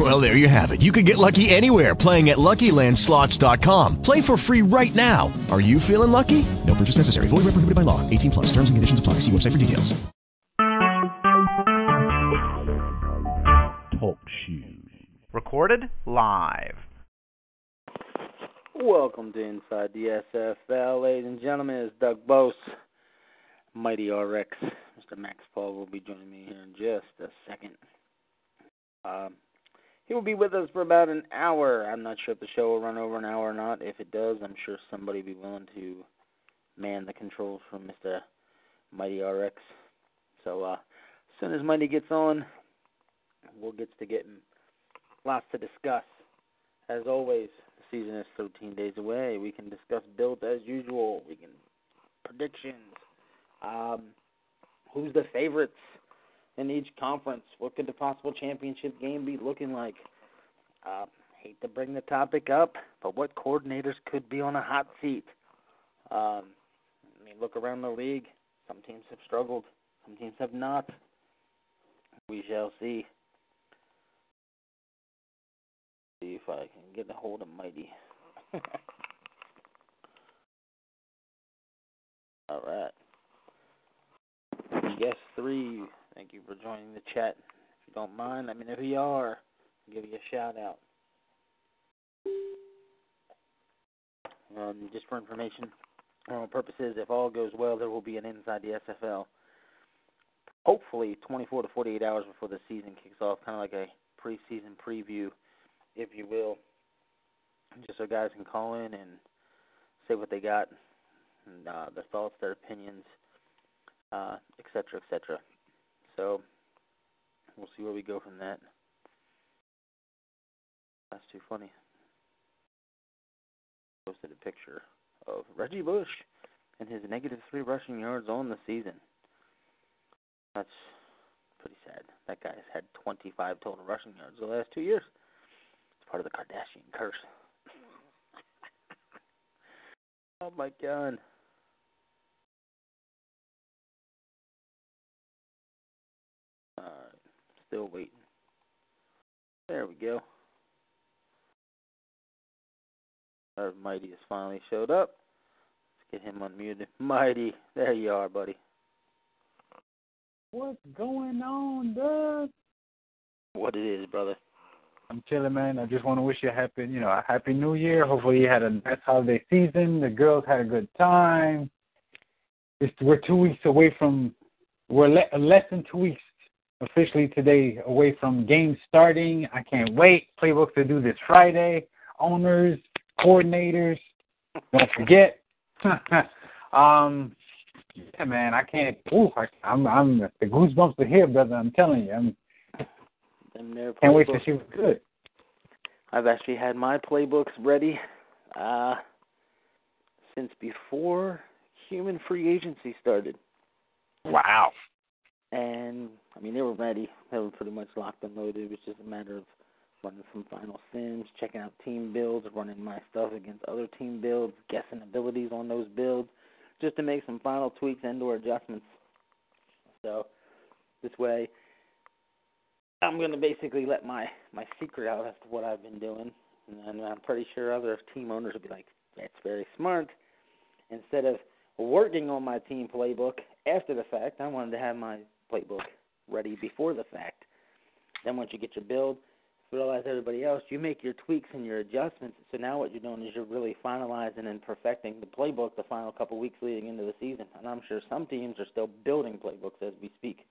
Well, there you have it. You can get lucky anywhere playing at LuckyLandSlots.com. Play for free right now. Are you feeling lucky? No purchase necessary. Void where prohibited by law. 18 plus. Terms and conditions apply. See website for details. Talk shoes. Recorded live. Welcome to Inside the SFL, ladies and gentlemen. It's Doug Bose, Mighty RX. Mr. Max Paul will be joining me here in just a second. Um, he will be with us for about an hour. I'm not sure if the show will run over an hour or not. If it does, I'm sure somebody will be willing to man the controls for Mr. Mighty RX. So uh, as soon as Mighty gets on, we'll get to getting lots to discuss. As always, the season is 13 days away. We can discuss builds as usual. We can predictions. Um, who's the favorites in each conference? What could the possible championship game be looking like? Uh, hate to bring the topic up, but what coordinators could be on a hot seat? Um, I mean, look around the league. Some teams have struggled. Some teams have not. We shall see. See if I can get a hold of Mighty. All right. Guest three, thank you for joining the chat. If you don't mind, let me know who you are. I'll give you a shout out. Um, just for information, for purposes, if all goes well, there will be an Inside the SFL. Hopefully, 24 to 48 hours before the season kicks off, kind of like a preseason preview, if you will, just so guys can call in and say what they got, and uh, their thoughts, their opinions, uh, et cetera, et cetera. So we'll see where we go from that. That's too funny. Posted a picture of Reggie Bush and his negative three rushing yards on the season. That's pretty sad. That guy's had 25 total rushing yards the last two years. It's part of the Kardashian curse. oh my god. Still waiting. There we go. Our Mighty has finally showed up. Let's get him unmuted. Mighty, there you are, buddy. What's going on, Doug? What it is, brother. I'm chilling, man. I just want to wish you a happy, you know, a happy New Year. Hopefully, you had a nice holiday season. The girls had a good time. It's, we're two weeks away from, we're le- less than two weeks officially today away from games starting. I can't wait. Playbooks to do this Friday. Owners, coordinators, don't forget. um, yeah, man, I can't. Ooh, I, I'm, I'm the goosebumps are here, brother. I'm telling you, I'm. Can't wait to see what's good. I've actually had my playbooks ready uh, since before human free agency started. Wow. And I mean, they were ready. They were pretty much locked and loaded. It was just a matter of running some final sims, checking out team builds, running my stuff against other team builds, guessing abilities on those builds, just to make some final tweaks and/or adjustments. So this way, I'm to basically let my my secret out as to what I've been doing, and I'm pretty sure other team owners will be like, "That's very smart." Instead of working on my team playbook after the fact, I wanted to have my playbook ready before the fact. Then once you get your build, realize everybody else, you make your tweaks and your adjustments. So now what you're doing is you're really finalizing and perfecting the playbook the final couple weeks leading into the season. And I'm sure some teams are still building playbooks as we speak.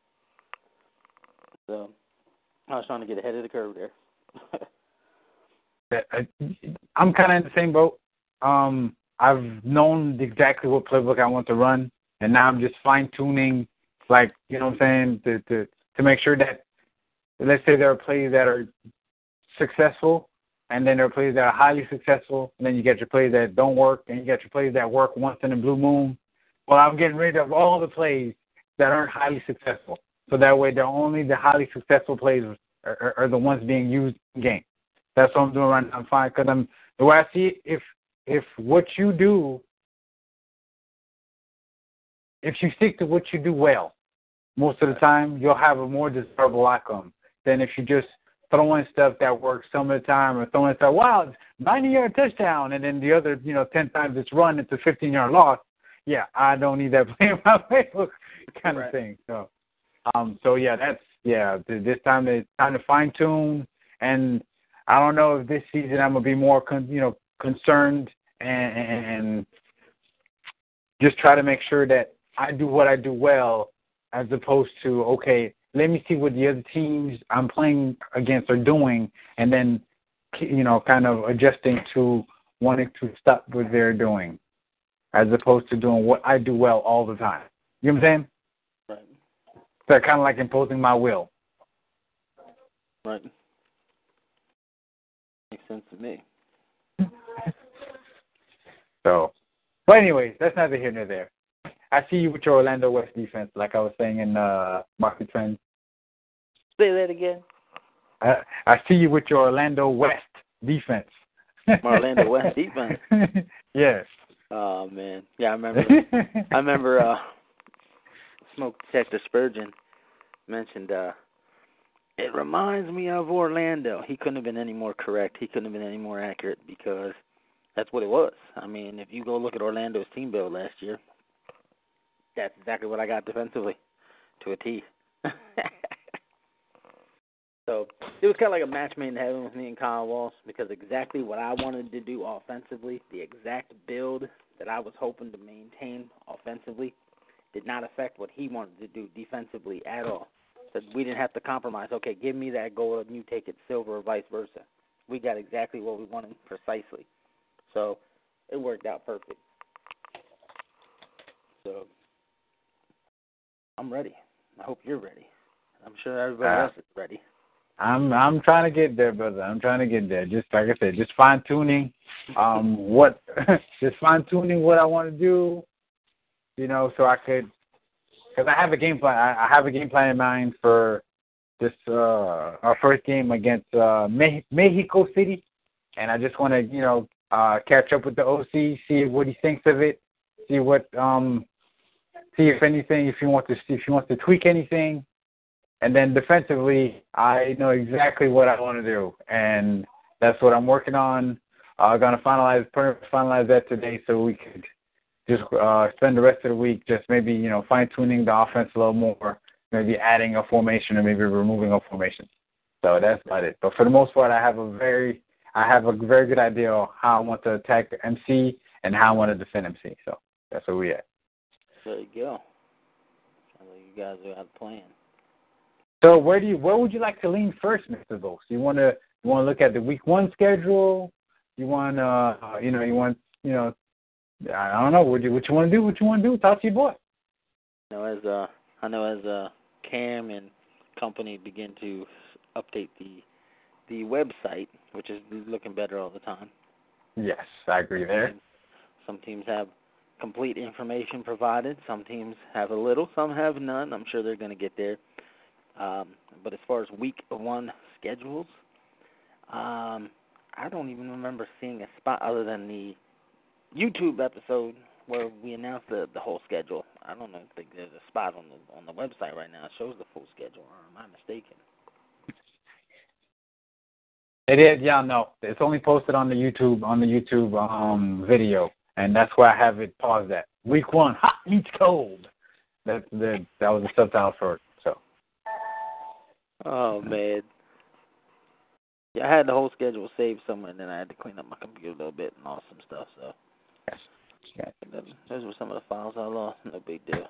So I was trying to get ahead of the curve there. I'm kind of in the same boat. Um, I've known exactly what playbook I want to run, and now I'm just fine tuning, like you know what I'm saying, to to to make sure that let's say there are plays that are successful, and then there are plays that are highly successful, and then you get your plays that don't work, and you get your plays that work once in a blue moon. Well, I'm getting rid of all the plays that aren't highly successful. So that way, they're only the highly successful plays are, are, are the ones being used in game. That's what I'm doing right now. I'm fine because I'm the way I see it. If if what you do, if you stick to what you do well, most of the time you'll have a more desirable outcome than if you just throw in stuff that works some of the time or throwing stuff. Wow, it's 90 yard touchdown, and then the other you know 10 times it's run it's a 15 yard loss. Yeah, I don't need that play in my playbook kind Right. of thing. So, um, so yeah, that's yeah. This time it's time to fine tune, and I don't know if this season I'm gonna be more con- you know concerned and, and just try to make sure that I do what I do well, as opposed to okay, let me see what the other teams I'm playing against are doing, and then you know kind of adjusting to wanting to stop what they're doing, as opposed to doing what I do well all the time. You know what I'm saying? Right. So kind of like imposing my will. Right. Makes sense to me. So, but anyways, that's neither here nor there. I see you with your Orlando West defense, like I was saying in uh, Market Trends. Say that again. I, I see you with your Orlando West defense. My Orlando West defense. yes. Oh man. Yeah, I remember I remember uh Smoke Detector Spurgeon mentioned uh it reminds me of Orlando. He couldn't have been any more correct. He couldn't have been any more accurate because that's what it was. I mean, if you go look at Orlando's team build last year, that's exactly what I got defensively to a T. so it was kind of like a match made in heaven with me and Kyle Walsh because exactly what I wanted to do offensively, the exact build that I was hoping to maintain offensively, did not affect what he wanted to do defensively at all. So we didn't have to compromise. Okay, give me that gold and you take it silver or vice versa. We got exactly what we wanted precisely. So it worked out perfect. So I'm ready. I hope you're ready. I'm sure everybody Ah. else is ready. I'm I'm trying to get there, brother. I'm trying to get there. Just like I said, just fine tuning, um, what, just fine tuning what I want to do, you know, so I could, because I have a game plan. I, I have a game plan in mind for this uh our first game against uh Me- Mexico City, and I just want to you know uh catch up with the OC, see what he thinks of it, see what um, see if anything, if he wants to see if he wants to tweak anything. And then defensively, I know exactly what I want to do, and that's what I'm working on. I'm uh, gonna finalize finalize that today, so we could just uh, spend the rest of the week just maybe you know fine tuning the offense a little more, maybe adding a formation or maybe removing a formation. So that's about it. But for the most part, I have a very I have a very good idea of how I want to attack MC and how I want to defend MC. So that's where we at. There you go. Sounds like you guys are out plan. So where do you where would you like to lean first, Mr. Vos? You want to you want to look at the week one schedule? You want to uh, you know you want you know I don't know what you what you want to do? What you want to do? Talk to your boy. You know as uh I know as uh Cam and company begin to update the the website, which is looking better all the time. Yes, I agree there. Some teams have complete information provided. Some teams have a little. Some have none. I'm sure they're going to get there. Um, but as far as week one schedules, um, I don't even remember seeing a spot other than the YouTube episode where we announced the the whole schedule. I don't know if there's a spot on the on the website right now that shows the full schedule. Or am I mistaken? It is, yeah, no. It's only posted on the YouTube on the YouTube um video, and that's where I have it paused at. Week one, hot meets cold. That's the that was the subtitle for it. So Oh man. Yeah, I had the whole schedule saved somewhere, and then I had to clean up my computer a little bit and all some stuff. So yeah. Them- Those were some of the files I lost. No big deal.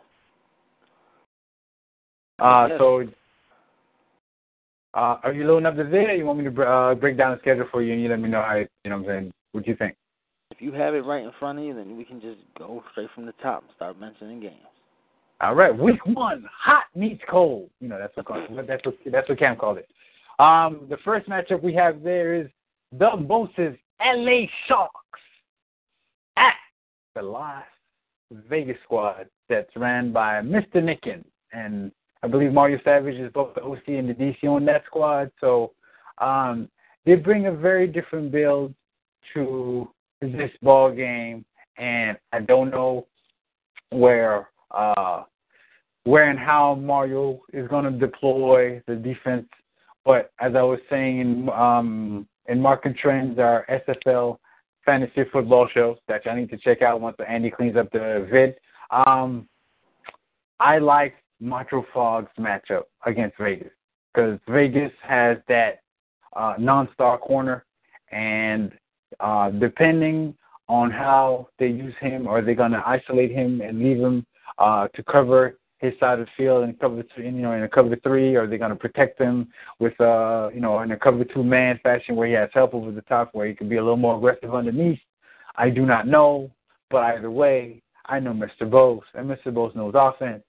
Uh, Yes. so, uh, are you loading up the video? You want me to uh, break down the schedule for you, and you let me know how you know what I'm saying? What do you think? If you have it right in front of you, then we can just go straight from the top and start mentioning games. All right, week one, hot meets cold. You know that's what that's what that's what Cam called it. Um, the first matchup we have there is the Bosa's LA Sharks at the Las Vegas squad that's ran by Mr. Nicken, and I believe Mario Savage is both the OC and the DC on that squad. So um, they bring a very different build to this ball game, and I don't know where uh, where and how Mario is going to deploy the defense. But as I was saying in um, in Market Trends, our SFL fantasy football show that I need to check out once Andy cleans up the vid. Um, I like Montreal Fog's matchup against Vegas because Vegas has that uh, non-star corner, and uh, depending on how they use him, are they going to isolate him and leave him uh, to cover his side of the field and cover three, you know, in a cover three, or are they going to protect him with, uh, you know, in a cover two man fashion where he has help over the top, where he can be a little more aggressive underneath? I do not know, but either way, I know Mr. Bose, and Mr. Bose knows offense,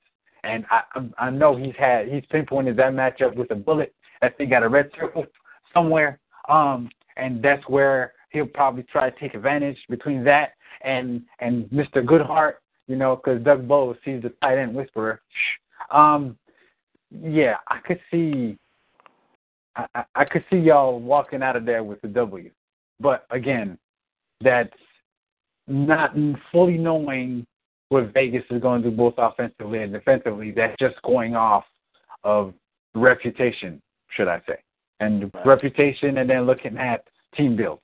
and I I know he's had he's pinpointed that matchup with a bullet. I think got a red circle somewhere, um, and that's where he'll probably try to take advantage between that and and Mr. Goodheart you know, because Doug Bowles sees the tight end whisperer. Um, yeah, I could see, I, I could see y'all walking out of there with the W, but again, that's not fully knowing what Vegas is going to do both offensively and defensively. That's just going off of reputation, should I say, and right. reputation, and then looking at team builds.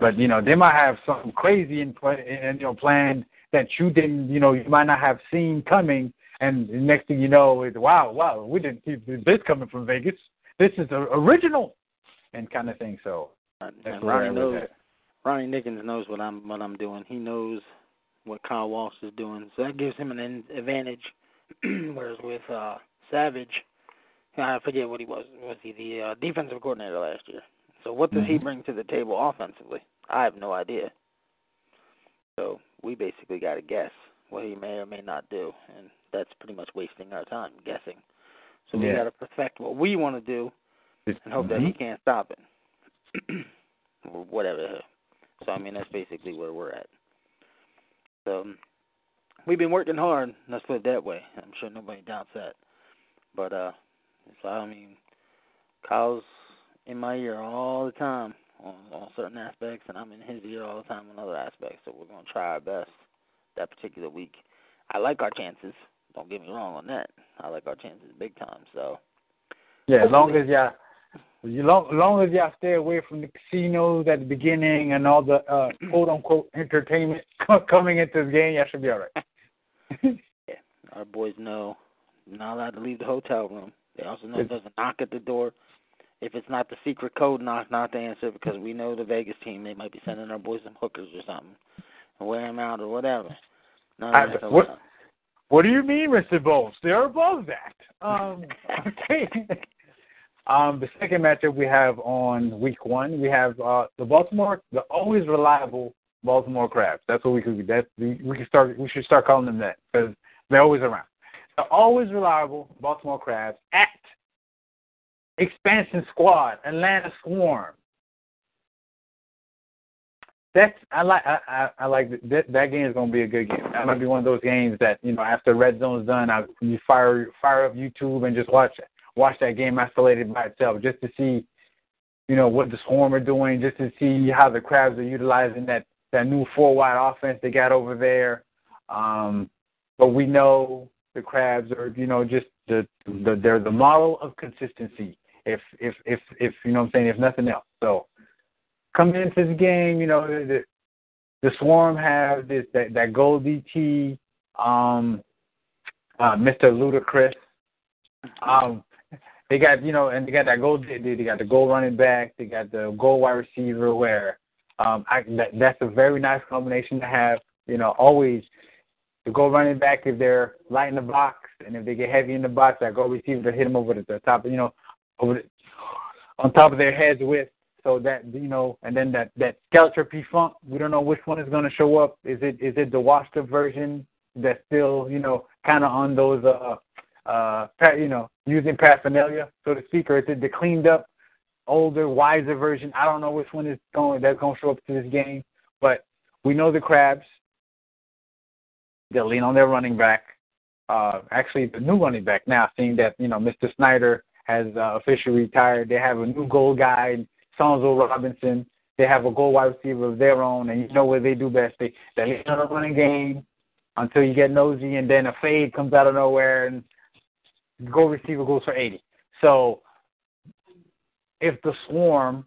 But you know, they might have something crazy in, in you know planned that you didn't, you know, you might not have seen coming. And the next thing you know is, wow, wow, we didn't see this coming from Vegas. This is original, and kind of thing. So that's and Ronnie knows. Ronnie Nickens knows what I'm what I'm doing. He knows what Kyle Walsh is doing, so that gives him an advantage. Whereas with uh, Savage, I forget what he was. Was he the uh, defensive coordinator last year? So what does mm-hmm. he bring to the table offensively? I have no idea. So we basically got to guess what he may or may not do, and that's pretty much wasting our time guessing. So we got to perfect what we want to do, and hope mm-hmm. that he can't stop it, or whatever. So I mean, that's basically where we're at. So we've been working hard. Let's put it that way. I'm sure nobody doubts that. But uh, so I mean, Kyle's in my ear all the time on, on certain aspects, and I'm in his ear all the time on other aspects. So we're gonna try our best that particular week. I like our chances. Don't get me wrong on that. I like our chances big time. So yeah, as long as y'all. You long, long as y'all stay away from the casinos at the beginning and all the uh, quote unquote entertainment coming into the game, y'all should be all right. yeah, our boys know not allowed to leave the hotel room. They also know there's a knock at the door if it's not the secret code knock, not to answer because we know the Vegas team. They might be sending our boys some hookers or something, and wear them out or whatever. None I, what, what do you mean, Mr. Bowles? They're above that. Um, okay. um, the second matchup we have on week one, we have uh, the Baltimore, the always reliable Baltimore Crabs. That's what we could. That we, we can start. We should start calling them that because they're always around. The always reliable Baltimore Crabs at expansion squad, Atlanta Swarm. That's I like I I, like that that game is gonna be a good game. That might be one of those games that you know after red zone's done, I you fire fire up YouTube and just watch watch that game isolated by itself just to see, you know what the Swarm are doing, just to see how the Crabs are utilizing that that new four wide offense they got over there. Um, but we know the Crabs are you know just the, the they're the model of consistency if if if if you know what I'm saying, if nothing else. So coming into the game, you know, the the Swarm have this that that gold DT, um, uh, Mr. Ludacris. Um, they got you know, and they got that gold. They, they got the gold running back. They got the gold wide receiver. Where um, I, that, that's a very nice combination to have. You know, always the gold running back if they're light in the box, and if they get heavy in the box, that gold receiver to hit them over the top. You know, over the, on top of their heads with. So that you know, and then that that Skelter P Funk, we don't know which one is going to show up. Is it is it the washed up version that's still you know kind of on those uh uh you know using paraphernalia so to speak, or is it the cleaned up older wiser version? I don't know which one is going that's going to show up to this game, but we know the Crabs. They'll lean on their running back. uh, actually the new running back now, seeing that you know Mr. Snyder has uh, officially retired. They have a new gold guy, Sonzo Robinson. They have a gold wide receiver of their own, and you know what they do best. They they lean on the running game until you get nosy, and then a fade comes out of nowhere, and gold receiver goes for 80. So if the Swarm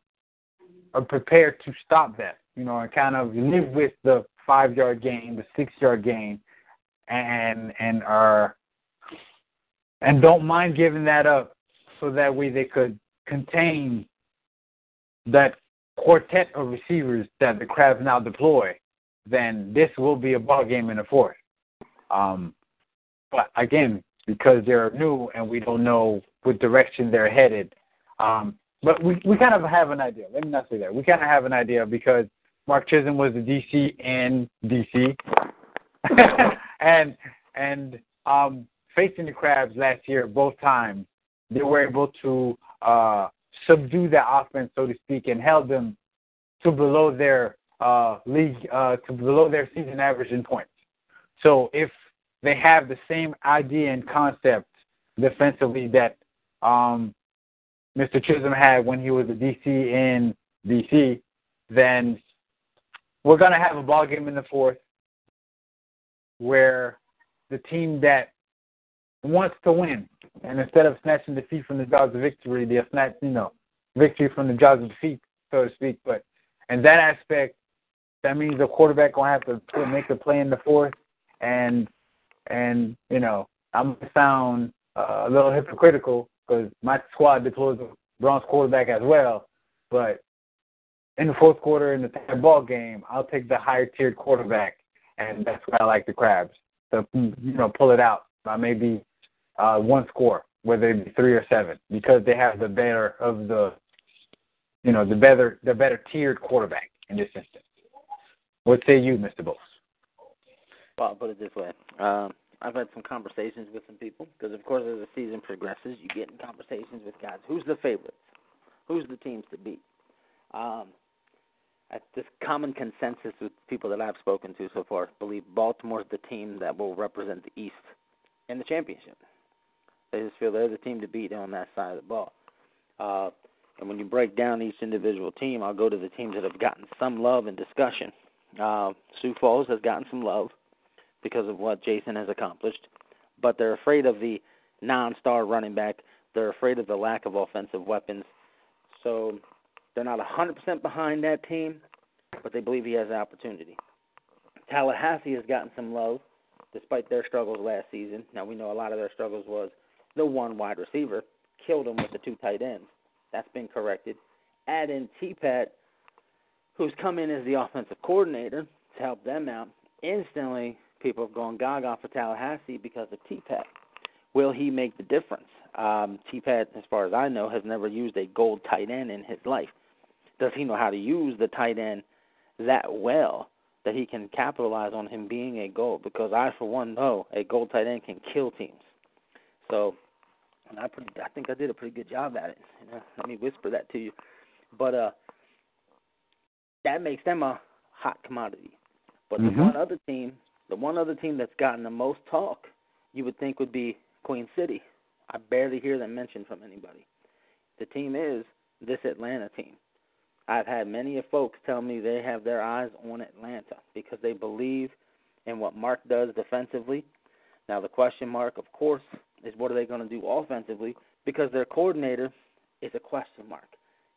are prepared to stop that, you know, and kind of live with the five yard gain, the six yard gain, and and are and don't mind giving that up so that way they could contain that quartet of receivers that the Crabs now deploy, then this will be a ball game in the fourth. Um, but again, because they're new and we don't know what direction they're headed, um, but we we kind of have an idea. Let me not say that. We kind of have an idea because Mark Chisholm was the DC in DC, and and um, facing the Crabs last year both times, they were able to uh, subdue that offense, so to speak, and held them to below their uh, league uh, to below their season average in points. So if they have the same idea and concept defensively that um, Mr. Chisholm had when he was a DC in DC, then we're going to have a ball game in the fourth where the team that wants to win, and instead of snatching defeat from the jaws of victory, they'll snatch, you know, victory from the jaws of defeat, so to speak. But in that aspect, that means the quarterback gonna have to make a play in the fourth, and and you know I'm gonna sound uh, a little hypocritical because my squad deploys a bronze quarterback as well, but in the fourth quarter in the third ball game, I'll take the higher tiered quarterback, and that's why I like the Crabs to you know pull it out by maybe uh, one score, whether it be three or seven, because they have the better of the you know the better the better tiered quarterback in this instance. What say you, Mr. Bose? Well, I'll put it this way. Um, I've had some conversations with some people because, of course, as the season progresses, you get in conversations with guys. Who's the favorites? Who's the teams to beat? Um, this common consensus with people that I've spoken to so far believe Baltimore's the team that will represent the East in the championship. They just feel they're the team to beat on that side of the ball. Uh, and when you break down each individual team, I'll go to the teams that have gotten some love and discussion. Uh, Sioux Falls has gotten some love because of what Jason has accomplished, but they're afraid of the non-star running back. They're afraid of the lack of offensive weapons. So they're not 100% behind that team, but they believe he has an opportunity. Tallahassee has gotten some love despite their struggles last season. Now we know a lot of their struggles was the one wide receiver killed them with the two tight ends. That's been corrected. Add in T-Pat, who's come in as the offensive coordinator to help them out. Instantly, people have gone gaga for Tallahassee because of T-Pat. Will he make the difference? Um, T-Pat, as far as I know, has never used a gold tight end in his life does he know how to use the tight end that well that he can capitalize on him being a gold? Because I, for one, know a gold tight end can kill teams. So, and I pretty, I think I did a pretty good job at it. You know, let me whisper that to you. But uh, that makes them a hot commodity. But mm-hmm. the one other team, the one other team that's gotten the most talk, you would think would be Queen City. I barely hear them mentioned from anybody. The team is this Atlanta team. I've had many of folks tell me they have their eyes on Atlanta because they believe in what Mark does defensively. Now the question mark, of course, is what are they going to do offensively because their coordinator is a question mark.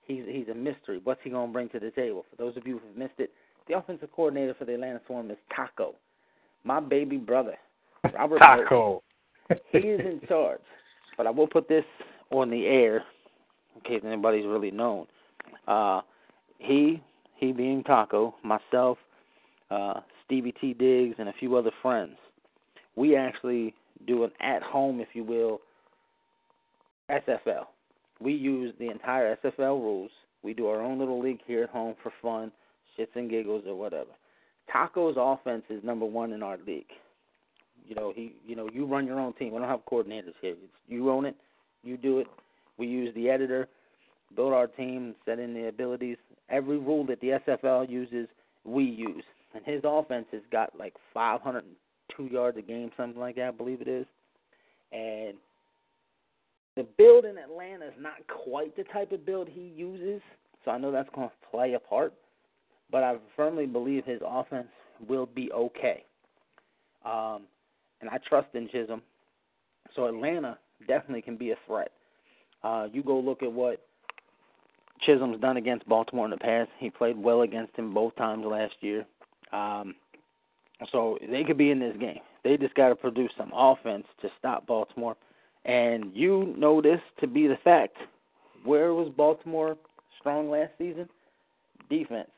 He's he's a mystery. What's he going to bring to the table? For those of you who've missed it, the offensive coordinator for the Atlanta Swarm is Taco, my baby brother, Robert. Taco. he is in charge. But I will put this on the air in case anybody's really known. Uh, he, he being Taco, myself, uh, Stevie T. Diggs, and a few other friends, we actually do an at home, if you will, SFL. We use the entire SFL rules. We do our own little league here at home for fun, shits and giggles or whatever. Taco's offense is number one in our league. You know, he you know, you run your own team. We don't have coordinators here. It's, you own it, you do it. We use the editor build our team, set in the abilities. Every rule that the SFL uses, we use. And his offense has got like 500 two yards a game, something like that, I believe it is. And the build in Atlanta is not quite the type of build he uses, so I know that's going to play a part. But I firmly believe his offense will be okay. Um, and I trust in Chisholm. So Atlanta definitely can be a threat. Uh, you go look at what Chisholm's done against Baltimore in the past. He played well against him both times last year. Um, so they could be in this game. They just got to produce some offense to stop Baltimore. And you know this to be the fact. Where was Baltimore strong last season? Defense.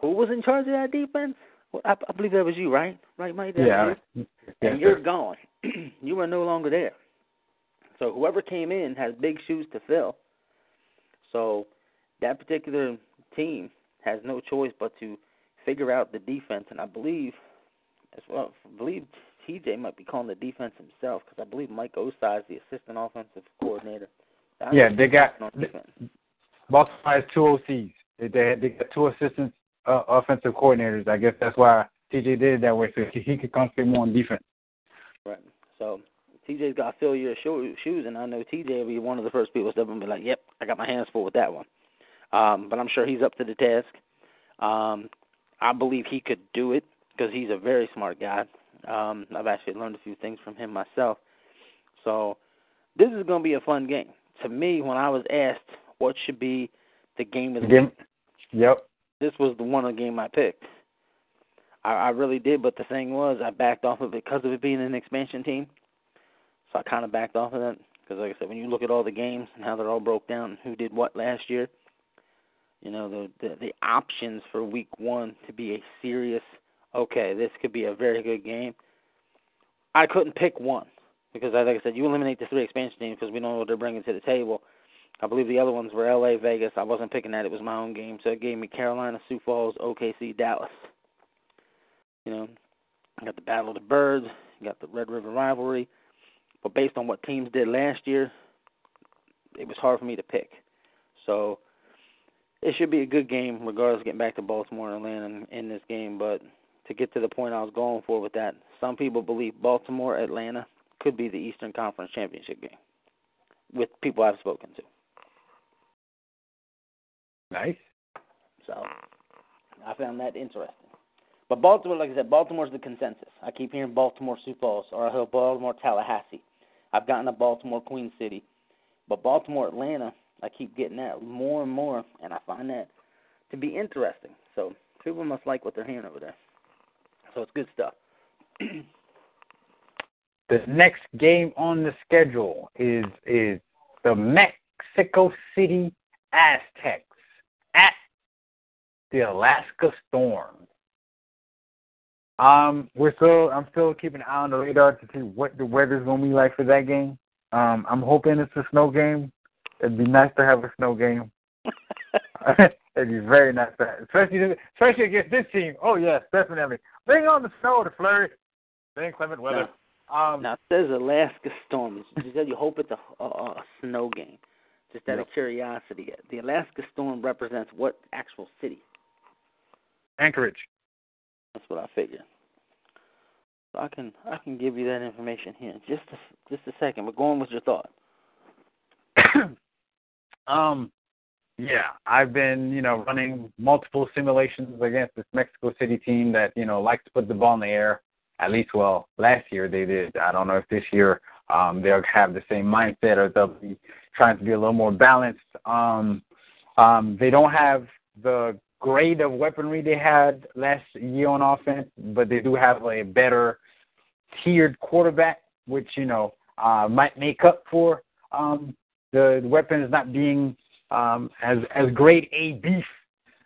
Who was in charge of that defense? Well, I, I believe that was you, right? Right, Mike? Yeah. Yes, and you're gone. you are no longer there. So whoever came in has big shoes to fill. So that particular team has no choice but to figure out the defense, and I believe, as well, I believe TJ might be calling the defense himself because I believe Mike Osai is the assistant offensive coordinator. Yeah, they got- on defense. Baltimore has two OCs. They they, they got two assistant uh, offensive coordinators. I guess that's why TJ did it that way so he, he could concentrate more on defense. Right. So TJ's got to fill your sho- shoes, and I know TJ will be one of the first people to step up and be like, "Yep, I got my hands full with that one." Um, but I'm sure he's up to the task. Um, I believe he could do it because he's a very smart guy. Um, I've actually learned a few things from him myself. So this is going to be a fun game. To me, when I was asked what should be the game of the Game. Yep. this was the one of the game I picked. I, I really did, but the thing was, I backed off of it because of it being an expansion team. So I kind of backed off of that because, like I said, when you look at all the games and how they're all broke down, and who did what last year, you know, the the, the options for Week One to be a serious, okay, this could be a very good game. I couldn't pick one because, like I said, you eliminate the three expansion teams because we don't know what they're bringing to the table. I believe the other ones were L.A., Vegas. I wasn't picking that; it was my own game, so it gave me Carolina, Sioux Falls, OKC, Dallas. You know, you got the Battle of the Birds, you got the Red River rivalry, but based on what teams did last year, it was hard for me to pick. So it should be a good game, regardless of getting back to Baltimore and Atlanta in, in this game. But to get to the point I was going for with that, some people believe Baltimore, Atlanta could be the Eastern Conference Championship game, with people I've spoken to. Nice. So I found that interesting. But Baltimore, like I said, Baltimore's the consensus. I keep hearing Baltimore Sioux Falls or I hear Baltimore Tallahassee. I've gotten a Baltimore Queen City. But Baltimore Atlanta, I keep getting that more and more and I find that to be interesting. So people must like what they're hearing over there. So it's good stuff. The next game on the schedule is is the Mexico City Aztecs at the Alaska Storm. Um, we're still I'm still keeping an eye on the radar to see what the weather's gonna be like for that game. Um, I'm hoping it's a snow game. It'd be nice to have a snow game. It'd be very nice, to have, especially especially against this team. Oh yes, definitely. Bring on the snow, the flurry, the inclement weather. Um, Now it says Alaska Storm. You said you hope it's a, a, a snow game. Just out of curiosity, the Alaska Storm represents what actual city? Anchorage. That's what I figured. So I can I can give you that information here in just a, just a second. But go on with your thought. um, yeah, I've been, you know, running multiple simulations against this Mexico City team that, you know, likes to put the ball in the air. At least, well, last year they did. I don't know if this year um, they'll have the same mindset or they'll be trying to be a little more balanced. Um, um, they don't have the grade of weaponry they had last year on offense, but they do have a better tiered quarterback, which you know uh, might make up for um, the weapons not being um, as as great a beef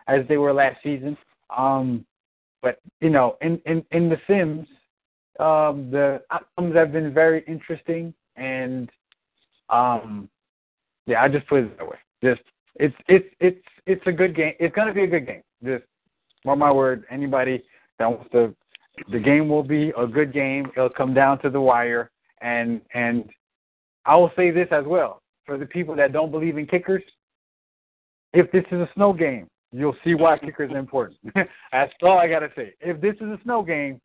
as they were last season. Um, but you know, in in in the Sims, um, the outcomes have been very interesting, and um, yeah, I just put it that way. Just it's it's it's it's a good game. It's gonna be a good game. Just mark my word. Anybody that wants to, the game will be a good game. It'll come down to the wire, and and I will say this as well for the people that don't believe in kickers. If this is a snow game, you'll see why kickers are important. That's all I gotta say. If this is a snow game,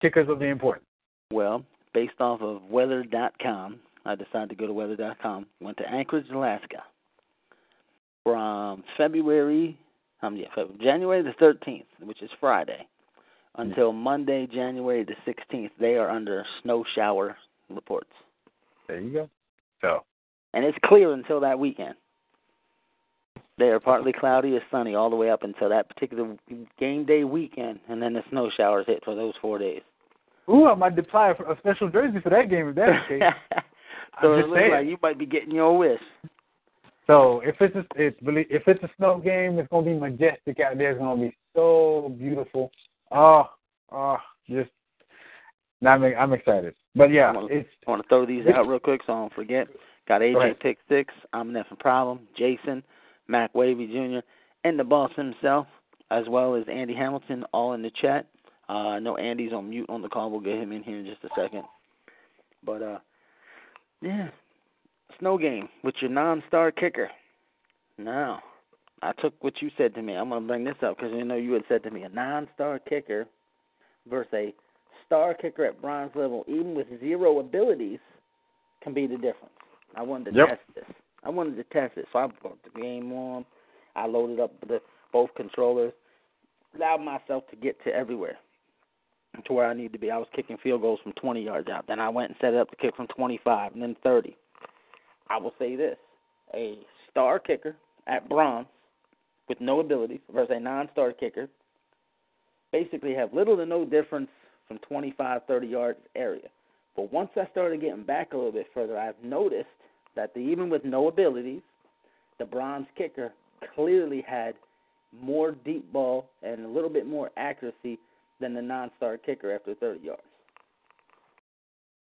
kickers will be important. Well, based off of weather.com, I decided to go to weather.com. Went to Anchorage, Alaska, from February, um, yeah, February, January the 13th, which is Friday, until Monday, January the 16th. They are under snow shower reports, There you go. So and it's clear until that weekend. They are partly cloudy or sunny all the way up until that particular game day weekend, and then the snow showers hit for those four days. Ooh, I might apply a a special jersey for that game if that's the case. so I'm it looks saying. like you might be getting your wish. So if it's a, it's belie- if it's a snow game, it's gonna be majestic out there. It's gonna be so beautiful. Oh, oh, just. I'm I'm excited. But yeah, I'm gonna- it's I want to throw these out real quick so I don't forget. Got AJ ahead. Pick Six, I'm an effing problem, Jason, Mac Wavy Jr., and the boss himself, as well as Andy Hamilton, all in the chat. Uh, I know Andy's on mute on the call. We'll get him in here in just a second. But uh, yeah, snow game with your non-star kicker. Now, I took what you said to me. I'm gonna bring this up because you know you had said to me a non-star kicker versus a star kicker at bronze level, even with zero abilities, can be the difference. I wanted to Yep. test this. I wanted to test it, so I brought the game on. I loaded up the both controllers, allowed myself to get to everywhere, to where I need to be. I was kicking field goals from 20 yards out. Then I went and set it up to kick from 25, and then 30. I will say this: a star kicker at bronze with no abilities versus a non-star kicker basically have little to no difference from 25, 30 yards area. But once I started getting back a little bit further, I've noticed that the, even with no abilities, the bronze kicker clearly had more deep ball and a little bit more accuracy than the non-star kicker after 30 yards.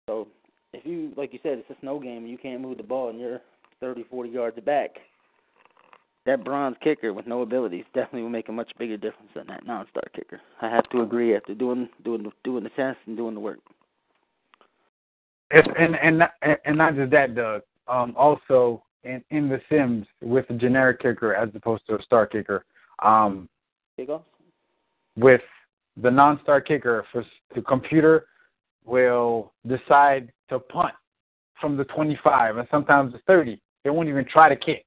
So if you, like you said, it's a snow game and you can't move the ball and you're 30, 40 yards back, that bronze kicker with no abilities definitely will make a much bigger difference than that non-star kicker. I have to agree after doing doing the, doing the test and doing the work. It's, and and not, and not just that, Doug. Um, also in in the Sims with a generic kicker as opposed to a star kicker. Um, Kickoffs? with the non-star kicker, for the computer will decide to punt from the 25 and sometimes the 30. They won't even try to kick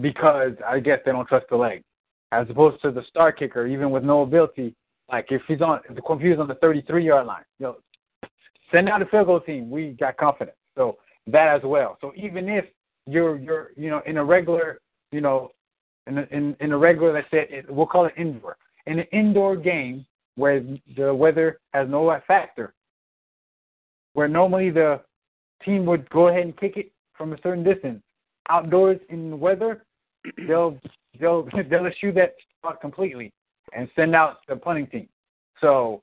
because I guess they don't trust the leg. As opposed to the star kicker, even with no ability, like if he's on if the computer's on the 33 yard line, you know, send out the field goal team. We got confidence. So that as well. So even if you're you're you know in a regular you know in a, in in a regular let's say we'll call it indoor in an indoor game where the weather has no factor, where normally the team would go ahead and kick it from a certain distance. Outdoors in the weather, they'll they'll they'll eschew that spot completely and send out the punting team. So,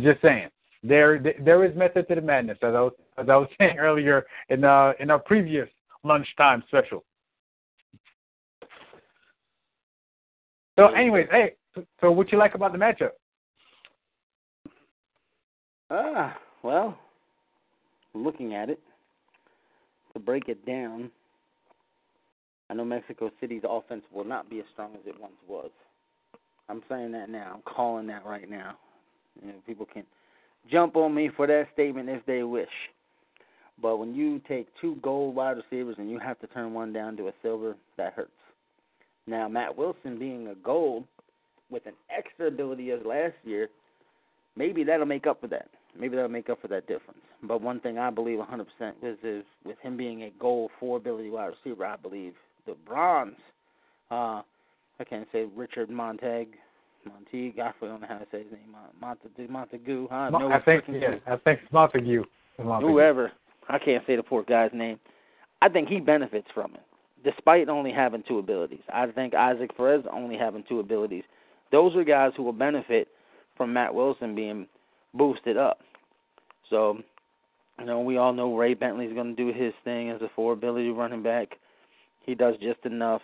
just saying, there there is method to the madness, as I was as I was saying earlier in uh in our previous lunchtime special. So, anyways, hey, so what you like about the matchup? Ah, well, looking at it, to break it down, I know Mexico City's offense will not be as strong as it once was. I'm saying that now. I'm calling that right now. You know, people can jump on me for that statement if they wish. But when you take two gold wide receivers and you have to turn one down to a silver, that hurts. Now, Matt Wilson being a gold with an extra ability as last year, maybe that'll make up for that. Maybe that'll make up for that difference. But one thing I believe 100% is, is with him being a gold four ability wide receiver, I believe the bronze, uh, I can't say Richard Montag, Montague, I don't know how to say his name, uh, Montague, Montague, huh? Mo- no I think yeah. I think it's Montague. It's Montague. Whoever, I can't say the poor guy's name. I think he benefits from it, despite only having two abilities. I think Isaac Perez only having two abilities. Those are guys who will benefit from Matt Wilson being boosted up. So, you know, we all know Ray Bentley's going to do his thing as a four ability running back. He does just enough.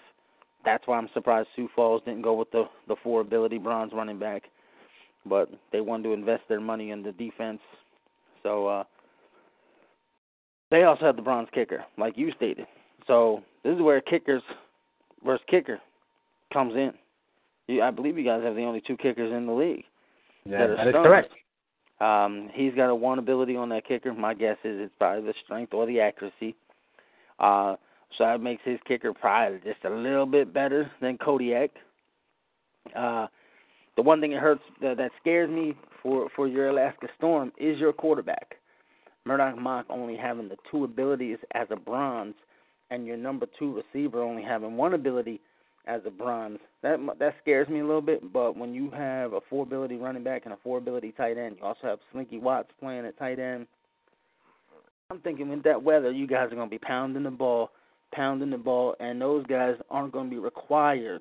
That's why I'm surprised Sioux Falls didn't go with the the four ability bronze running back, but they wanted to invest their money in the defense. So uh they also have the bronze kicker, like you stated. So this is where kickers versus kicker comes in. You, I believe you guys have the only two kickers in the league. Yeah, that that is correct. Um, he's got a one ability on that kicker. My guess is it's probably the strength or the accuracy. Uh, so that makes his kicker probably just a little bit better than Kodiak. Uh, the one thing that hurts that, that scares me for for your Alaska Storm is your quarterback. Murdoch Mock only having the two abilities as a bronze, and your number two receiver only having one ability as a bronze. That that scares me a little bit. But when you have a four ability running back and a four ability tight end, you also have Slinky Watts playing at tight end. I'm thinking with that weather, you guys are going to be pounding the ball, pounding the ball, and those guys aren't going to be required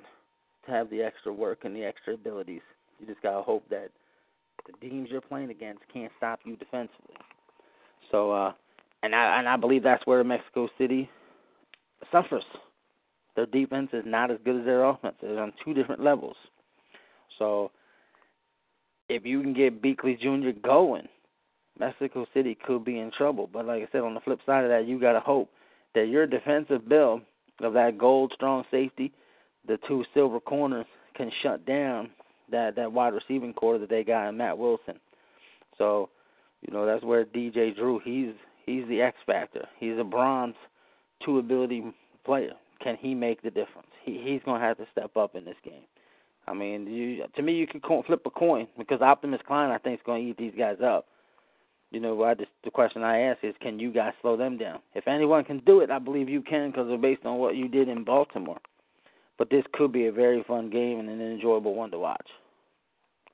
to have the extra work and the extra abilities. You just got to hope that the teams you're playing against can't stop you defensively. So, uh, and I and I believe that's where Mexico City suffers. Their defense is not as good as their offense. They're on two different levels. So, if you can get Beakley Jr. going, Mexico City could be in trouble. But like I said, on the flip side of that, you got to hope that your defensive bill of that gold strong safety, the two silver corners, can shut down that that wide receiving core that they got in Matt Wilson. So, you know, that's where DJ Drew he's he's the X factor. He's a bronze two ability player. Can he make the difference? He he's gonna have to step up in this game. I mean, you to me you could flip a coin because Optimus Klein I think is going to eat these guys up. You know, I just the question I ask is, can you guys slow them down? If anyone can do it, I believe you can because they're based on what you did in Baltimore. But this could be a very fun game and an enjoyable one to watch.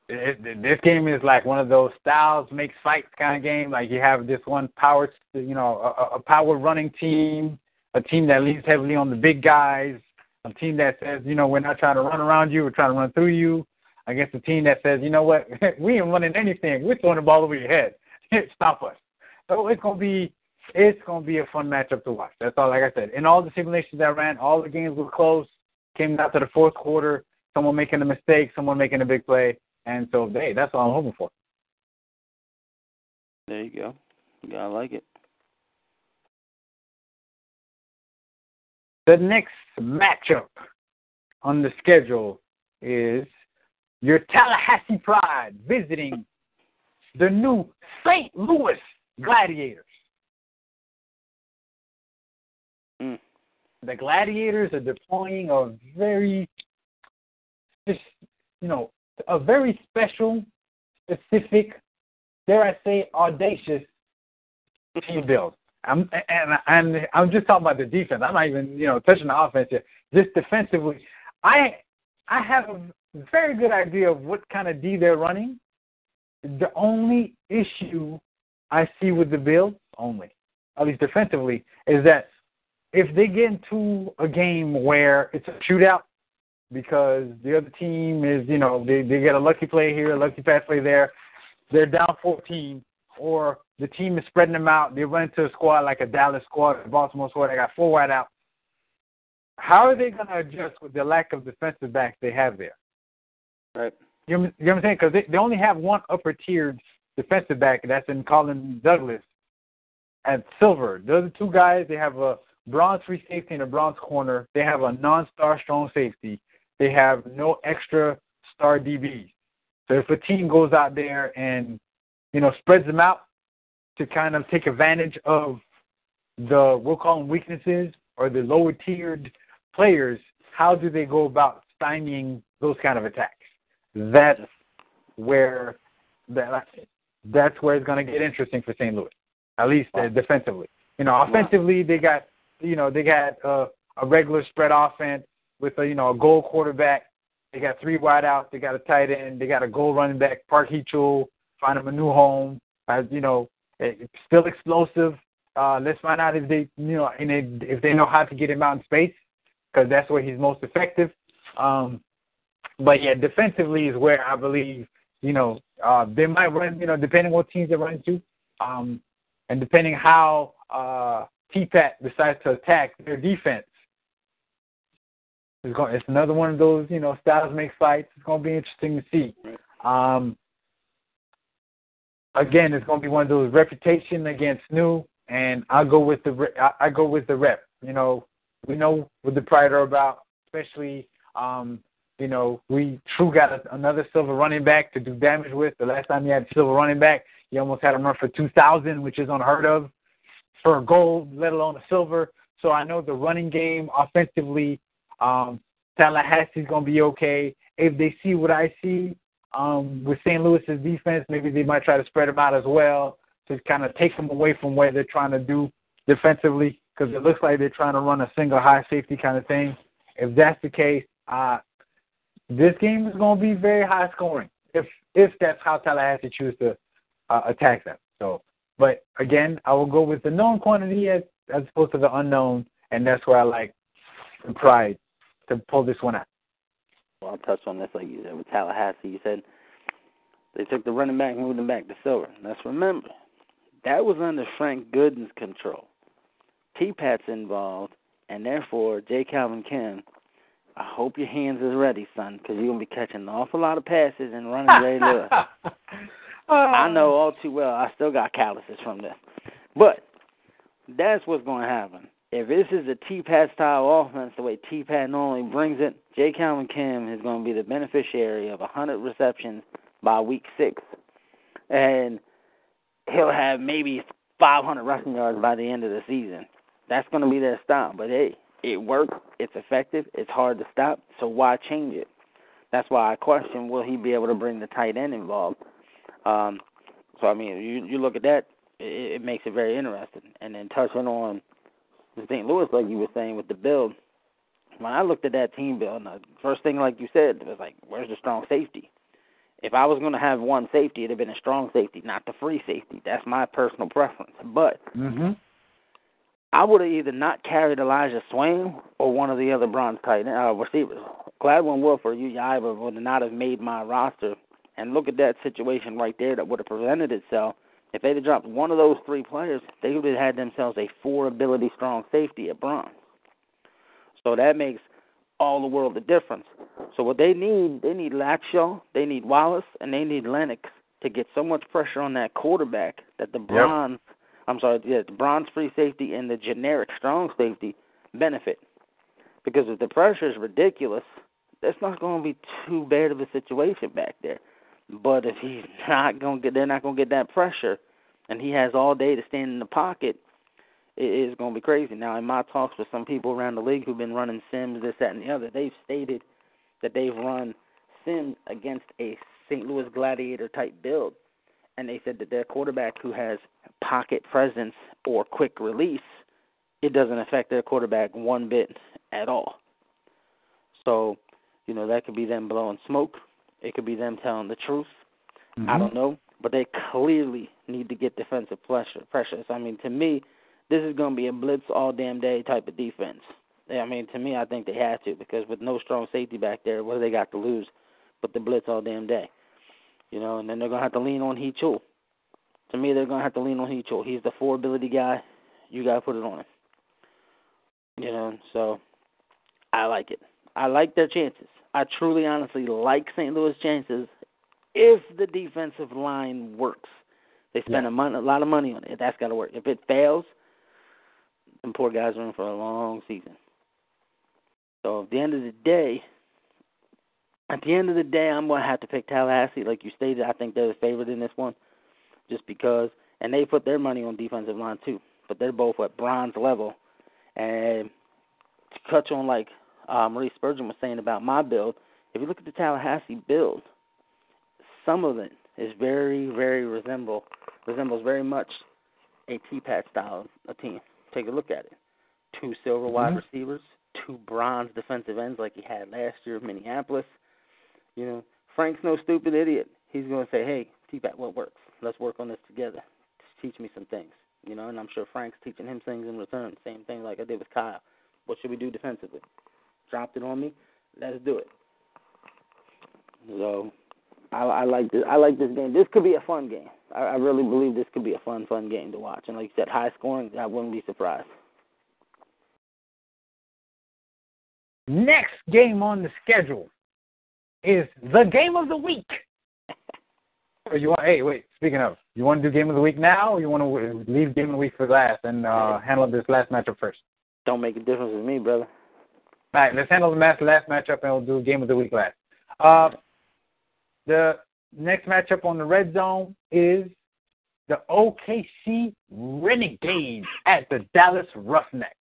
It, this game is like one of those styles makes fights kind of game. Like you have this one power, you know, a, a power running team, a team that leans heavily on the big guys, a team that says, you know, we're not trying to run around you, we're trying to run through you. Against a team that says, you know what, we ain't running anything, we're throwing the ball over your head. Stop us. So it's gonna be it's gonna be a fun matchup to watch. That's all. Like I said, in all the simulations I ran, all the games were close. Came down to the fourth quarter, someone making a mistake, someone making a big play, and so hey, that's all I'm hoping for. There you go. Yeah, I like it. The next matchup on the schedule is your Tallahassee Pride visiting the new St. Louis Gladiators. Mm. The Gladiators are deploying a very, you know, a very special, specific, dare I say, audacious team build. I'm and and I'm just talking about the defense. I'm not even you know touching the offense here. Just defensively, I I have a very good idea of what kind of D they're running. The only issue I see with the build, only at least defensively, is that if they get into a game where it's a shootout because the other team is, you know, they, they get a lucky play here, a lucky pass play there, they're down 14, or the team is spreading them out, they run into a squad like a Dallas squad, a Baltimore squad, they got four wide out. How are they going to adjust with the lack of defensive backs they have there? Right. You know, you know what I'm saying? Because they, they only have one upper tiered defensive back, that's in Colin Douglas at Silver. Those are two guys, they have a bronze free safety and a bronze corner. They have a non-star strong safety. They have no extra star DBs. So if a team goes out there and you know spreads them out to kind of take advantage of the we'll call them weaknesses or the lower tiered players, how do they go about stymieing those kind of attacks? That's where that that's where it's going to get interesting for St. Louis, at least uh, defensively. You know, offensively they got you know they got uh, a regular spread offense with a you know a gold quarterback. They got three wideouts. They got a tight end. They got a gold running back. Park Heechul, find him a new home. As you know, it's still explosive. Uh, let's find out if they you know and they, if they know how to get him out in space because that's where he's most effective. Um, but yeah, defensively is where I believe you know uh, they might run. You know, depending what teams they run into, um, and depending how uh, T-Pat decides to attack their defense. It's, going, it's another one of those, you know, styles make fights. It's going to be interesting to see. Um, again, it's going to be one of those reputation against new, and I'll go with the I, I go with the rep. You know, we know what the Pride are about, especially um, You know, we True got a, another silver running back to do damage with. The last time he had a silver running back, he almost had him run for 2,000, which is unheard of for a gold, let alone a silver. So I know the running game offensively, um, Tallahassee's going to be okay. If they see what I see um, with St. Louis's defense, maybe they might try to spread them out as well to kind of take them away from what they're trying to do defensively because it looks like they're trying to run a single high safety kind of thing. If that's the case, uh, this game is going to be very high scoring if if that's how Tallahassee chooses to choose to uh, attack them. So, but again, I will go with the known quantity as as opposed to the unknown, and that's where I like the pride to pull this one out. I'll touch on this like you said with Tallahassee. You said they took the running back, moved him back to Silver. Let's remember that was under Frank Gooden's control. T Pat's involved, and therefore J. Calvin Kim I hope your hands is ready, son, because you're gonna be catching an awful lot of passes and running Ray Lewis. Oh. I know all too well. I still got calluses from this, but that's what's going to happen. If this is a T-Pat style offense, the way T-Pat normally brings it, J. Calvin Kim is going to be the beneficiary of 100 receptions by week six, and he'll have maybe 500 rushing yards by the end of the season. That's going to be their style. But hey, it works. It's effective. It's hard to stop. So why change it? That's why I question: Will he be able to bring the tight end involved? Um, so I mean, you you look at that, it, it makes it very interesting. And then touching on St. Louis, like you were saying with the build, when I looked at that team build, the first thing, like you said, was like, where's the strong safety? If I was going to have one safety, it'd have been a strong safety, not the free safety. That's my personal preference. But mm-hmm. I would have either not carried Elijah Swain or one of the other bronze tight uh, receivers. Gladwin Wolf or Ujaiba would not have made my roster. And look at that situation right there that would have presented itself. If they'd have dropped one of those three players, they would have had themselves a four ability strong safety at bronze. So that makes all the world of difference. So what they need, they need Lackshaw, they need Wallace, and they need Lennox to get so much pressure on that quarterback that the bronze yep I'm sorry, yeah, the bronze free safety and the generic strong safety benefit. Because if the pressure is ridiculous, that's not going to be too bad of a situation back there. But if he's not going to get, they're not going to get that pressure, and he has all day to stand in the pocket, it is going to be crazy. Now, in my talks with some people around the league who've been running sims, this, that, and the other, they've stated that they've run sims against a St. Louis Gladiator type build and they said that their quarterback who has pocket presence or quick release, it doesn't affect their quarterback one bit at all. So, you know, that could be them blowing smoke. It could be them telling the truth. Mm-hmm. I don't know, but they clearly need to get defensive pressure. Pressure. So, I mean, to me, this is going to be a blitz all damn day type of defense. I mean, to me, I think they have to because with no strong safety back there, what do they got to lose? But the blitz all damn day. You know, and then they're gonna have to lean on Hee Choo. To me, they're gonna have to lean on Hee Choo. He's the four ability guy. You gotta put it on him. You know, so I like it. I like their chances. I truly, honestly like St. Louis' chances if the defensive line works. They spend yeah. a, mon- a lot of money on it. That's got to work. If it fails, them poor guys are in for a long season. So at the end of the day, at the end of the day, I'm going to have to pick Tallahassee. Like you stated, I think they're the favorite in this one, just because. And they put their money on defensive line too, but they're both at bronze level. And to touch on like uh, Maurice Spurgeon was saying about my build, if you look at the Tallahassee build, some of it is very, very resemble resembles very much a T-Pat style of team. Take a look at it. Two silver wide mm-hmm. receivers, two bronze defensive ends like he had last year in Minneapolis you know, Frank's no stupid idiot. He's going to say, hey, T-Pat, what works? Let's work on this together. Just teach me some things. You know, and I'm sure Frank's teaching him things in return. Same thing like I did with Kyle. What should we do defensively? Dropped it on me. Let's do it. So, I, I like this. I like this game. This could be a fun game. I, I really believe this could be a fun, fun game to watch. And like you said, high scoring. I wouldn't be surprised. Next game on the schedule is the game of the week. Or you want? Hey, wait. Speaking of, you want to do game of the week now, or you want to leave game of the week for last and uh, handle this last matchup first? Don't make a difference with me, brother. All right, let's handle the last matchup, and we'll do game of the week last. Uh, the next matchup on the red zone is the OKC Renegades at the Dallas Roughnecks.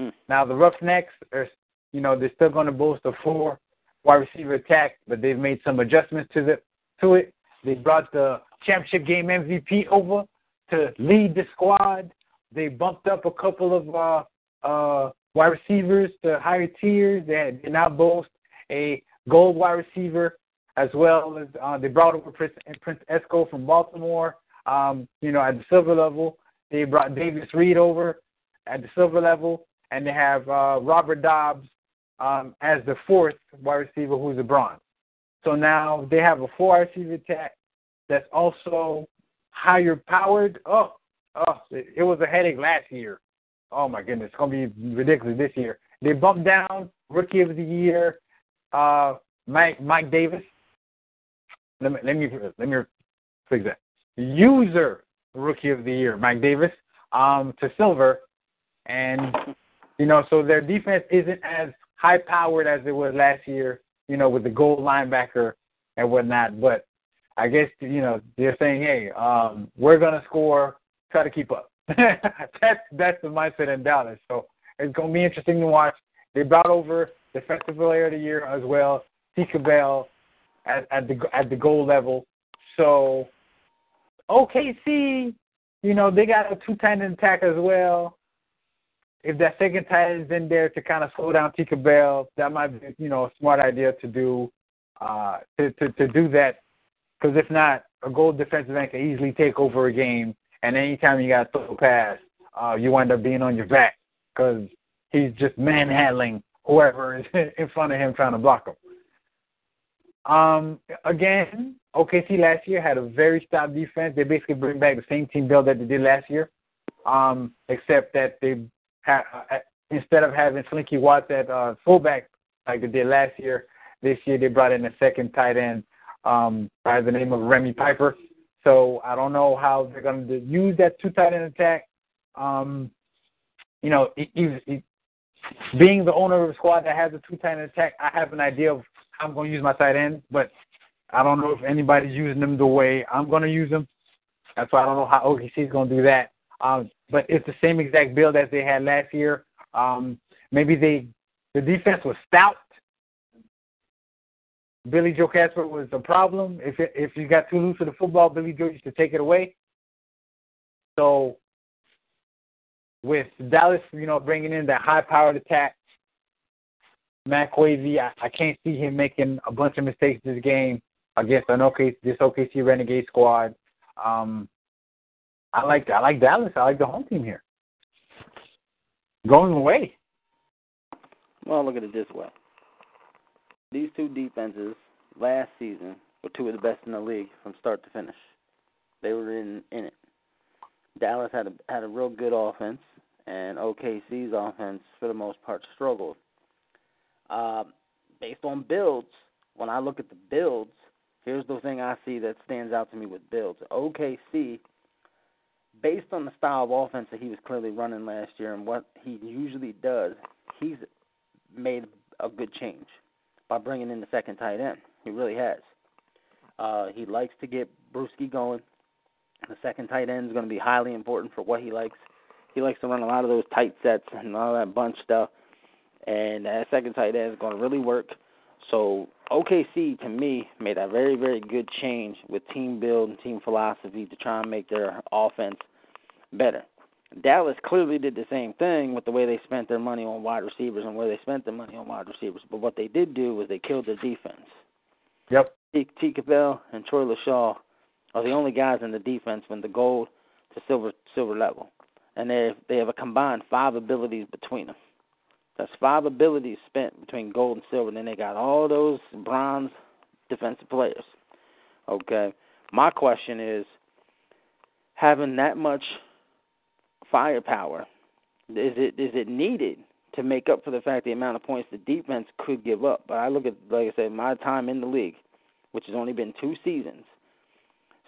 Mm. Now the Roughnecks are, you know, they're still going to boast a four wide receiver attack, but they've made some adjustments to the to it. They brought the championship game MVP over to lead the squad. They bumped up a couple of uh, uh, wide receivers to higher tiers. They, they now boast a gold wide receiver as well as uh, they brought over Prince, Prince Esco from Baltimore. Um, you know, at the silver level, they brought Davis Reed over at the silver level, and they have uh, Robert Dobbs um, as the fourth wide receiver, who's a bronze. So now they have a four wide receiver attack that's also higher powered. Oh, oh, it, it was a headache last year. Oh my goodness, it's gonna be ridiculous this year. They bumped down rookie of the year, uh, Mike Mike Davis. Let me let me let me fix that. User rookie of the year, Mike Davis, um, to silver, and you know, so their defense isn't as high powered as it was last year. You know, with the gold linebacker and whatnot. But I guess you know they're saying, hey, um, we're gonna score, try to keep up. that's that's the mindset in Dallas. So it's gonna be interesting to watch. They brought over defensive player of the year as well, Tika Bell, at, at the at the gold level. So OKC, you know, they got a two tight end attack as well. If that second tight end is in there to kind of slow down Tika Bell, that might be, you know, a smart idea to do uh to to, to do that. Because if not, a gold defensive end can easily take over a game, and anytime you got to throw a pass, uh, you wind up being on your back because he's just manhandling whoever is in front of him trying to block him. Um, again, OKC last year had a very stout defense. They basically bring back the same team build that they did last year, um, except that they ha- uh, instead of having Slinky Watts at uh, fullback like they did last year, this year they brought in a second tight end um, by the name of Remy Piper. So I don't know how they're going to use that two tight end attack. Um, you know, it, it, it, being the owner of a squad that has a two tight end attack, I have an idea of I'm going to use my tight end, but I don't know if anybody's using them the way I'm going to use them. That's why I don't know how OKC is going to do that. Um, but it's the same exact build as they had last year. Um, maybe they the defense was stout. Billy Joe Casper was the problem. If it, if you got too loose with the football, Billy Joe used to take it away. So with Dallas, you know, bringing in that high-powered attack, Matt Wavy, I, I can't see him making a bunch of mistakes this game against an OK this OKC Renegade squad. Um, I like I like Dallas. I like the home team here. Going away. Well, look at it this way. These two defenses last season were two of the best in the league from start to finish. They were in in it. Dallas had a had a real good offense, and OKC's offense for the most part struggled. Uh, based on builds, when I look at the builds, here's the thing I see that stands out to me with builds. OKC, based on the style of offense that he was clearly running last year and what he usually does, he's made a good change by bringing in the second tight end. He really has. Uh, he likes to get Bruschi going. The second tight end is going to be highly important for what he likes. He likes to run a lot of those tight sets and all that bunch stuff and that second tight end is going to really work. So OKC to me made a very very good change with team build and team philosophy to try and make their offense better. Dallas clearly did the same thing with the way they spent their money on wide receivers and where they spent their money on wide receivers. But what they did do was they killed their defense. Yep. T. T. Cabell and Troy LaShaw are the only guys in the defense from the gold to silver silver level, and they they have a combined five abilities between them. That's five abilities spent between gold and silver. And then they got all those bronze defensive players. Okay. My question is having that much firepower, is it is it needed to make up for the fact the amount of points the defense could give up? But I look at like I said, my time in the league, which has only been two seasons,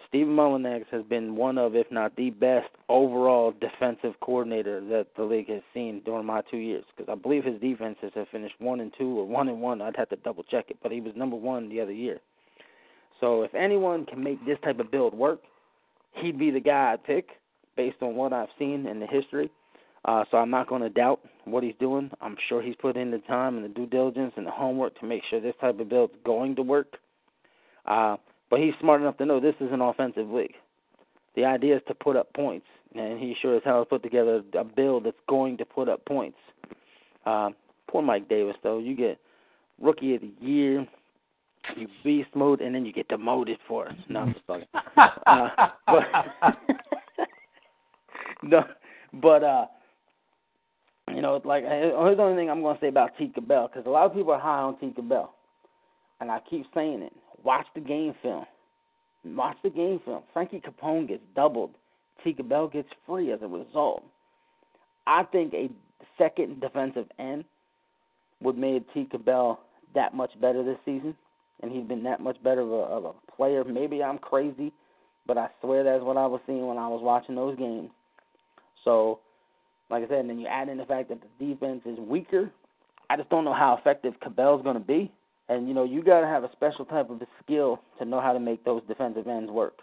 Stephen Mullinax has been one of, if not the best, overall defensive coordinator that the league has seen during my two years. Because I believe his defenses have finished one and two or one and one. I'd have to double check it, but he was number one the other year. So if anyone can make this type of build work, he'd be the guy I'd pick based on what I've seen in the history. Uh, so I'm not going to doubt what he's doing. I'm sure he's put in the time and the due diligence and the homework to make sure this type of build is going to work. Uh, but he's smart enough to know this is an offensive league. The idea is to put up points, and he sure as hell has put together a build that's going to put up points. Uh, poor Mike Davis, though. You get rookie of the year, you beast mode, and then you get demoted for it. No, I'm just fucking. uh, but no, but uh, you know, like here's the only thing I'm gonna say about Tinker Bell because a lot of people are high on Tinker Bell, and I keep saying it. Watch the game film. Watch the game film. Frankie Capone gets doubled. Tinker Bell gets free as a result. I think a second defensive end would make Tinker Bell that much better this season, and he's been that much better of a, of a player. Maybe I'm crazy, but I swear that's what I was seeing when I was watching those games. So, like I said, and then you add in the fact that the defense is weaker. I just don't know how effective Cabell's going to be. And you know, you got to have a special type of a skill to know how to make those defensive ends work.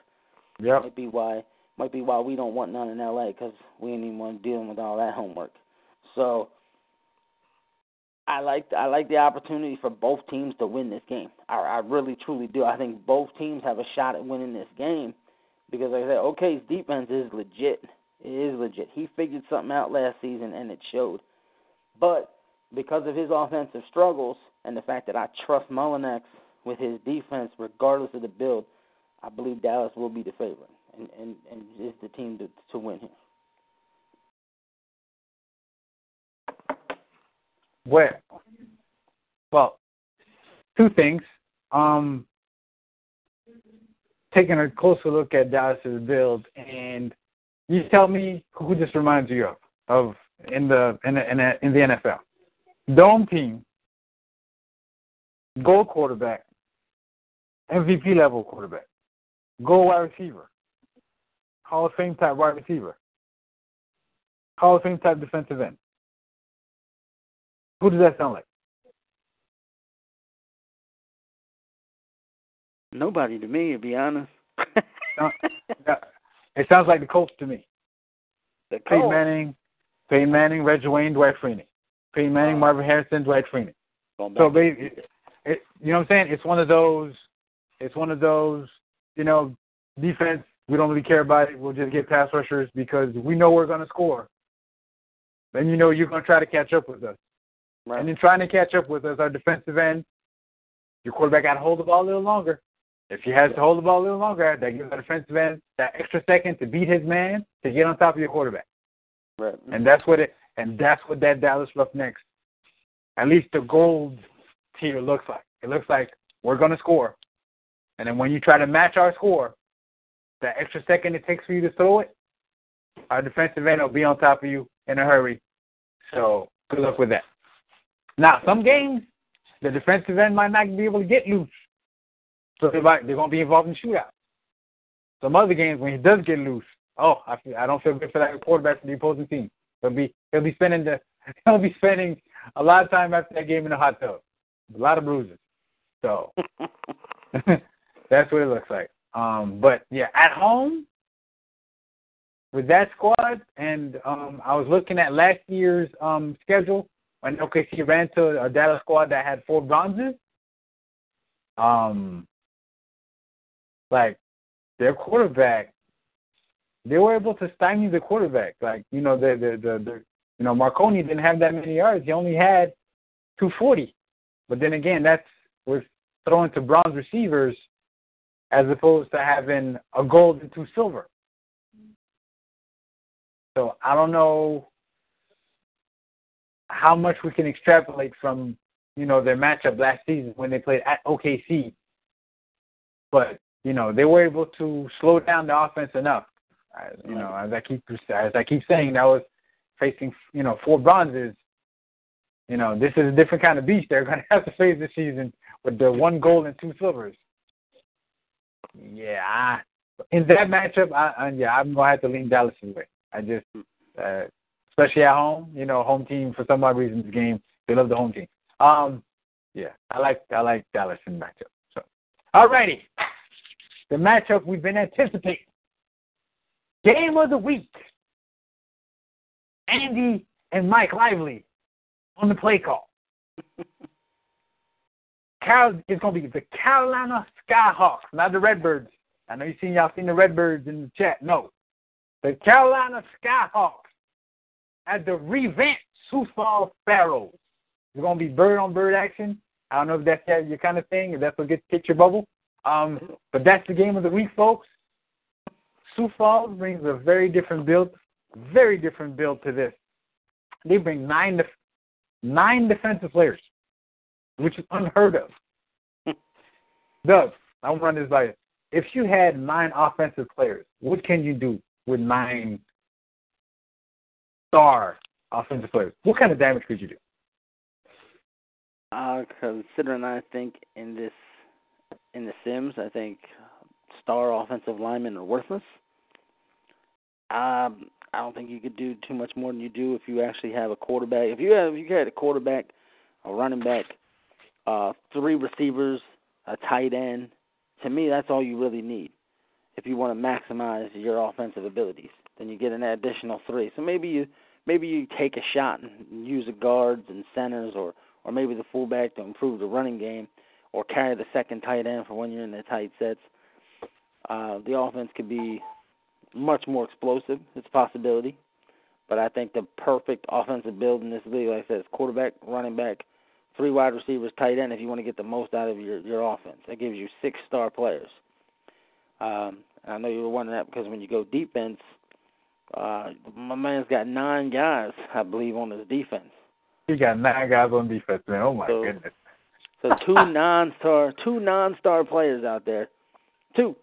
Yep. Might be why might be why we don't want none in LA because we ain't even want dealing with all that homework. So I like I like the opportunity for both teams to win this game. I, I really truly do. I think both teams have a shot at winning this game because, like I said, OK's defense is legit. It is legit. He figured something out last season and it showed. But because of his offensive struggles and the fact that I trust Mullinax with his defense, regardless of the build, I believe Dallas will be the favorite and and, and is the team to to win here. Well, well, two things. Um, taking a closer look at Dallas's build, and you tell me who this reminds you of of in the in the in the, in the NFL. Dome team, gold quarterback, MVP level quarterback, gold wide receiver, Hall of Fame type wide receiver, Hall of Fame type defensive end. Who does that sound like? Nobody to me, to be honest. It sounds like the Colts to me. the Peyton Manning, Peyton Manning, Reggie Wayne, Dwight Freeney. Peyton Manning. Marvin Harrison, Dwight Freeney. So they, it, you know what I'm saying? It's one of those. It's one of those. You know, defense. We don't really care about it. We'll just get pass rushers because we know we're going to score. Then you know you're going to try to catch up with us. right. And in trying to catch up with us, our defensive end, your quarterback got to hold the ball a little longer. If he has to hold the ball a little longer, that gives our defensive end that extra second to beat his man to get on top of your quarterback. right. And that's what it and that's what that Dallas Roughnecks, at least the gold tier looks like. It looks like we're gonna score. And then when you try to match our score, that extra second it takes for you to throw it, our defensive end will be on top of you in a hurry. So good luck with that. Now some games the defensive end might not be able to get loose. So they might, they're gonna be involved in shootouts. Some other games when he does get loose, oh, I feel, I don't feel good for that quarterback for the opposing team. He'll be he'll be spending the he'll be spending a lot of time after that game in the hot tub, a lot of bruises. So that's what it looks like. Um, but yeah, at home with that squad, and um, I was looking at last year's um, schedule when OKC ran to a Dallas squad that had four bronzes. Um, like their quarterback they were able to stymie the quarterback. Like you know, the the the, the you know Marconi didn't have that many yards. He only had 240. But then again, that's with throwing to bronze receivers as opposed to having a gold and two silver. So I don't know how much we can extrapolate from you know their matchup last season when they played at OKC. But you know they were able to slow down the offense enough you know, as I keep as I keep saying, that was facing you know four bronzes. You know, this is a different kind of beast they're going to have to face this season with the one gold and two silvers. Yeah, in that matchup, I, I yeah, I'm gonna have to lean Dallas away. I just, uh, especially at home, you know, home team for some odd reason this game they love the home team. Um, yeah, I like I like Dallas in matchup. So, alrighty, the matchup we've been anticipating. Game of the week. Andy and Mike Lively on the play call. Carol is going to be the Carolina Skyhawks, not the Redbirds. I know you seen y'all seen the Redbirds in the chat. No, the Carolina Skyhawks at the revamped Sioux Falls Sparrows. It's going to be bird on bird action. I don't know if that's your kind of thing, if that's what gets hit your bubble. Um, but that's the game of the week, folks. Sioux Falls brings a very different build, very different build to this. They bring nine def- nine defensive players, which is unheard of. Doug, I want to run this by you. If you had nine offensive players, what can you do with nine star offensive players? What kind of damage could you do? Uh, considering I think in this in the Sims, I think star offensive linemen are worthless. Um, I don't think you could do too much more than you do if you actually have a quarterback. If you have if you had a quarterback, a running back, uh, three receivers, a tight end, to me that's all you really need. If you want to maximize your offensive abilities, then you get an additional three. So maybe you maybe you take a shot and use the guards and centers or or maybe the fullback to improve the running game, or carry the second tight end for when you're in the tight sets. Uh, the offense could be much more explosive. It's a possibility. But I think the perfect offensive build in this league, like I said, is quarterback, running back, three wide receivers, tight end. If you want to get the most out of your your offense, that gives you six star players. Um, I know you were wondering that because when you go defense, uh, my man's got nine guys, I believe, on his defense. He got nine guys on defense, man. Oh my so, goodness. so two non-star, two non-star players out there, two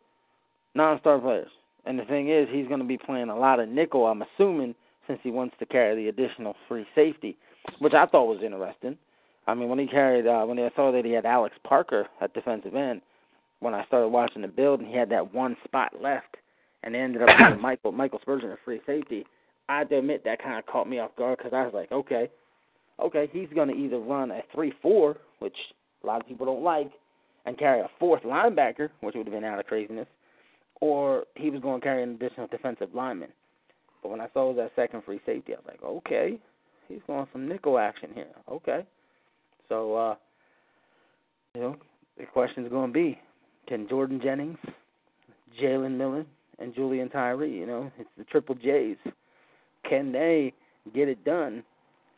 non-star players. And the thing is, he's going to be playing a lot of nickel. I'm assuming since he wants to carry the additional free safety, which I thought was interesting. I mean, when he carried, uh, when I saw that he had Alex Parker at defensive end, when I started watching the build and he had that one spot left, and ended up with Michael Michael Spurgeon at free safety. I have to admit that kind of caught me off guard because I was like, okay, okay, he's going to either run a three-four, which a lot of people don't like, and carry a fourth linebacker, which would have been out of craziness, or he was going to carry an additional defensive lineman. But when I saw that second free safety, I was like, okay, he's going some nickel action here. Okay, so uh, you know the question is going to be, can Jordan Jennings, Jalen Millen, and Julian Tyree, you know, it's the triple J's, can they get it done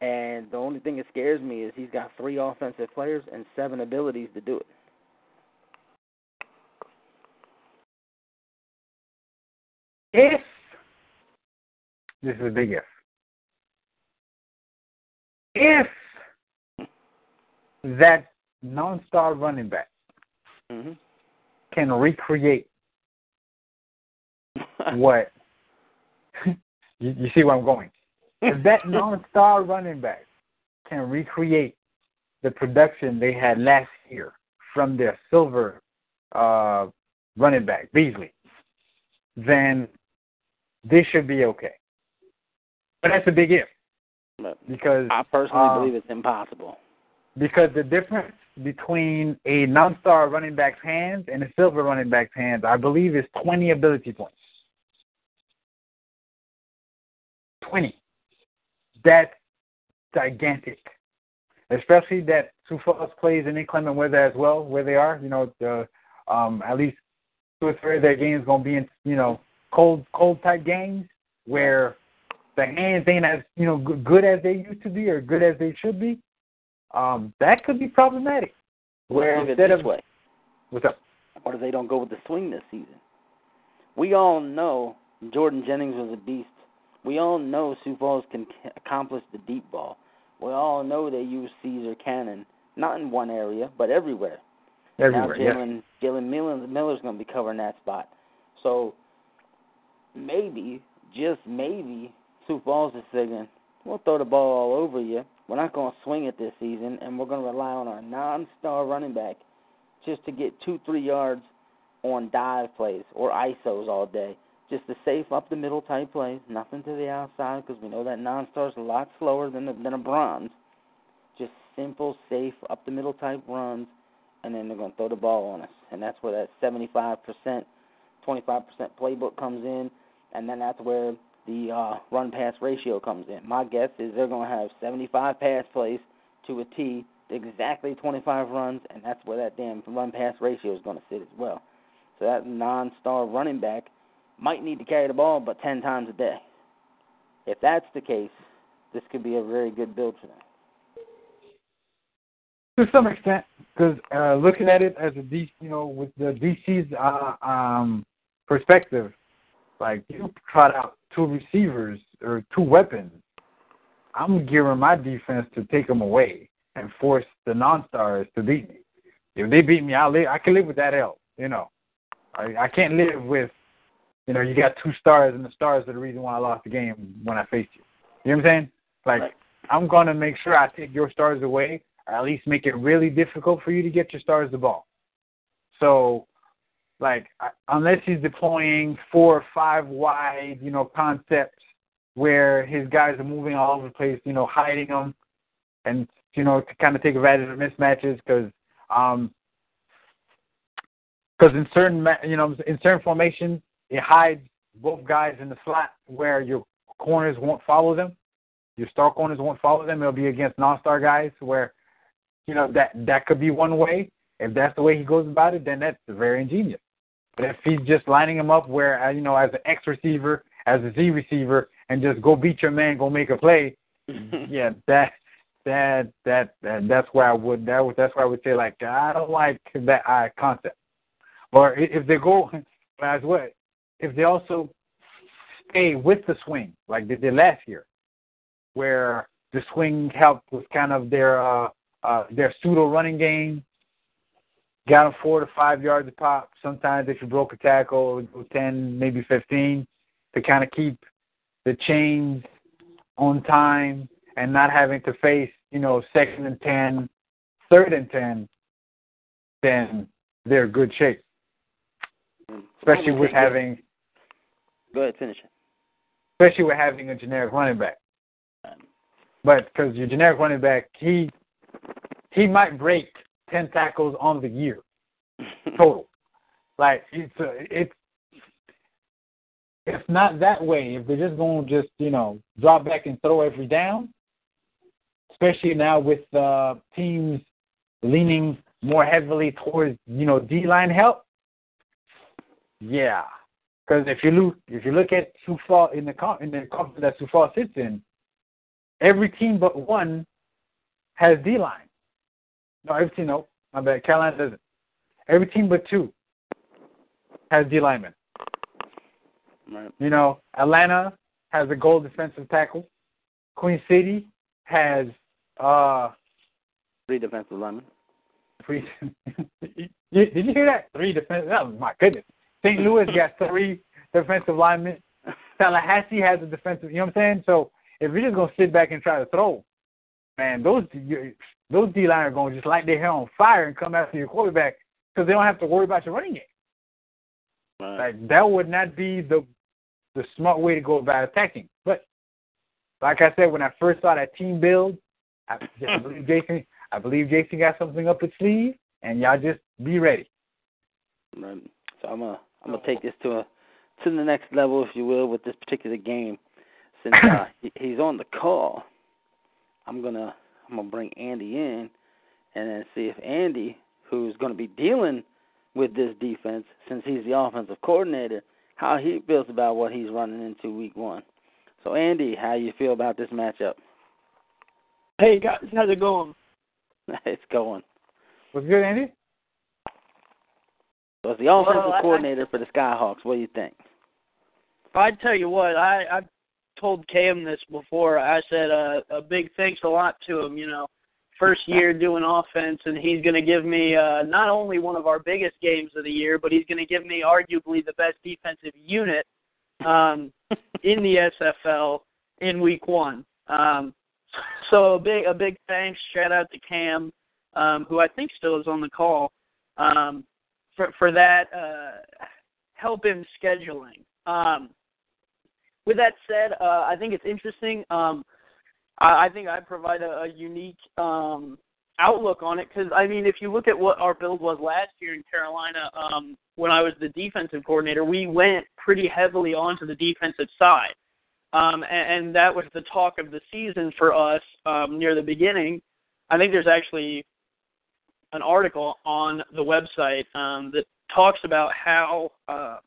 and the only thing that scares me is he's got three offensive players and seven abilities to do it. If this is a big if. If that non-star running back mm-hmm. can recreate what you, you see where I'm going if that non-star running back can recreate the production they had last year from their silver uh, running back Beasley, then this should be okay. But that's a big if. Because I personally uh, believe it's impossible. Because the difference between a non-star running back's hands and a silver running back's hands, I believe, is 20 ability points. 20 that's gigantic. Especially that Sioux Falls plays in inclement weather as well, where they are. You know, the um, at least two or three of their games going to be in you know cold cold type games where the hands ain't as you know good as they used to be or good as they should be. Um, that could be problematic. Where Let's instead this of way. what's up? What if they don't go with the swing this season? We all know Jordan Jennings was a beast we all know Sioux Falls can accomplish the deep ball. We all know they use Caesar Cannon, not in one area, but everywhere. Everywhere, now Jalen yes. Jalen Miller, Miller's going to be covering that spot. So maybe, just maybe, Sioux Falls is saying, we'll throw the ball all over you. We're not going to swing it this season, and we're going to rely on our non-star running back just to get two, three yards on dive plays or ISOs all day. Just the safe up the middle type plays, nothing to the outside because we know that non-star is a lot slower than a, than a bronze. Just simple, safe up the middle type runs, and then they're going to throw the ball on us, and that's where that 75%, 25% playbook comes in, and then that's where the uh, run pass ratio comes in. My guess is they're going to have 75 pass plays to a T, exactly 25 runs, and that's where that damn run pass ratio is going to sit as well. So that non-star running back might need to carry the ball, but 10 times a day. If that's the case, this could be a very good build for them. To some extent, because uh, looking at it as a DC, you know, with the DC's uh, um, perspective, like you trot out two receivers or two weapons, I'm gearing my defense to take them away and force the non-stars to beat me. If they beat me, I live. I can live with that L. You know, I I can't live with you know, you got two stars, and the stars are the reason why I lost the game when I faced you. You know what I'm saying? Like, right. I'm going to make sure I take your stars away, or at least make it really difficult for you to get your stars the ball. So, like, unless he's deploying four or five wide, you know, concepts where his guys are moving all over the place, you know, hiding them, and you know, to kind of take advantage of mismatches because um, because in certain you know in certain formations it hides both guys in the slot where your corners won't follow them. Your star corners won't follow them. It'll be against non-star guys where, you know, that that could be one way. If that's the way he goes about it, then that's very ingenious. But if he's just lining them up where, uh, you know, as an X receiver, as a Z receiver, and just go beat your man, go make a play, yeah, that that that that that's where I would that that's where I would say like I don't like that uh, concept. Or if they go as what if they also stay with the swing like they did last year, where the swing helped with kind of their uh, uh, their pseudo running game, got them four to five yards a pop. Sometimes if you broke a tackle, it go ten, maybe fifteen, to kind of keep the chains on time and not having to face, you know, second and ten, third and ten, then they're good shape. Mm. Especially with having Go ahead, finish it. Especially with having a generic running back. But because your generic running back, he he might break ten tackles on the year total. like it's uh, it's it's not that way. If they're just going to just you know drop back and throw every down, especially now with uh, teams leaning more heavily towards you know D line help. Yeah, because if you look if you look at Sioux Falls in the in the conference that Sioux Falls sits in, every team but one has D line. No, every team no, my bad. Carolina doesn't. Every team but two has D linemen. Right. You know, Atlanta has a gold defensive tackle. Queen City has uh three defensive linemen. Three. did you hear that? Three defensive. Oh my goodness. St. Louis got three defensive linemen. Tallahassee has a defensive. You know what I'm saying? So if you're just gonna sit back and try to throw, man, those those D line are gonna just light their hair on fire and come after your quarterback because they don't have to worry about your running game. Right. Like that would not be the the smart way to go about attacking. But like I said, when I first saw that team build, I, I believe Jason. I believe Jason got something up his sleeve, and y'all just be ready. Right. So I'm gonna I'm gonna take this to a to the next level, if you will, with this particular game. Since uh, he's on the call, I'm gonna I'm gonna bring Andy in, and then see if Andy, who's gonna be dealing with this defense, since he's the offensive coordinator, how he feels about what he's running into week one. So Andy, how you feel about this matchup? Hey guys, how's it going? it's going. What's good, Andy? So as the offensive well, coordinator I, for the Skyhawks, what do you think? I tell you what, I I told Cam this before. I said uh, a big thanks a lot to him. You know, first year doing offense, and he's going to give me uh, not only one of our biggest games of the year, but he's going to give me arguably the best defensive unit um, in the SFL in Week One. Um, so a big a big thanks, shout out to Cam, um, who I think still is on the call. Um, for for that uh, help in scheduling. Um, with that said, uh, I think it's interesting. Um, I, I think I provide a, a unique um, outlook on it because I mean, if you look at what our build was last year in Carolina, um, when I was the defensive coordinator, we went pretty heavily onto the defensive side, um, and, and that was the talk of the season for us um, near the beginning. I think there's actually an article on the website um, that talks about how uh,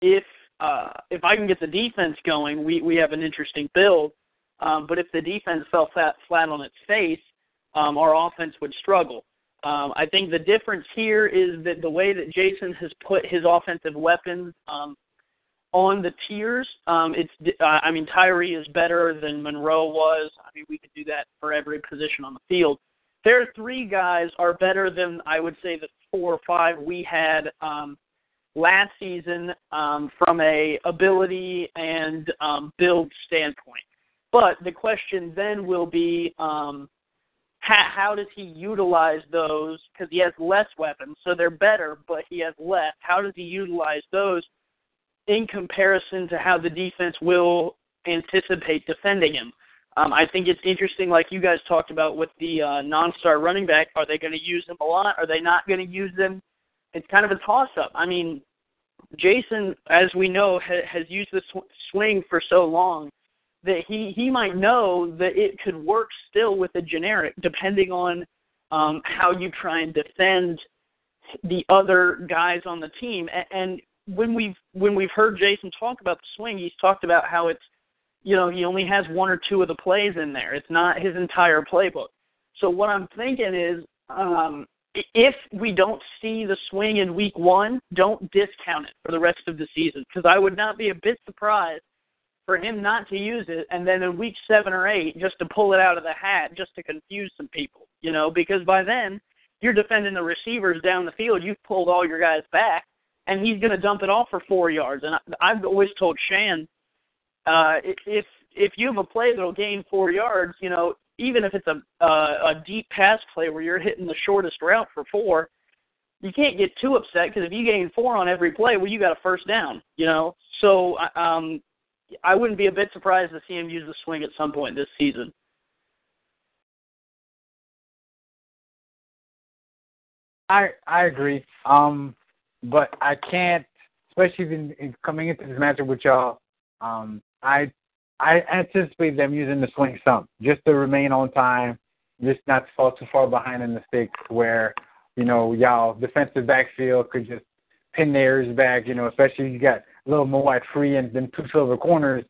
if uh, if I can get the defense going, we we have an interesting build. Um, but if the defense fell flat, flat on its face, um, our offense would struggle. Um, I think the difference here is that the way that Jason has put his offensive weapons um, on the tiers, um, it's uh, I mean Tyree is better than Monroe was. I mean we could do that for every position on the field. Their three guys are better than I would say the four or five we had um, last season um, from a ability and um, build standpoint. But the question then will be um, how, how does he utilize those? Because he has less weapons, so they're better, but he has less. How does he utilize those in comparison to how the defense will anticipate defending him? Um, I think it's interesting, like you guys talked about with the uh, non-star running back. Are they going to use him a lot? Are they not going to use them? It's kind of a toss-up. I mean, Jason, as we know, ha- has used the sw- swing for so long that he he might know that it could work still with a generic, depending on um, how you try and defend the other guys on the team. And, and when we've when we've heard Jason talk about the swing, he's talked about how it's you know he only has one or two of the plays in there. It's not his entire playbook. So what I'm thinking is. Um, if we don't see the swing in week one, don't discount it for the rest of the season because I would not be a bit surprised for him not to use it, and then in week seven or eight, just to pull it out of the hat, just to confuse some people, you know, because by then you're defending the receivers down the field. You've pulled all your guys back, and he's going to dump it off for four yards. And I, I've always told Shan, uh, if if you have a play that'll gain four yards, you know, even if it's a uh, a deep pass play where you're hitting the shortest route for four, you can't get too upset because if you gain four on every play, well, you got a first down, you know. So um, I wouldn't be a bit surprised to see him use the swing at some point this season. I I agree. Um, but I can't, especially in, in coming into this matchup with y'all. Um, I I anticipate them using the swing some just to remain on time, just not to fall too far behind in the sticks where you know y'all defensive backfield could just pin theirs back. You know, especially you got a little more wide free and then two silver corners,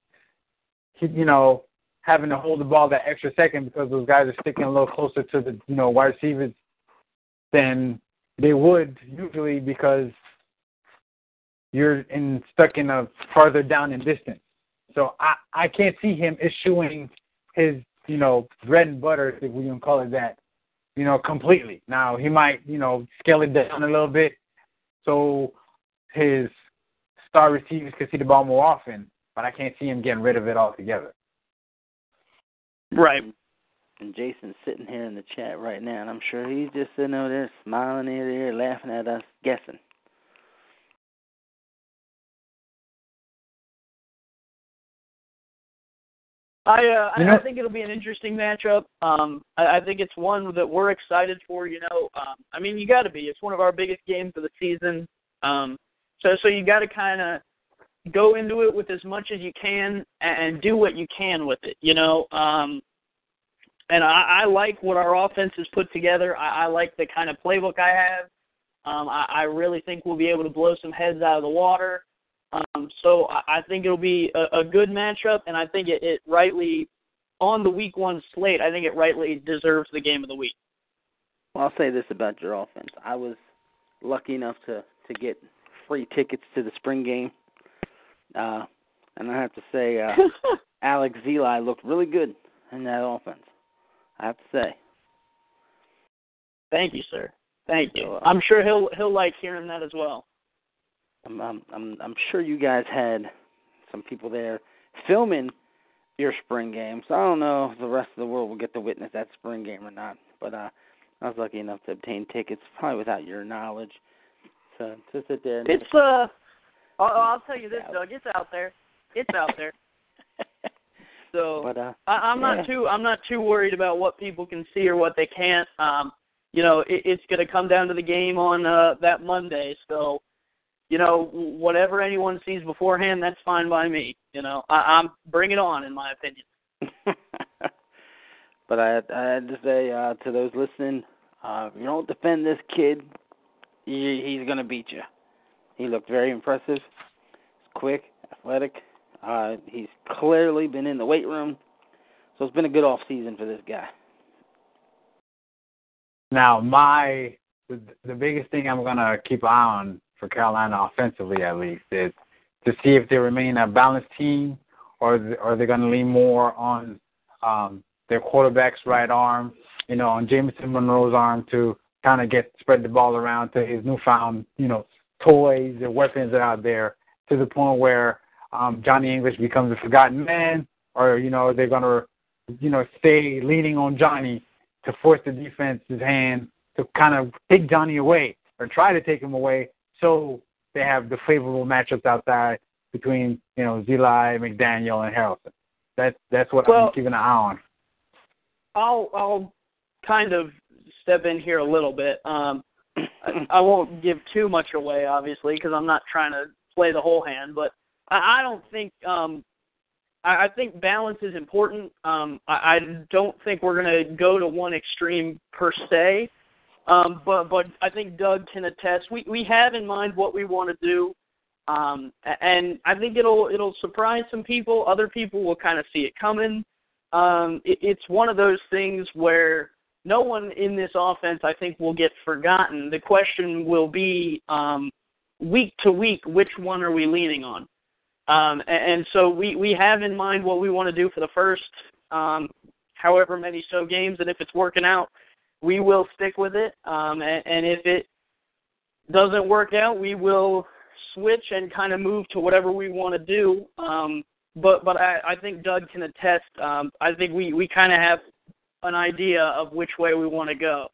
you know, having to hold the ball that extra second because those guys are sticking a little closer to the, you know, wide receivers than they would usually because you're in stuck in a farther down in distance. So I I can't see him issuing his you know bread and butter if we can call it that, you know completely. Now he might you know scale it down a little bit, so his star receivers can see the ball more often, but I can't see him getting rid of it altogether. Right. And Jason's sitting here in the chat right now, and I'm sure he's just sitting over there smiling ear to ear, laughing at us, guessing. I uh, You know- I think it'll be an interesting matchup. Um, I, I think it's one that we're excited for. You know, um, I mean, you got to be. It's one of our biggest games of the season. Um, so so you got to kind of go into it with as much as you can and do what you can with it. You know, um, and I, I like what our offense has put together. I, I like the kind of playbook I have. Um, I, I really think we'll be able to blow some heads out of the water. Um, so I, I think it'll be a, a good matchup, and I think it, it rightly on the week one slate. I think it rightly deserves the game of the week. Well, I'll say this about your offense. I was lucky enough to to get free tickets to the spring game, uh, and I have to say, uh, Alex Zeli looked really good in that offense. I have to say. Thank you, sir. Thank you. So, uh, I'm sure he'll he'll like hearing that as well. I'm I'm I'm, I'm sure you guys had some people there filming your spring game. So I don't know if the rest of the world will get to witness that spring game or not. But uh I was lucky enough to obtain tickets, probably without your knowledge. So to sit there. And It's uh, I'll, I'll tell you this, Doug. It's out there. It's out there. So but uh, I, I'm yeah. not too I'm not too worried about what people can see or what they can't. Um, you know, it, it's going to come down to the game on uh, that Monday. So, you know, whatever anyone sees beforehand, that's fine by me. You know, I, I'm bring it on, in my opinion. but I, I had to say uh, to those listening, uh, if you don't defend this kid, he, he's going to beat you. He looked very impressive. He's quick, athletic. Uh, he's clearly been in the weight room, so it's been a good off season for this guy. Now, my the, the biggest thing I'm gonna keep an eye on for Carolina offensively, at least, is to see if they remain a balanced team, or are they going to lean more on um, their quarterback's right arm, you know, on Jamison Monroe's arm to kind of get spread the ball around to his newfound, you know, toys and weapons that are out there to the point where um, Johnny English becomes a forgotten man, or you know they're gonna, you know, stay leaning on Johnny to force the defense's hand to kind of take Johnny away or try to take him away, so they have the favorable matchups outside between you know Zeli, McDaniel, and Harrelson. That's that's what Well- I'm keeping an eye on. I'll I'll kind of step in here a little bit. Um, I, I won't give too much away, obviously, because I'm not trying to play the whole hand. But I, I don't think um, I, I think balance is important. Um, I, I don't think we're going to go to one extreme per se. Um, but but I think Doug can attest. We we have in mind what we want to do, um, and I think it'll it'll surprise some people. Other people will kind of see it coming. Um, it, it's one of those things where no one in this offense, I think, will get forgotten. The question will be um, week to week, which one are we leaning on? Um, and, and so we, we have in mind what we want to do for the first um, however many so games, and if it's working out, we will stick with it. Um, and, and if it doesn't work out, we will switch and kind of move to whatever we want to do. Um, but but I, I think Doug can attest. Um, I think we, we kind of have an idea of which way we want to go.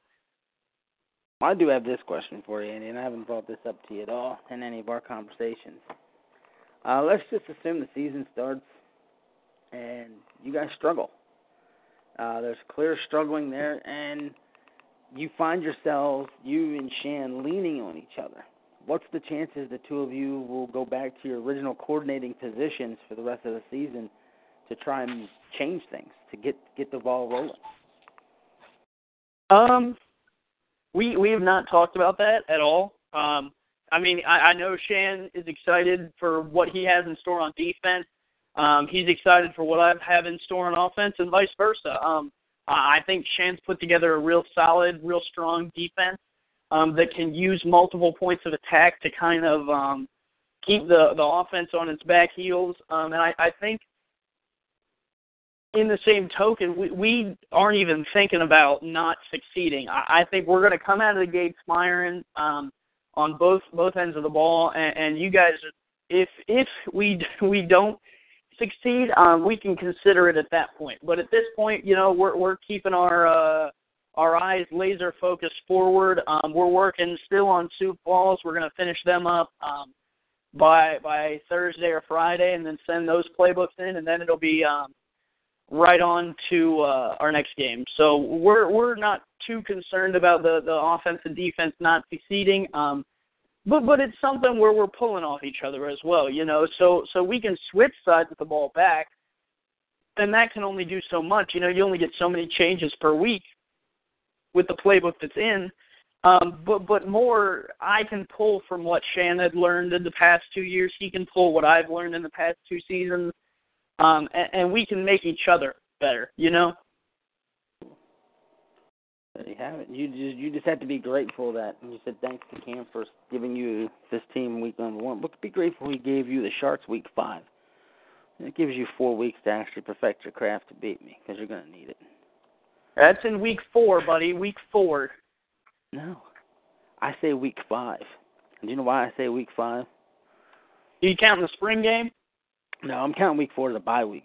I do have this question for you, Andy, and I haven't brought this up to you at all in any of our conversations. Uh, let's just assume the season starts and you guys struggle. Uh, there's clear struggling there, and you find yourselves, you and Shan, leaning on each other. What's the chances the two of you will go back to your original coordinating positions for the rest of the season to try and change things to get get the ball rolling? Um, we we have not talked about that at all. Um, I mean, I, I know Shan is excited for what he has in store on defense. Um, he's excited for what I have in store on offense, and vice versa. Um, I I think Shan's put together a real solid, real strong defense um, that can use multiple points of attack to kind of um, keep the the offense on its back heels. Um, and I, I think in the same token, we, we aren't even thinking about not succeeding. I, I think we're going to come out of the gate firing um, on both both ends of the ball, and, and you guys, if if we we don't succeed, um, we can consider it at that point. But at this point, you know, we're we're keeping our uh, our eyes laser focused forward. Um, we're working still on soup balls. We're going to finish them up um, by by Thursday or Friday, and then send those playbooks in, and then it'll be um, right on to uh, our next game. So we're we're not too concerned about the the offense and defense not succeeding. Um, but but it's something where we're pulling off each other as well, you know. So so we can switch sides with the ball back, and that can only do so much. You know, you only get so many changes per week with the playbook that's in. Um, but but more, I can pull from what Shan had learned in the past two years. He can pull what I've learned in the past two seasons, um, and, and we can make each other better. You know. There you have it. You just you just have to be grateful that and you said thanks to Cam for giving you this team week number one. But be grateful he gave you the Sharks week five. It gives you four weeks to actually perfect your craft to beat me because you're gonna need it. That's in week four, buddy. Week four. No, I say week five. And do you know why I say week five? Do you count the spring game? No, I'm counting week four as a bye week.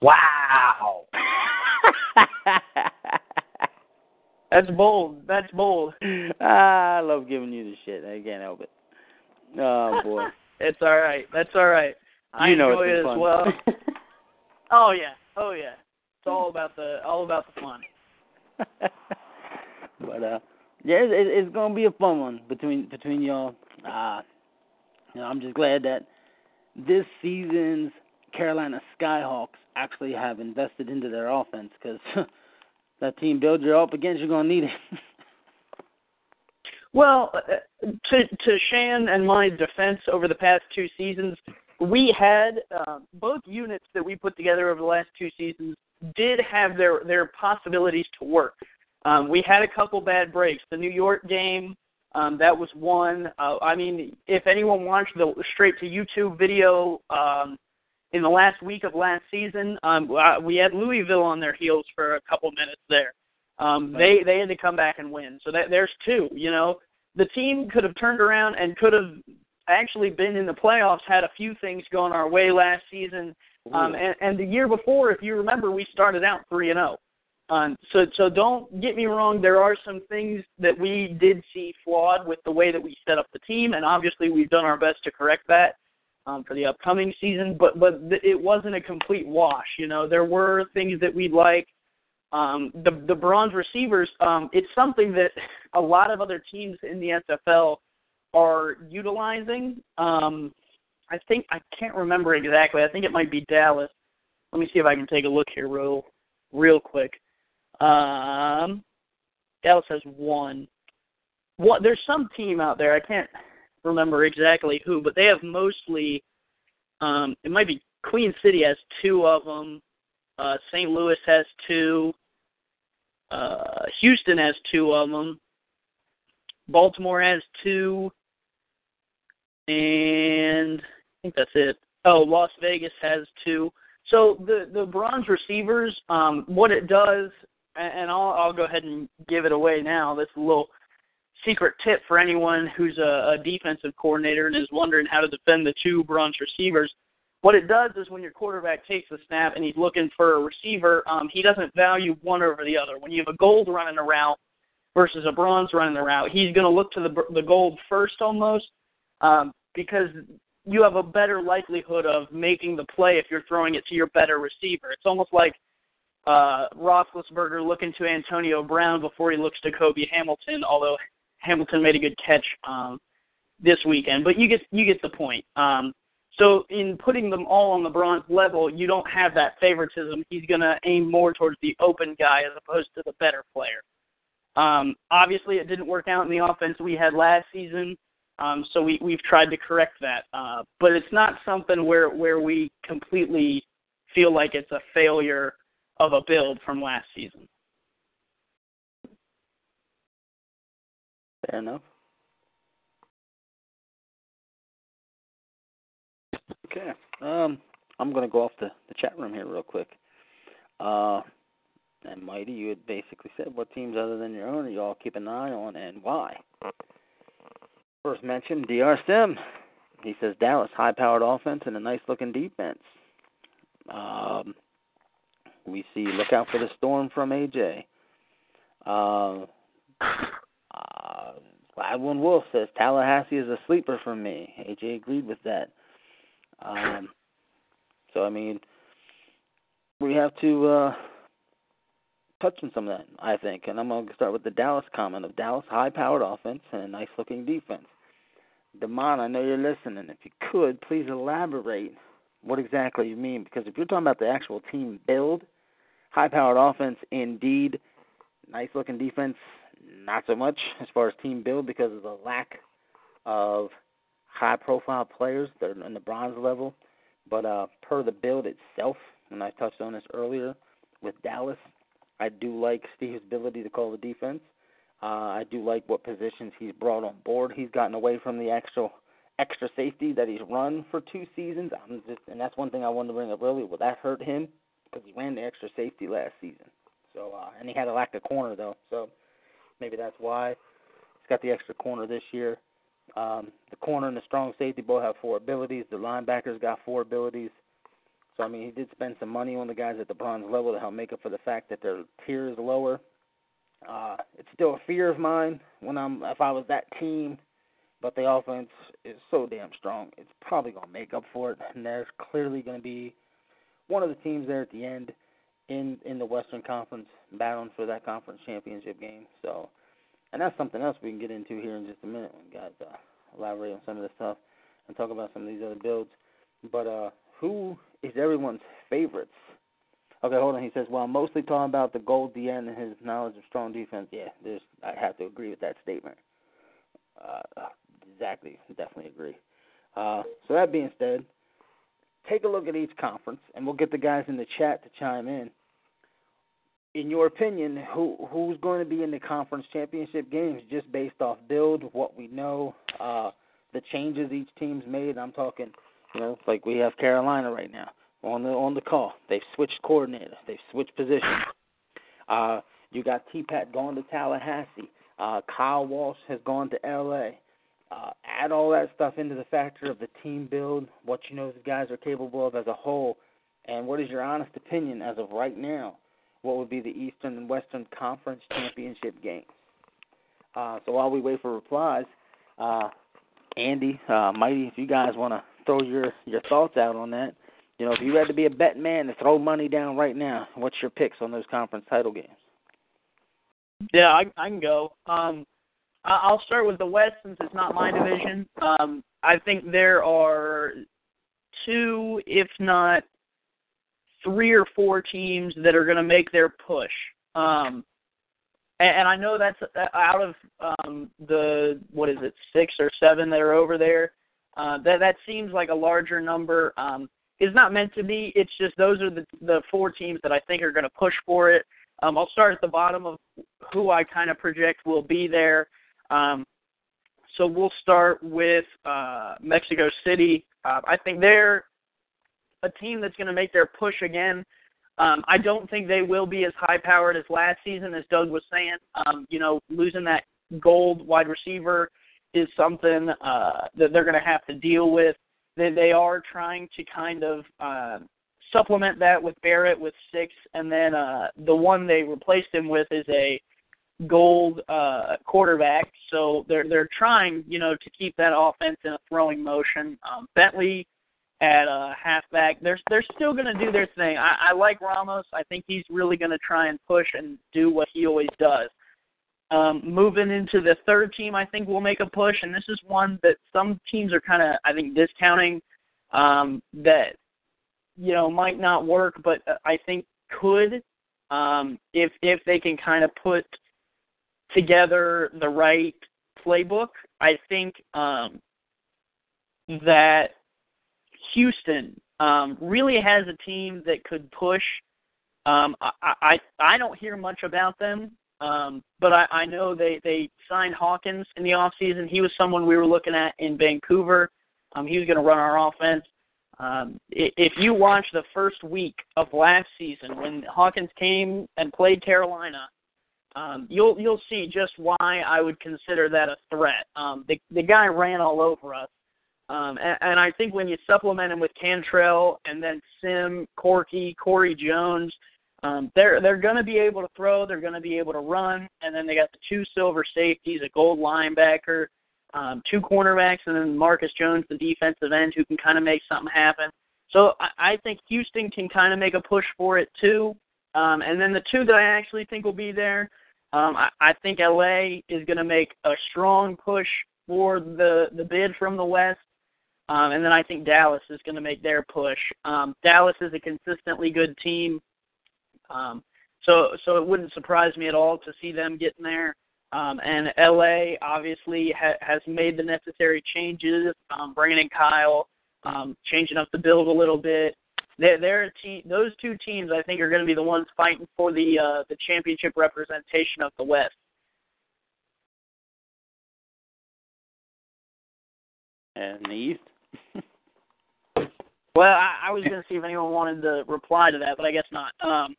Wow. That's bold. That's bold. ah, I love giving you the shit. I can't help it. Oh boy. it's all right. That's all right. I you know enjoy it's it as fun. well. oh yeah. Oh yeah. It's all about the all about the fun. but uh, yeah, it, it, it's gonna be a fun one between between y'all. Uh, you know, I'm just glad that this season's Carolina Skyhawks actually have invested into their offense because that team build you're up against, you're gonna need it. Well, uh, to to Shan and my defense over the past two seasons, we had uh, both units that we put together over the last two seasons did have their their possibilities to work. Um, we had a couple bad breaks. The New York game, um, that was one. Uh, I mean, if anyone watched the straight to YouTube video um, in the last week of last season, um, we had Louisville on their heels for a couple minutes there. Um, they they had to come back and win. So that there's two. You know, the team could have turned around and could have actually been in the playoffs had a few things going our way last season. Um, and, and the year before, if you remember, we started out three and zero. Um, so so don't get me wrong. There are some things that we did see flawed with the way that we set up the team, and obviously we've done our best to correct that um, for the upcoming season. But but it wasn't a complete wash. You know, there were things that we'd like. Um, the the bronze receivers, um, it's something that a lot of other teams in the SFL are utilizing. Um, I think I can't remember exactly. I think it might be Dallas. Let me see if I can take a look here real real quick. Um, Dallas has one. What there's some team out there. I can't remember exactly who, but they have mostly. Um, it might be Queen City has two of them. Uh, St. Louis has two. Uh, Houston has two of them. Baltimore has two. And I think that's it. Oh, Las Vegas has two. So the the bronze receivers, um, what it does, and I'll I'll go ahead and give it away now. This little secret tip for anyone who's a, a defensive coordinator and is wondering how to defend the two bronze receivers. What it does is when your quarterback takes the snap and he's looking for a receiver, um, he doesn't value one over the other. When you have a gold running a route versus a bronze running the route, he's going to look to the the gold first almost um, because you have a better likelihood of making the play if you're throwing it to your better receiver. It's almost like uh, Roethlisberger looking to Antonio Brown before he looks to Cobi Hamilton, although Hamilton made a good catch um, this weekend. But you get you get the point. Um, so in putting them all on the bronze level, you don't have that favoritism. He's going to aim more towards the open guy as opposed to the better player. Um, obviously, it didn't work out in the offense we had last season. Um, so we, we've tried to correct that. Uh, but it's not something where, where we completely feel like it's a failure of a build from last season. Fair enough. Okay. Um, I'm gonna go off the, the chat room here real quick. Uh, and Mighty, you had basically said what teams other than your own are you all keep an eye on and why. First mention Dr. Sim. He says Dallas high powered offense and a nice looking defense. Um, we see look out for the storm from AJ. Uh, Gladwin Wolf says Tallahassee is a sleeper for me. AJ agreed with that. Um, so I mean, we have to uh, touch on some of that, I think. And I'm going to start with the Dallas comment of Dallas high-powered offense and a nice-looking defense. Demond, I know you're listening. If you could, please elaborate what exactly you mean, because if you're talking about the actual team build, high-powered offense, indeed, nice-looking defense, not so much as far as team build because of the lack of high-profile players that are in the bronze level. But uh, per the build itself, and I touched on this earlier with Dallas, I do like Steve's ability to call the defense. Uh, I do like what positions he's brought on board. He's gotten away from the extra extra safety that he's run for two seasons. I'm just, and that's one thing I wanted to bring up earlier. Will that hurt him? Because he ran the extra safety last season. So uh, and he had a lack of corner though. So maybe that's why he's got the extra corner this year. Um, the corner and the strong safety both have four abilities. The linebackers got four abilities. So I mean, he did spend some money on the guys at the bronze level to help make up for the fact that their tier is lower. Uh, it's still a fear of mine when I'm if I was that team, but the offense is so damn strong. It's probably gonna make up for it, and there's clearly gonna be one of the teams there at the end in in the Western Conference battling for that conference championship game. So, and that's something else we can get into here in just a minute when guys uh, elaborate on some of this stuff and talk about some of these other builds. But uh, who is everyone's favorites? Okay, hold on. He says, "Well, I'm mostly talking about the gold DN and his knowledge of strong defense." Yeah, there's. I have to agree with that statement. Uh, exactly, definitely agree. Uh, so that being said, take a look at each conference, and we'll get the guys in the chat to chime in. In your opinion, who who's going to be in the conference championship games, just based off build, what we know, uh, the changes each team's made? I'm talking, you know, like we have Carolina right now on the on the call. They've switched coordinators. They've switched positions. Uh, you got T Pat going to Tallahassee. Uh, Kyle Walsh has gone to L.A. Uh, add all that stuff into the factor of the team build, what you know the guys are capable of as a whole, and what is your honest opinion as of right now? What would be the Eastern and Western Conference championship games? Uh, so while we wait for replies, uh, Andy, uh, Mighty, if you guys want to throw your your thoughts out on that, you know, if you had to be a bet man to throw money down right now, what's your picks on those conference title games? Yeah, I, I can go. Um, I'll start with the West since it's not my division. Um, I think there are two, if not three or four teams that are going to make their push. Um, and, and I know that's uh, out of um, the what is it, six or seven that are over there. Uh, that that seems like a larger number. Um, it's not meant to be. It's just those are the the four teams that I think are going to push for it. Um, I'll start at the bottom of who I kind of project will be there. Um, so we'll start with uh, Mexico City. Uh, I think they're a team that's going to make their push again. Um, I don't think they will be as high powered as last season, as Doug was saying. Um, you know, losing that gold wide receiver is something uh, that they're going to have to deal with. They, they are trying to kind of uh, supplement that with Barrett with six, and then uh, the one they replaced him with is a gold uh, quarterback. So they're they're trying, you know, to keep that offense in a throwing motion. Um, Bentley at uh, halfback, they're they're still going to do their thing. I, I like Ramos. I think he's really going to try and push and do what he always does. Um, moving into the third team, I think we'll make a push, and this is one that some teams are kind of, I think, discounting. Um, that you know might not work, but I think could um, if if they can kind of put together the right playbook. I think um, that Houston um, really has a team that could push. Um, I, I I don't hear much about them, um, but I, I know they they signed Hawkins in the off season. He was someone we were looking at in Vancouver. Um, he was going to run our offense. Um, if you watch the first week of last season when Hawkins came and played Carolina, um, you'll you'll see just why I would consider that a threat. Um, the the guy ran all over us, um, and, and I think when you supplement him with Cantrell and then Sim, Corky, Corey Jones, um, they're they're going to be able to throw, they're going to be able to run, and then they got the two silver safeties, a gold linebacker, um, two cornerbacks, and then Marcus Jones, the defensive end, who can kind of make something happen. So I, I think Houston can kind of make a push for it too. Um, and then the two that I actually think will be there um, I, I think LA is going to make a strong push for the the bid from the West, um, and then I think Dallas is going to make their push. Um, Dallas is a consistently good team, um, so so it wouldn't surprise me at all to see them getting there. Um, and LA obviously ha- has made the necessary changes, um, bringing in Kyle, um, changing up the build a little bit, they're, they're a team, those two teams, I think, are going to be the ones fighting for the uh, the championship representation of the West. And the East. well, I, I was going to see if anyone wanted to reply to that, but I guess not. Um,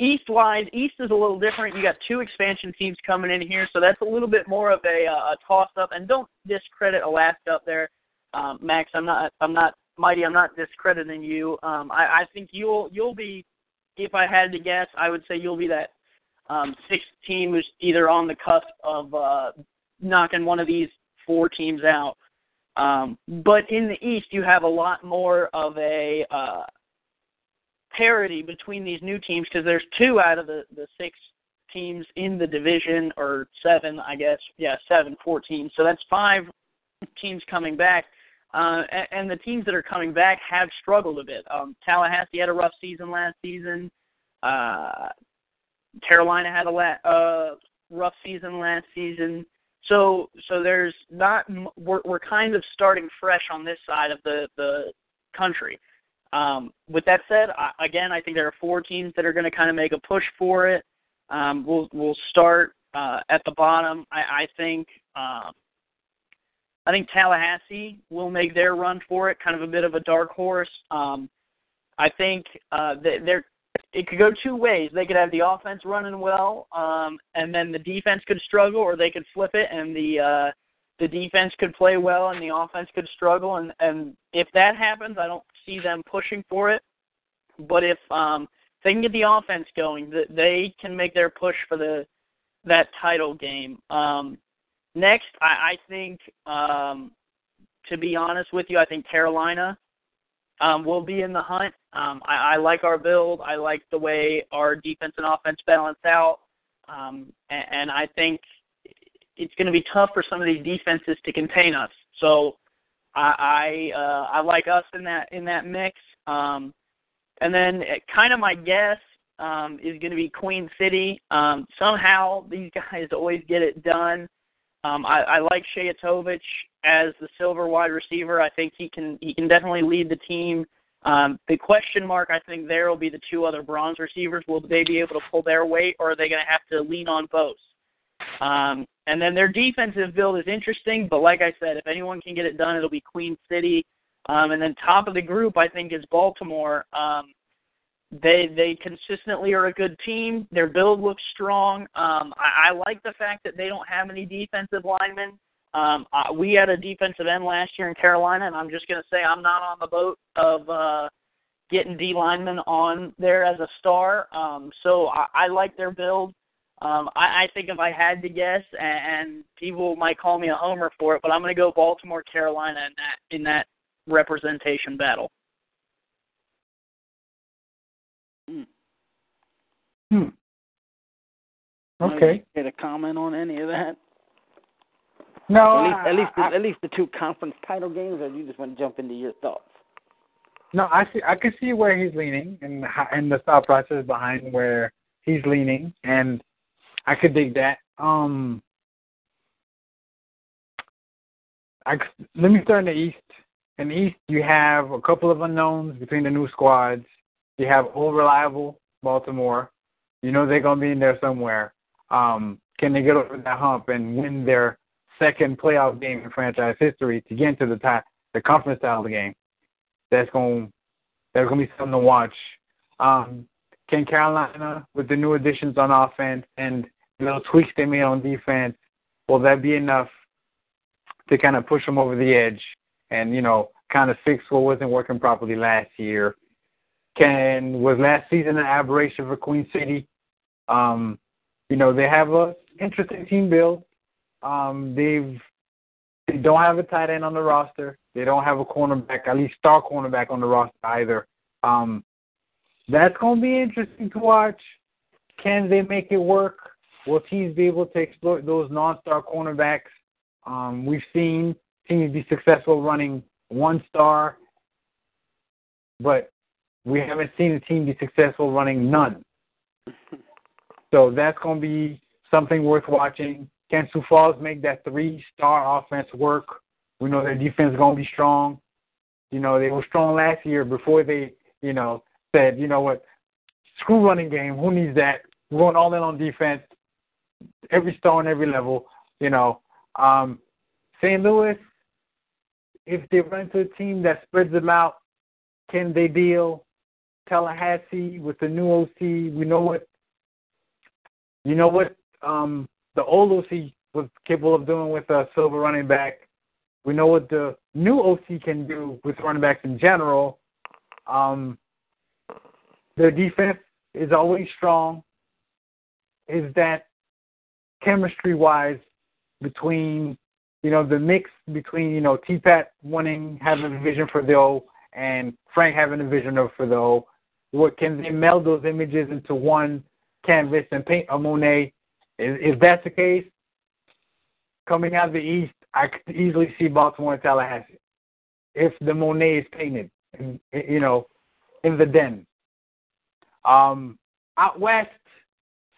East wise, East is a little different. You got two expansion teams coming in here, so that's a little bit more of a, uh, a toss up. And don't discredit Alaska up there, um, Max. I'm not I'm not Mighty, I'm not discrediting you. Um, I, I think you'll you'll be, if I had to guess, I would say you'll be that um, sixth team who's either on the cusp of uh, knocking one of these four teams out. Um, but in the East, you have a lot more of a uh, parity between these new teams because there's two out of the, the six teams in the division, or seven, I guess. Yeah, seven, four teams. So that's five teams coming back. Uh, and, and the teams that are coming back have struggled a bit. Um, Tallahassee had a rough season last season. Uh, Carolina had a la- uh, rough season last season. So so there's not we're we're kind of starting fresh on this side of the the country. Um, with that said, I, again, I think there are four teams that are going to kind of make a push for it. Um, we'll we'll start uh, at the bottom. I, I think um, I think Tallahassee will make their run for it, kind of a bit of a dark horse. Um, I think uh, they're it could go two ways. They could have the offense running well, um, and then the defense could struggle, or they could flip it and the uh, the defense could play well and the offense could struggle. And and if that happens, I don't see them pushing for it. But if um, they can get the offense going, that they can make their push for the that title game. Um, next, I, I think, um, to be honest with you, I think Carolina um, will be in the hunt. Um, I, I like our build. I like the way our defense and offense balance out, um, and, and I think it's going to be tough for some of these defenses to contain us. So I I, uh, I like us in that in that mix. Um, and then uh, kind of my guess um, is going to be Queen City. Um, somehow these guys always get it done. Um, I, I like Shayatovich as the silver wide receiver. I think he can he can definitely lead the team. Um, the question mark I think there will be the two other bronze receivers. Will they be able to pull their weight, or are they going to have to lean on both? Um, and then their defensive build is interesting, but like I said, if anyone can get it done, it'll be Queen City. Um, and then top of the group, I think, is Baltimore. Um, they they consistently are a good team. Their build looks strong. Um, I, I like the fact that they don't have any defensive linemen. Um, uh, we had a defensive end last year in Carolina, and I'm just going to say I'm not on the boat of uh, getting D linemen on there as a star. Um, so I, I like their build. Um, I, I think if I had to guess, and, and people might call me a homer for it, but I'm going to go Baltimore, Carolina in that in that representation battle. Hmm. Hmm. Okay. Get a comment on any of that? No, at least, I, at least, I, the, at least the two conference title games, or you just want to jump into your thoughts? No, I see. I can see where he's leaning, and and the thought process behind where he's leaning, and I could dig that. Um, I let me start in the East. In the East, you have a couple of unknowns between the new squads. You have old reliable Baltimore. You know they're gonna be in there somewhere. Um, can they get over that hump and win their second playoff game in franchise history to get into the tie, the conference title game? That's gonna that's gonna be something to watch. Um, can Carolina, with the new additions on offense and the little tweaks they made on defense, will that be enough to kind of push them over the edge and you know kind of fix what wasn't working properly last year? Can was last season an aberration for Queen City? Um, you know they have a interesting team build. Um, they've they don't have a tight end on the roster. They don't have a cornerback, at least star cornerback on the roster either. Um, that's going to be interesting to watch. Can they make it work? Will teams be able to exploit those non-star cornerbacks? Um, we've seen teams be successful running one star, but we haven't seen a team be successful running none. So that's going to be something worth watching. Can Sioux Falls make that three-star offense work? We know their defense is going to be strong. You know, they were strong last year before they, you know, said, you know what, screw running game. Who needs that? We're going all in on defense. Every star on every level. You know, um, St. Louis, if they run to a team that spreads them out, can they deal? Tallahassee with the new OC, we know what you know what um, the old OC was capable of doing with a silver running back. We know what the new OC can do with running backs in general. Um, their defense is always strong. is that chemistry wise between you know the mix between you know T Pat wanting having a vision for the O and Frank having a vision of for the O. What can they meld those images into one canvas and paint a Monet? If, that's the case, coming out of the East, I could easily see Baltimore and Tallahassee. If the Monet is painted, you know, in the den. Um, out west,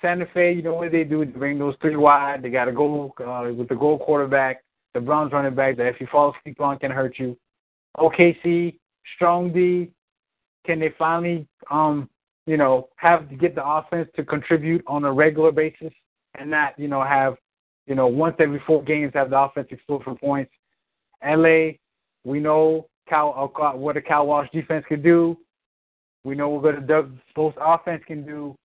Santa Fe, you know what they do? They bring those three wide. They got a gold uh, with the gold quarterback, the bronze running back that if you fall asleep on can hurt you. OKC, strong D. Can they finally, um, you know, have to get the offense to contribute on a regular basis and not, you know, have, you know, once every four games have the offense explode for points. LA, we know Cal, uh, what a Cal Walsh defense can do. We know what a Doug Bost offense can do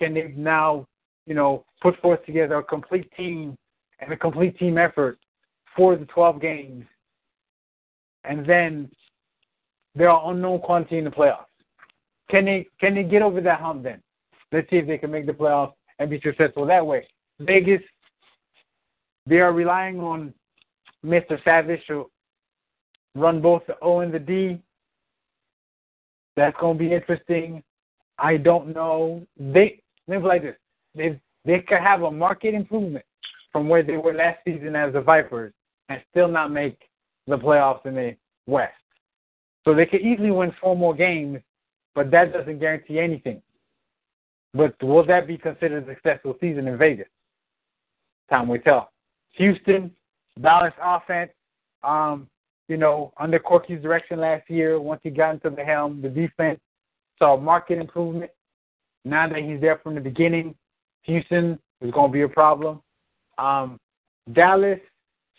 can they now, you know, put forth together a complete team and a complete team effort for the 12 games, and then there are unknown quantity in the playoffs. Can they can they get over that hump then? Let's see if they can make the playoffs and be successful that way. Vegas, they are relying on Mr. Savage to run both the O and the D. That's to be interesting. I don't know. They Think like this: they they could have a market improvement from where they were last season as the Vipers and still not make the playoffs in the West. So they could easily win four more games, but that doesn't guarantee anything. But will that be considered a successful season in Vegas? Time will tell. Houston, balanced offense, um, you know, under Corky's direction last year, once he got into the helm, the defense saw market improvement. Now that he's there from the beginning, Houston is going to be a problem. Um, Dallas,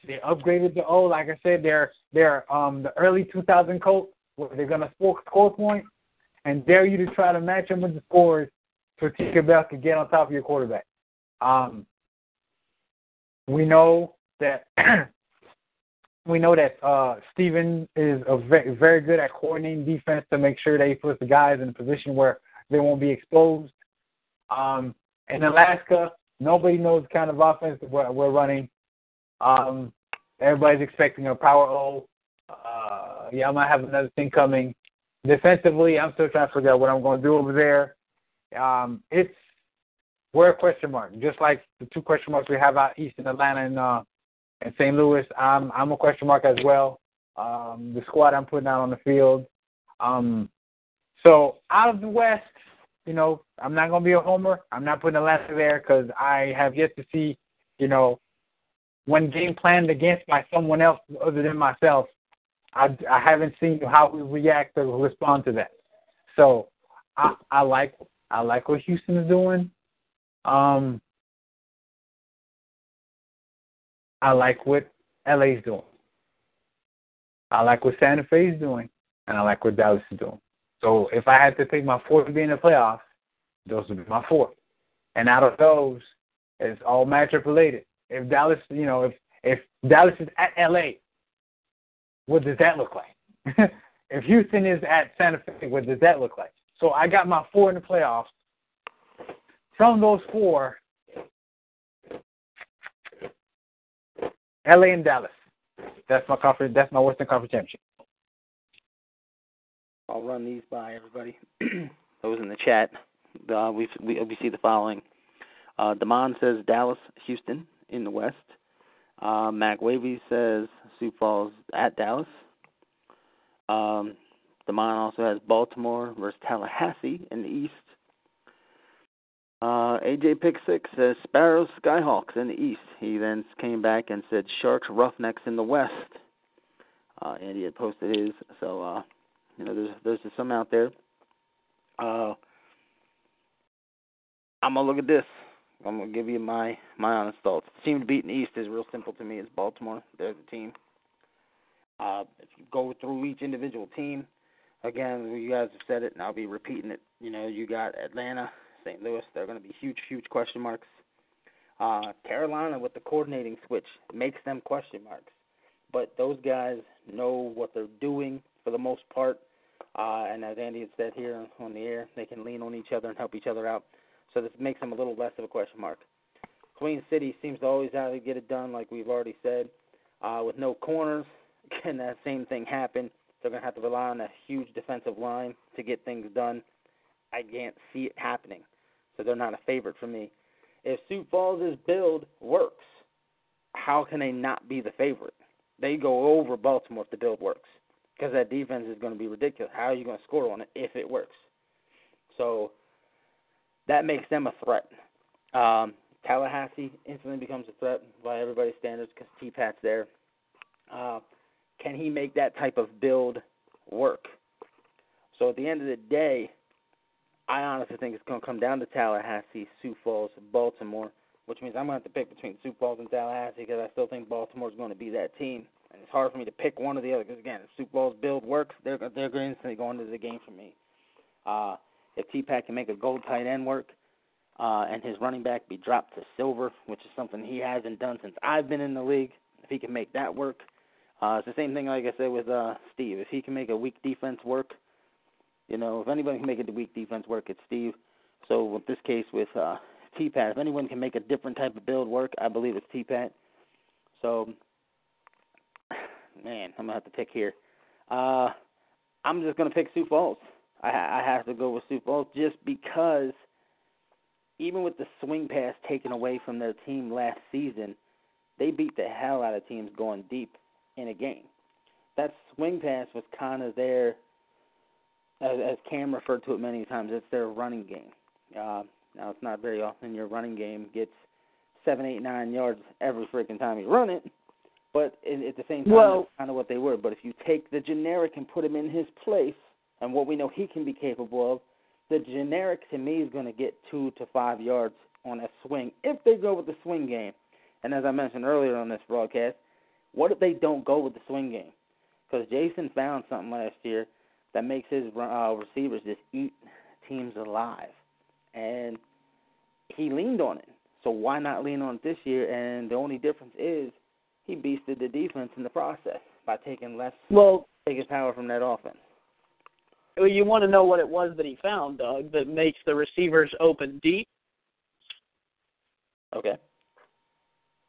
they upgraded the O. Like I said, they're they're um, the early 2000 Colts where they're to score score points and dare you to try to match them with the scores so Tinkerbell can get on top of your quarterback. Um, we know that we know that uh, Steven is a very, very good at coordinating defense to make sure that he puts the guys in a position where they won't be exposed. Um, in Alaska, nobody knows the kind of offense we're, we're running. Um, everybody's expecting a power O. Uh, yeah, I might have another thing coming. Defensively, I'm still trying to figure out what I'm going to do over there. Um, it's we're a question mark, just like the two question marks we have out east in Atlanta and uh, and St. Louis. I'm I'm a question mark as well. Um, the squad I'm putting out on the field. Um, so out of the West, you know, I'm not going to be a homer. I'm not putting Atlanta there because I have yet to see, you know, when game planned against by someone else other than myself, I, I haven't seen how we react or respond to that. So I, I like I like what Houston is doing. Um, I like what LA's doing. I like what Santa Fe is doing, and I like what Dallas is doing. So if I had to pick my four to be in the playoffs, those would be my four. And out of those, it's all matchup related. If Dallas, you know, if if Dallas is at LA, what does that look like? if Houston is at Santa Fe, what does that look like? So I got my four in the playoffs. From those four, LA and Dallas. That's my conference. That's my Western Conference championship. I'll run these by everybody. Those in the chat. Uh, we, we we see the following. Uh, Damon says Dallas, Houston in the West. Uh, Mac Wavy says Sioux Falls at Dallas. Um, Damon also has Baltimore versus Tallahassee in the East. Uh, AJ Pick Six says Sparrows, Skyhawks in the East. He then came back and said Sharks, Roughnecks in the West. Uh, and he had posted his. So uh, you know, there's there's some out there. Uh, I'm gonna look at this. I'm gonna give you my my honest thoughts. Team to beat in the East is real simple to me. It's Baltimore. They're the team. Uh, if you go through each individual team, again, you guys have said it, and I'll be repeating it. You know, you got Atlanta, St. Louis. They're going to be huge, huge question marks. Uh, Carolina with the coordinating switch makes them question marks, but those guys know what they're doing for the most part. Uh, and as Andy had said here on the air, they can lean on each other and help each other out. So this makes them a little less of a question mark. Queen City seems to always have to get it done, like we've already said. Uh, with no corners, can that same thing happen? They're going to have to rely on a huge defensive line to get things done. I can't see it happening, so they're not a favorite for me. If Sioux Falls' build works, how can they not be the favorite? They go over Baltimore if the build works because that defense is going to be ridiculous. How are you going to score on it if it works? So that makes them a threat. Um, Tallahassee instantly becomes a threat by everybody's standards because T Pat's there. Uh, can he make that type of build work? So at the end of the day, I honestly think it's going to come down to Tallahassee, Sioux Falls, Baltimore, which means I'm going to have to pick between Sioux Falls and Tallahassee because I still think Baltimore is going to be that team. And it's hard for me to pick one or the other because again, if Sioux Falls build works, they're they're instantly going into the game for me. Uh, if T Pat can make a gold tight end work, uh, and his running back be dropped to silver, which is something he hasn't done since I've been in the league. If he can make that work, uh, it's the same thing like I said with uh, Steve. If he can make a weak defense work, you know, if anybody can make a weak defense work, it's Steve. So with this case with uh, T Pat, if anyone can make a different type of build work, I believe it's T Pat. So, man, I'm gonna have to pick here. Uh, I'm just gonna pick Sioux Falls. I, I have to go with Sioux Falls just because even with the swing pass taken away from their team last season, they beat the hell out of teams going deep in a game. That swing pass was kind of their, as, as Cam referred to it many times, it's their running game. Uh, now, it's not very often your running game gets seven, eight, nine yards every freaking time you run it, but at the same time, well, that's kind of what they were. But if you take the generic and put him in his place, and what we know he can be capable of, the generic to me is going to get two to five yards on a swing if they go with the swing game. And as I mentioned earlier on this broadcast, what if they don't go with the swing game? Because Jason found something last year that makes his uh, receivers just eat teams alive, and he leaned on it. So why not lean on it this year? And the only difference is he beasted the defense in the process by taking less well taking power from that offense. Well, you want to know what it was that he found, Doug, that makes the receivers open deep? Okay.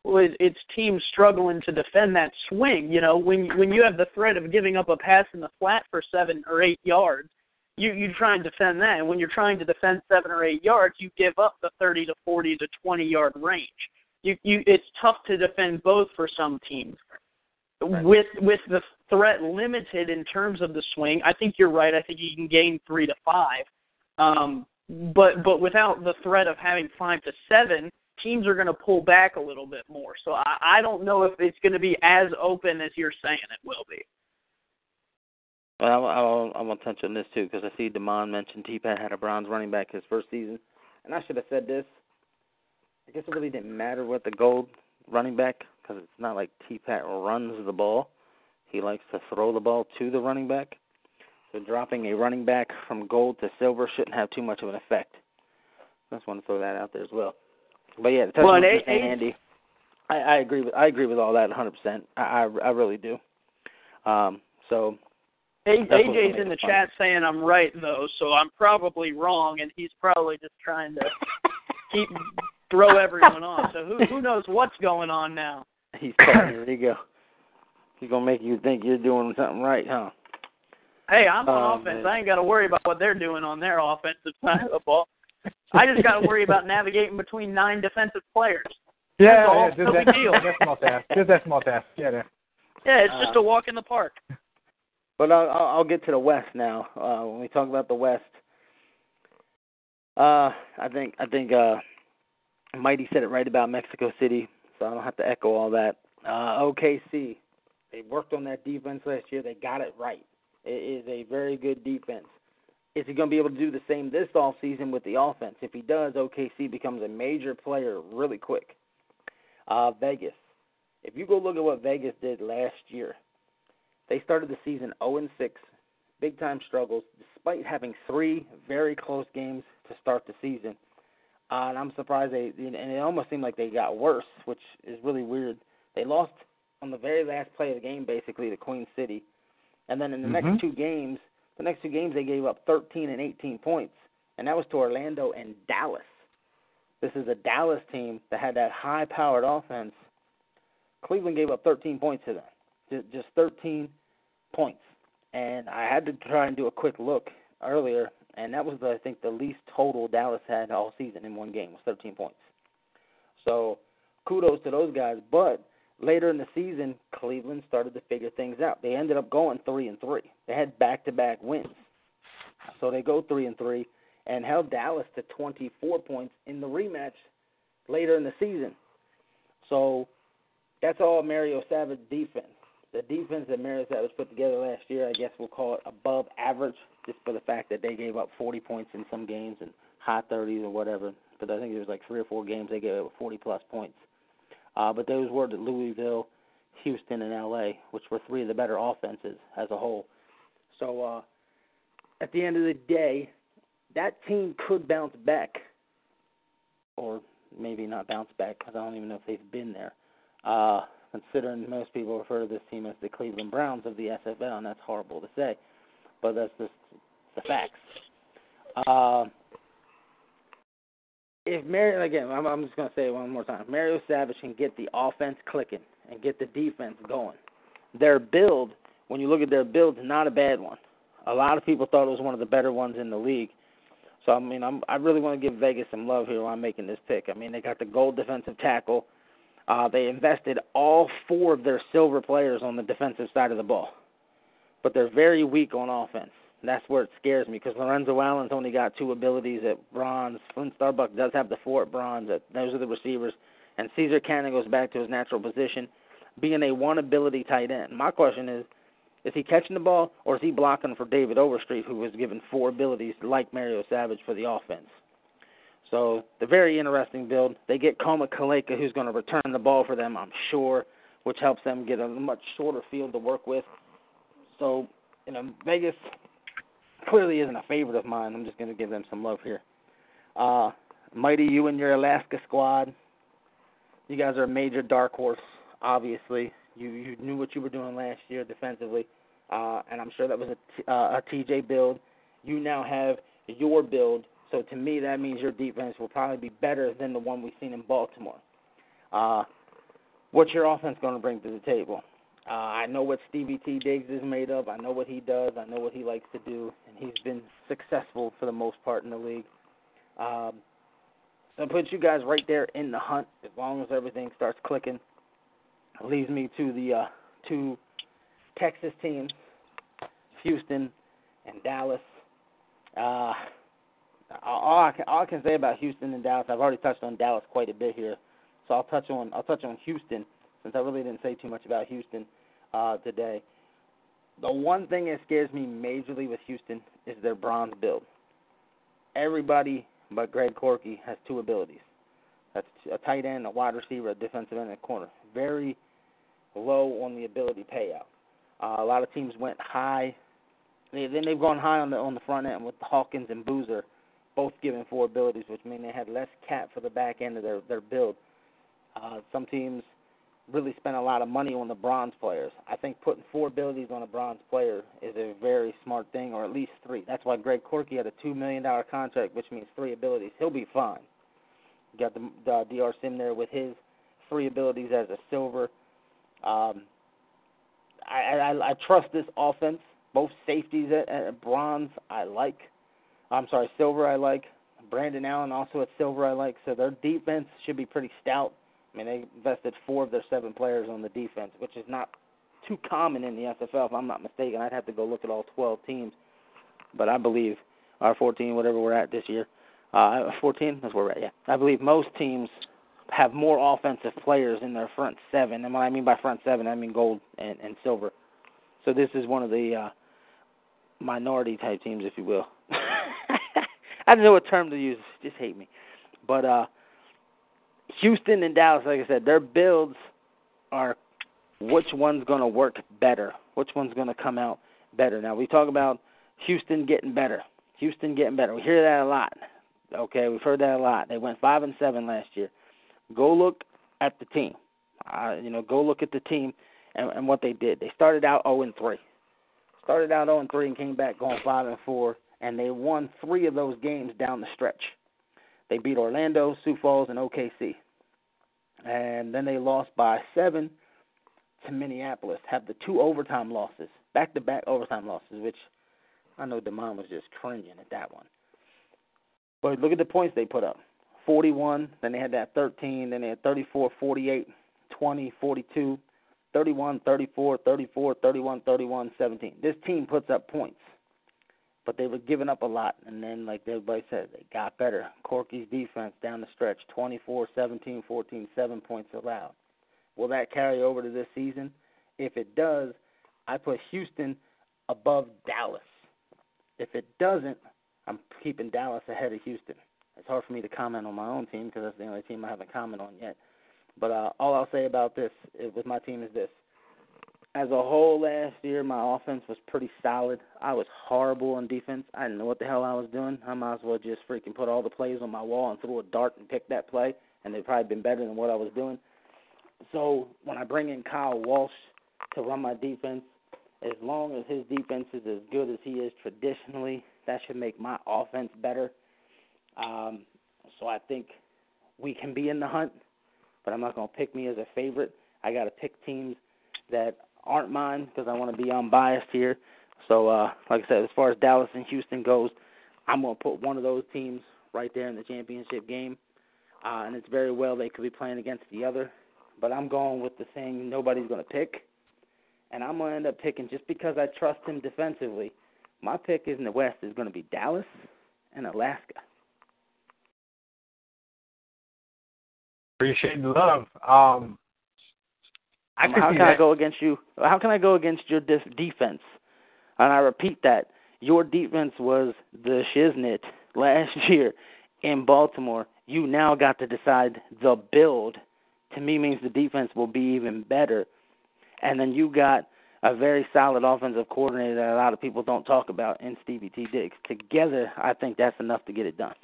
Well, it's teams struggling to defend that swing. You know, when when you have the threat of giving up a pass in the flat for seven or eight yards, you you try and defend that. And when you're trying to defend seven or eight yards, you give up the 30 to 40 to 20 yard range. You you it's tough to defend both for some teams. Right. With with the threat limited in terms of the swing, I think you're right. I think you can gain three to five, um, but but without the threat of having five to seven, teams are going to pull back a little bit more. So I, I don't know if it's going to be as open as you're saying it will be. Well, I'll, I'm going to touch on this too because I see Demond mentioned T-Pat had a bronze running back his first season, and I should have said this. I guess it really didn't matter what the gold running back because it's not like T-Pat runs the ball. He likes to throw the ball to the running back. So dropping a running back from gold to silver shouldn't have too much of an effect. I just want to throw that out there as well. But yeah, the well, a- Andy, I, I agree with I agree with all that 100. percent I, I I really do. Um, so AJ's in the chat saying I'm right though, so I'm probably wrong, and he's probably just trying to keep throw everyone off. So who who knows what's going on now? He's there you go. He's gonna make you think you're doing something right, huh? Hey, I'm on oh, offense. Man. I ain't got to worry about what they're doing on their offensive side of the ball. I just got to worry about navigating between nine defensive players. Yeah, all. yeah, just No that, big deal. Just small task. Just that small task. Yeah, yeah. Yeah, it's just Uh, a walk in the park. But I'll, I'll I'll get to the West now. Uh, when we talk about the West, uh, I think I think uh, Mighty said it right about Mexico City, so I don't have to echo all that. Uh, OKC, they worked on that defense last year. They got it right. It is a very good defense. Is he going to be able to do the same this off season with the offense? If he does, OKC becomes a major player really quick. Uh, Vegas. If you go look at what Vegas did last year, they started the season 0 and 6, big time struggles, despite having three very close games to start the season. Uh, and I'm surprised they, and it almost seemed like they got worse, which is really weird. They lost on the very last play of the game, basically, to Queen City. And then in the Mhm. next two games, the next two games they gave up 13 and 18 points, and that was to Orlando and Dallas. This is a Dallas team that had that high-powered offense. Cleveland gave up 13 points to them, just 13 points. And I had to try and do a quick look earlier, and that was I think the least total Dallas had all season in one game was 13 points. So kudos to those guys. But later in the season, Cleveland started to figure things out. They ended up going three and three. They had back-to-back wins, so they go three and three and held Dallas to 24 points in the rematch later in the season. So that's all Mario Savage defense. The defense that Mario Savage put together last year, I guess we'll call it above average, just for the fact that they gave up 40 points in some games and high 30s or whatever. But I think it was like three or four games they gave up 40 plus points. Uh, but those were the Louisville, Houston, and LA, which were three of the better offenses as a whole. So uh, at the end of the day, that team could bounce back, or maybe not bounce back because I don't even know if they've been there. Uh, considering most people refer to this team as the Cleveland Browns of the SFL, and that's horrible to say, but that's just the facts. Uh, if Mario, again, I'm, I'm just to say it one more time, Mario Savage can get the offense clicking and get the defense going. Their build, when you look at their build, is not a bad one. A lot of people thought it was one of the better ones in the league. So I mean, I'm I really want to give Vegas some love here while I'm making this pick. I mean, they got the gold defensive tackle. Uh, they invested all four of their silver players on the defensive side of the ball, but they're very weak on offense. That's where it scares me because Lorenzo Allen's only got two abilities at bronze. Flint Starbuck does have the four at bronze. At, those are the receivers. And Caesar Cannon goes back to his natural position, being a one ability tight end. My question is is he catching the ball, or is he blocking for David Overstreet, who was given four abilities like Mario Savage for the offense? So the very interesting build. They get Koma Kaleka, who's going to return the ball for them, I'm sure, which helps them get a much shorter field to work with. So, you know, Vegas clearly isn't a favorite of mine. I'm just going to give them some love here. Uh, Mighty, you and your Alaska squad, you guys are a major dark horse, obviously. You you knew what you were doing last year defensively, uh, and I'm sure that was a, uh, a TJ build. You now have your build, so to me that means your defense will probably be better than the one we've seen in Baltimore. Uh, what's your offense going to bring to the table? Uh, I know what Stevie T. Diggs is made of. I know what he does. I know what he likes to do, and he's been successful for the most part in the league. Um, so put you guys right there in the hunt as long as everything starts clicking leads me to the uh, two Texas teams, Houston and Dallas. Uh, all I can all I can say about Houston and Dallas, I've already touched on Dallas quite a bit here, so I'll touch on I'll touch on Houston since I really didn't say too much about Houston uh, today. The one thing that scares me majorly with Houston is their bronze build. Everybody but Greg Corky has two abilities. That's a tight end, a wide receiver, a defensive end, and a corner. Very low on the ability payout. Uh, a lot of teams went high. They, then they've gone high on the on the front end with Hawkins and Boozer, both given four abilities, which mean they had less cap for the back end of their their build. Uh, some teams really spent a lot of money on the bronze players. I think putting four abilities on a bronze player is a very smart thing, or at least three. That's why Greg Corky had a two million dollar contract, which means three abilities. He'll be fine. You got the, the Dr. Sim there with his three abilities as a silver. Um, I, I, I trust this offense. Both safeties at, at bronze I like. I'm sorry, silver I like. Brandon Allen also at silver I like. So their defense should be pretty stout. I mean, they invested four of their seven players on the defense, which is not too common in the SFL, if I'm not mistaken. I'd have to go look at all 12 teams, but I believe, our 14, whatever we're at this year, uh, 14, that's where we're at. Yeah, I believe most teams have more offensive players in their front seven. And what I mean by front seven, I mean gold and, and silver. So this is one of the uh, minority type teams, if you will. I don't know what term to use. Just hate me. But uh, Houston and Dallas, like I said, their builds are which one's going to work better, which one's going to come out better. Now we talk about Houston getting better. Houston getting better. We hear that a lot. Okay, we've heard that a lot. They went five and seven last year. Go look at the team. Uh, you know, go look at the team and, and what they did. They started out 0 and 3. Started out 0 and 3 and came back going 5 and 4, and they won three of those games down the stretch. They beat Orlando, Sioux Falls, and OKC. And then they lost by seven to Minneapolis. Have the two overtime losses, back to back overtime losses, which I know Demond was just cringing at that one. But look at the points they put up. 41, then they had that 13, then they had 34, 48, 20, 42, 31, 34, 34, 31, 31, 17. This team puts up points, but they were giving up a lot. And then, like everybody said, they got better. Corky's defense down the stretch 24, 17, 14, 7 points allowed. Will that carry over to this season? If it does, I put Houston above Dallas. If it doesn't, I'm keeping Dallas ahead of Houston. It's hard for me to comment on my own team because that's the only team I haven't commented on yet. But uh, all I'll say about this with my team is this: as a whole, last year my offense was pretty solid. I was horrible on defense. I didn't know what the hell I was doing. I might as well just freaking put all the plays on my wall and throw a dart and pick that play, and they'd probably been better than what I was doing. So when I bring in Kyle Walsh to run my defense, as long as his defense is as good as he is traditionally, that should make my offense better. Um, so I think we can be in the hunt, but I'm not going to pick me as a favorite. I got to pick teams that aren't mine because I want to be unbiased here. So, uh, like I said, as far as Dallas and Houston goes, I'm going to put one of those teams right there in the championship game. Uh, and it's very well they could be playing against the other. But I'm going with the thing nobody's going to pick. And I'm going to end up picking just because I trust him defensively. My pick in the West is going to be Dallas and Alaska. Appreciate the love. Um, I how can that. I go against you? How can I go against your def- defense? And I repeat that your defense was the shiznit last year in Baltimore. You now got to decide the build. To me, means the defense will be even better. And then you got a very solid offensive coordinator that a lot of people don't talk about in Stevie T. Diggs. Together, I think that's enough to get it done.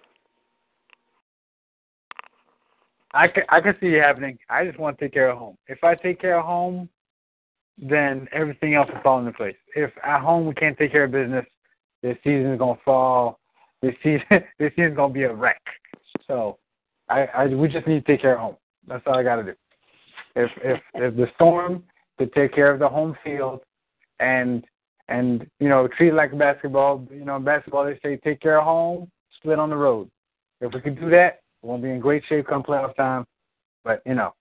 I can I can see it happening. I just want to take care of home. If I take care of home, then everything else will fall into place. If at home we can't take care of business, this season is gonna fall. This season this season's gonna be a wreck. So I, I we just need to take care of home. That's all I gotta do. If if if the storm to take care of the home field and and you know treat it like basketball. You know, basketball they say take care of home, split on the road. If we can do that, we'll be in great shape come playoff time. But you know,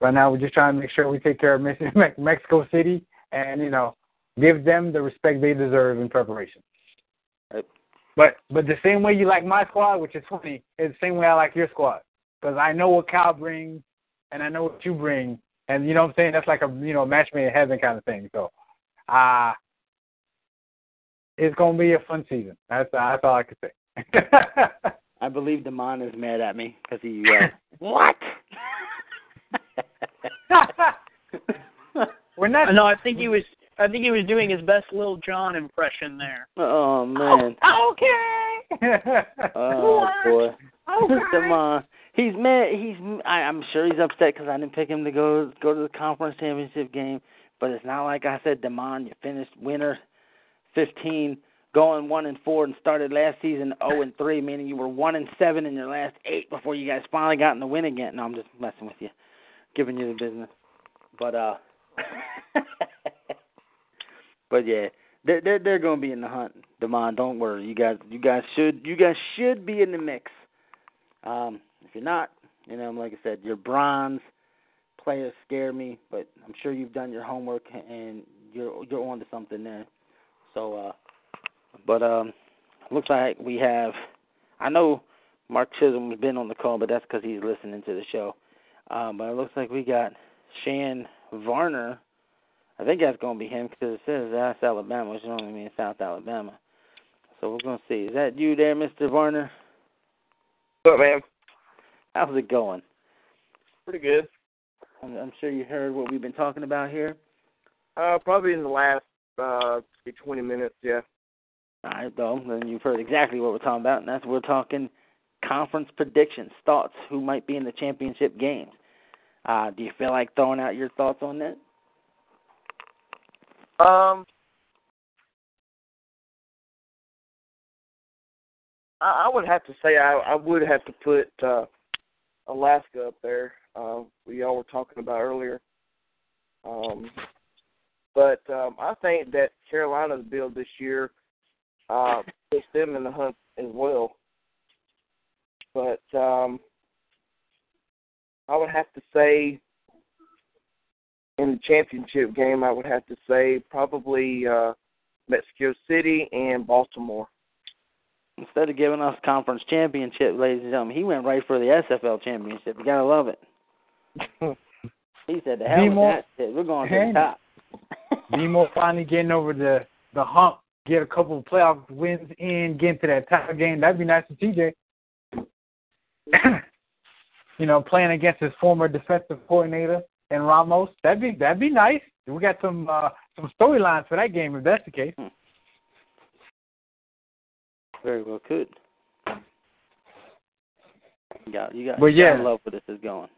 right now we're just trying to make sure we take care of Mexico City and you know give them the respect they deserve in preparation. But but the same way you like my squad, which is funny, is the same way I like your squad because I know what Cal brings and I know what you bring, and you know what I'm saying. That's like a you know match made in heaven kind of thing. So, uh it's gonna be a fun season. That's that's all I can say. I believe Demond is mad at me because he uh, what? We're not. No, I think he was. I think he was doing his best Lil Jon impression there. Oh man. Oh, okay. oh boy. Okay. Demond. He's mad. He's. I, I'm sure he's upset because I didn't pick him to go go to the conference championship game. But it's not like I said, Demond. You finished winner, fifteen going one and four and started last season zero oh and three, meaning you were one and seven in your last eight before you guys finally got in the win again. No, I'm just messing with you, giving you the business. But uh, but yeah, they're they're they're gonna be in the hunt. Demond, don't worry. You guys you guys should you guys should be in the mix. Um, if you're not, you know, like I said, your bronze players scare me, but I'm sure you've done your homework and you're you're on to something there. So uh but um, looks like we have. I know Mark Chisholm has been on the call, but that's because he's listening to the show. Um, but it looks like we got Shan Varner. I think that's going to be him because it says that's Alabama, which only means South Alabama. So we're going to see. Is that you there, Mr. Varner? What, man? How's it going? Pretty good. I'm, I'm sure you heard what we've been talking about here. Uh, probably in the last uh, 20 minutes, yeah. All right, though, then you've heard exactly what we're talking about, and that's we're talking conference predictions, thoughts, who might be in the championship games. Uh, do you feel like throwing out your thoughts on that? Um, I, I would have to say I, I would have to put uh, Alaska up there. Uh, we all were talking about earlier. Um, but um, I think that Carolina's build this year uh, puts them in the hunt as well. But um, I would have to say in the championship game, I would have to say probably uh, Mexico City and Baltimore. Instead of giving us conference championship, ladies and gentlemen, he went right for the SFL championship. You gotta love it. he said, "The hell with that shit. We're going to Hey. the top." Nemo finally getting over the the hump, get a couple of playoff wins in, get into that title game. That'd be nice for TJ. you know, playing against his former defensive coordinator and Ramos. That'd be that'd be nice. We got some uh, some storylines for that game if that's the case. Very well could. You got, you got, But yeah. love where this is going.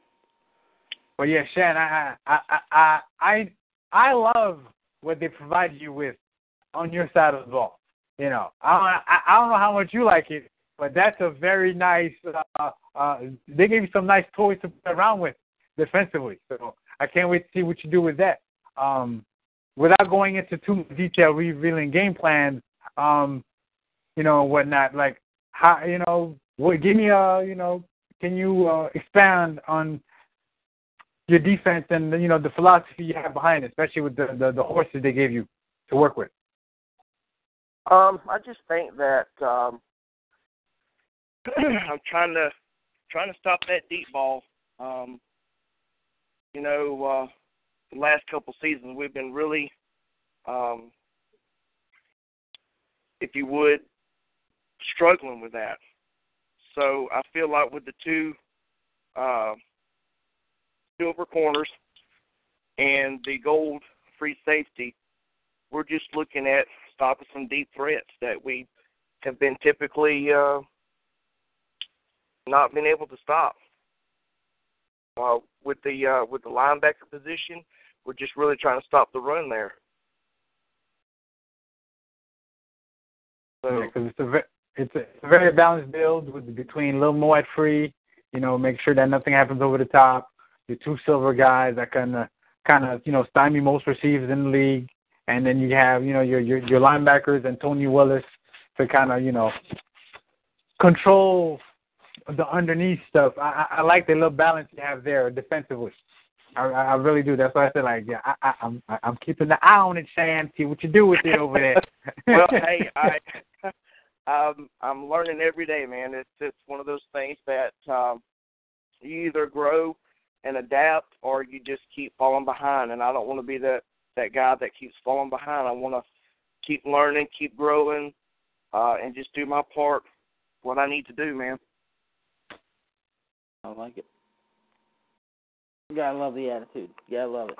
But yeah, Shan, I I I I I I love what they provide you with on your side of the ball. You know, I I, I don't know how much you like it, but that's a very nice. Uh, uh, they gave you some nice toys to play around with defensively. So I can't wait to see what you do with that. Um, without going into too much detail, revealing game plans, um, you know, whatnot. Like how you know, what, give me a you know, can you uh, expand on your defense and you know the philosophy you have behind it, especially with the, the the horses they gave you to work with. Um, I just think that um, I'm trying to trying to stop that deep ball. Um, you know, uh, the last couple seasons we've been really, um, if you would, struggling with that. So I feel like with the two uh, silver corners and the gold free safety, we're just looking at stopping some deep threats that we have been typically uh, not been able to stop. Uh, with the uh, with the linebacker position, we're just really trying to stop the run there. So because it's a ve- it's a, a very balanced build with between Lil Moet free, you know, make sure that nothing happens over the top. Your two silver guys that kind of kind of you know stymie most receivers in the league, and then you have you know your your, your linebackers and Tony Willis to kind of you know control the underneath stuff. I, I I like the little balance you have there defensively. I, I really do. That's why I said like, yeah, I, I, I'm I'm keeping the eye on it, Shan. See what you do with it over there. well, hey, I um I'm learning every day, man. It's it's one of those things that um you either grow and adapt or you just keep falling behind and I don't want to be that that guy that keeps falling behind. I want to keep learning, keep growing, uh and just do my part what I need to do, man. I like it. You gotta love the attitude. You gotta love it.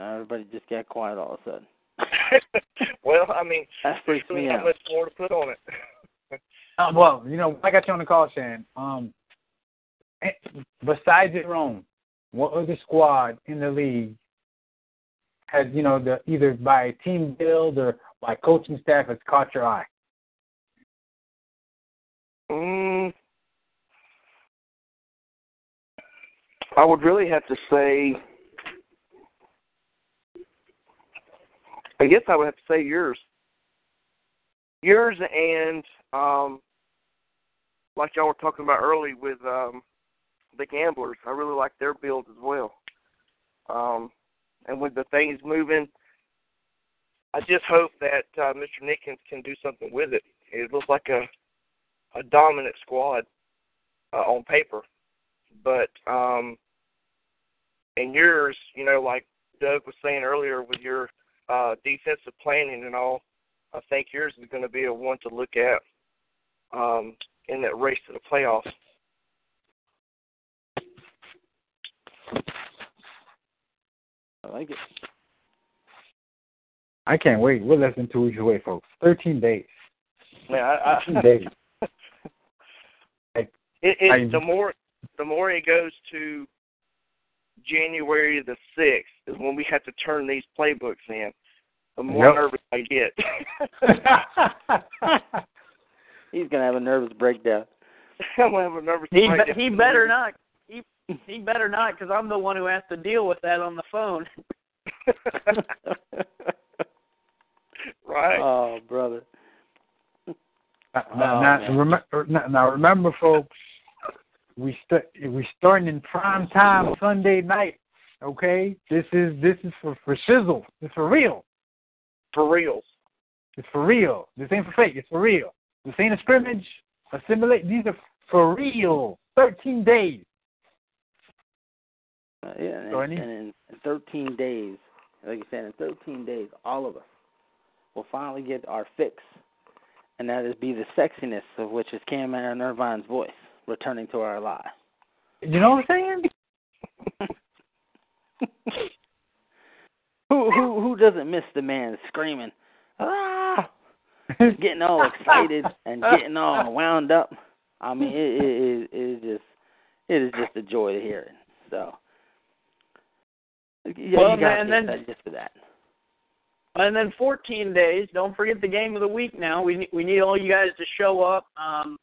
Everybody just got quiet all of a sudden. well, I mean, That freaks there's me not out. much more to put on it. Uh, well, you know, I got you on the call, Shan. Um, besides your own, what other squad in the league has you know the either by team build or by coaching staff has caught your eye? Mm, I would really have to say, I guess I would have to say yours. Yours and um, like y'all were talking about early with um, the gamblers. I really like their build as well. Um, and with the things moving, I just hope that uh, Mr. Nickens can do something with it. It looks like a a dominant squad uh, on paper, but um, and yours, you know, like Doug was saying earlier with your uh, defensive planning and all, I think yours is going to be a one to look at um, in that race to the playoffs. I like it. I can't wait. We're less than two weeks away, folks. Thirteen days. Man, I, Thirteen I, days. it, it I- the more the more it goes to January the sixth is when we have to turn these playbooks in, the more Yep. nervous I get. He's gonna have a nervous breakdown. I'm gonna have a nervous He breakdown. be, he better not. He he better not because I'm the one who has to deal with that on the phone. right. Oh, brother. Now, Oh, now, man. remember, now, now remember, folks, we st- we starting in prime time Sunday night. Okay, this is this is for for shizzle. It's for real. For reals. It's for real. This ain't for fake. It's for real. This ain't a scrimmage. Assimilate. These are for real. Thirteen days. Uh, yeah, and, So and any- in 13 days, like you said, in 13 days, all of us will finally get our fix, and that is be the sexiness of which is Cam and Irvine's voice returning to our lives. You know what I'm saying? Who who who doesn't miss the man screaming, ah, getting all excited and getting all wound up? I mean, it, it, it, it is just it is just a joy to hear it. So, yeah, Well, you gotta and then- just for that. And then 14 days. Don't forget the game of the week. Now we we need all you guys to show up. Um,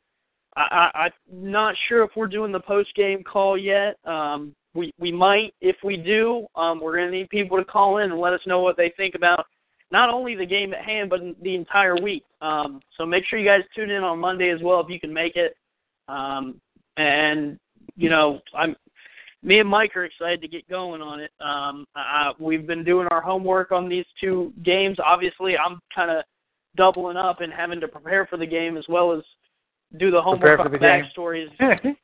I, I, I'm not sure if we're doing the post game call yet. Um, we we might. If we do, um, we're going to need people to call in and let us know what they think about not only the game at hand but the entire week. Um, so make sure you guys tune in on Monday as well if you can make it. Um, and you know, I'm me and Mike are excited to get going on it. Um, uh, we've been doing our homework on these two games. Obviously, I'm kind of doubling up and having to prepare for the game as well as do the homework on the backstories.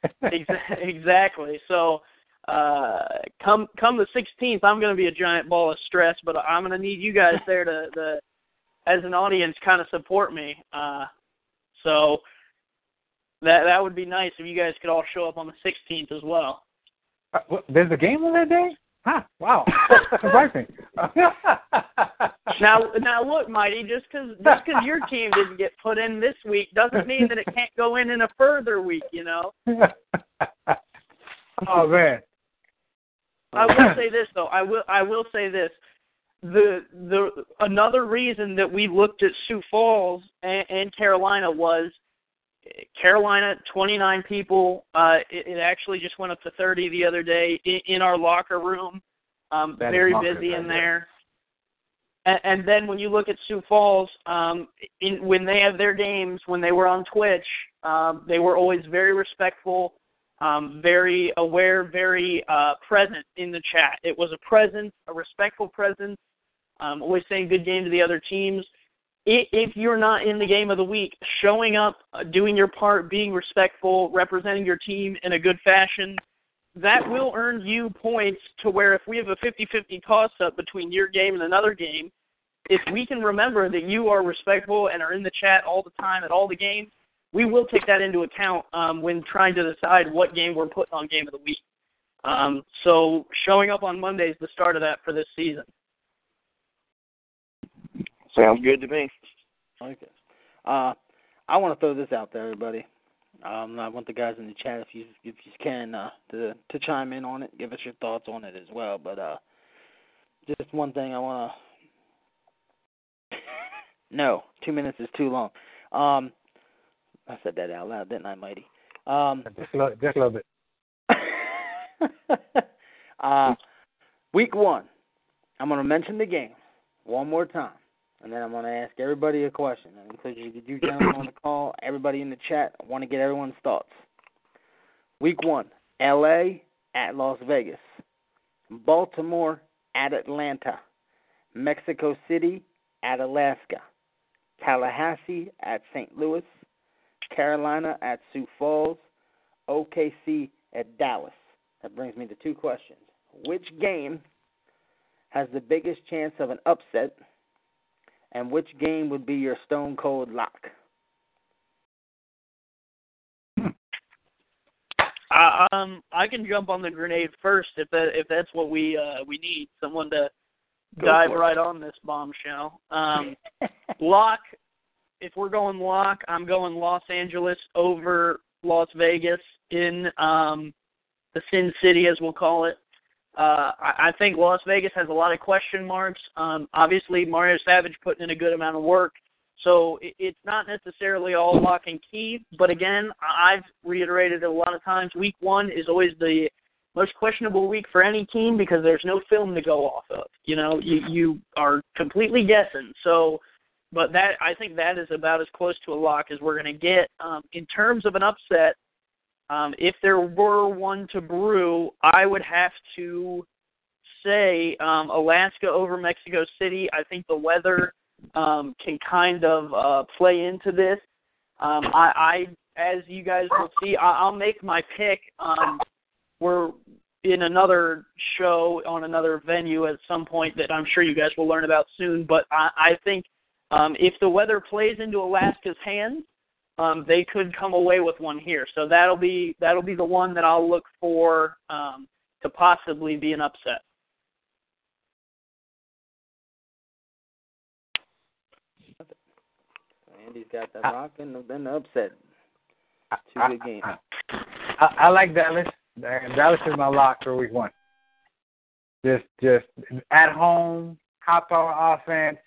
Exactly. So uh, come come the 16th, I'm going to be a giant ball of stress, but I'm going to need you guys there to, the as an audience, kind of support me. Uh, so that that would be nice if you guys could all show up on the 16th as well. Uh, what, There's a game on that day? Huh, wow. Surprising. Now, now look, Mighty, just because just because your team didn't get put in this week doesn't mean that it can't go in in a further week. You know. oh man. I will say this though. I will I will say this. The the another reason that we looked at Sioux Falls and, and Carolina was Carolina 29 people. Uh, it, it actually just went up to 30 the other day in, in our locker room. Um, That very busy in there. there. And, and then when you look at Sioux Falls, um, in, when they have their games, when they were on Twitch, um, they were always very respectful, um, very aware, very uh, present in the chat. It was a presence, a respectful presence, um, always saying good game to the other teams. If you're not in the game of the week, showing up, uh, doing your part, being respectful, representing your team in a good fashion, that will earn you points to where if we have a 50-50 toss-up between your game and another game, if we can remember that you are respectful and are in the chat all the time at all the games, we will take that into account um, when trying to decide what game we're putting on game of the week. Um, so showing up on Monday is the start of that for this season. Sounds good to me. Okay. Uh, I want to throw this out there, everybody. Um, I want the guys in the chat, if you if you can, uh, to to chime in on it, give us your thoughts on it as well. But uh, just one thing I want to. no, two minutes is too long. Um, I said that out loud, didn't I, Mighty? Um, Just love, just love it. uh, week one, I'm going to mention the game one more time, and then I'm going to ask everybody a question. That includes you, you gentlemen on the call, everybody in the chat. I want to get everyone's thoughts. Week one, L.A. at Las Vegas, Baltimore at Atlanta, Mexico City at Alaska, Tallahassee at St. Louis, Carolina at Sioux Falls, OKC at Dallas. That brings me to two questions. Which game has the biggest chance of an upset, and which game would be your stone cold lock? Uh, um, I can jump on the grenade first if that if that's what we uh, we need someone to Go dive it. right on this bombshell. Um, lock. If we're going lock, I'm going Los Angeles over Las Vegas in um, the Sin City, as we'll call it. Uh, I, I think Las Vegas has a lot of question marks. Um, obviously, Mario Savage putting in a good amount of work, so it, it's not necessarily all lock and key. But again, I've reiterated it a lot of times. Week one is always the most questionable week for any team because there's no film to go off of. You know, you you are completely guessing. So, but that I think that is about as close to a lock as we're going to get. Um, in terms of an upset, um, if there were one to brew, I would have to say um, Alaska over Mexico City. I think the weather um, can kind of uh, play into this. Um, I, I, as you guys will see, I, I'll make my pick. Um, we're in another show on another venue at some point that I'm sure you guys will learn about soon. But I, I think um, if the weather plays into Alaska's hands, um, they could come away with one here. So that'll be that'll be the one that I'll look for um, to possibly be an upset. Andy's got the rock and then the upset. Two good games. I, I like Dallas. Dallas is my lock for week one. Just just at home, high power offense.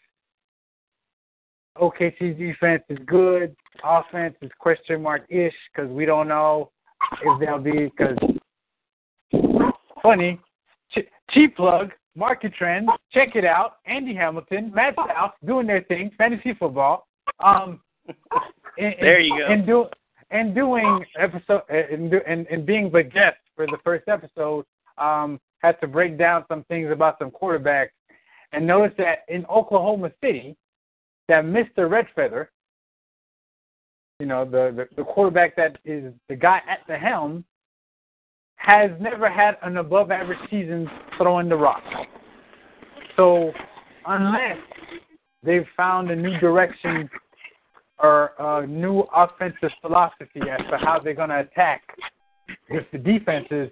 OKC defense is good. Offense is question mark ish because we don't know if they'll be because funny ch- cheap plug market trend. Check it out. Andy Hamilton, Matt South doing their thing, fantasy football. Um, and, there you go. And do and doing episode and, and and being the guest for the first episode, um, had to break down some things about some quarterbacks, and notice that in Oklahoma City, that Mr. Redfeather, you know, the, the, the quarterback that is the guy at the helm, has never had an above average season throwing the rock. So unless they've found a new direction or a new offensive philosophy as to how they're going to attack with the defenses,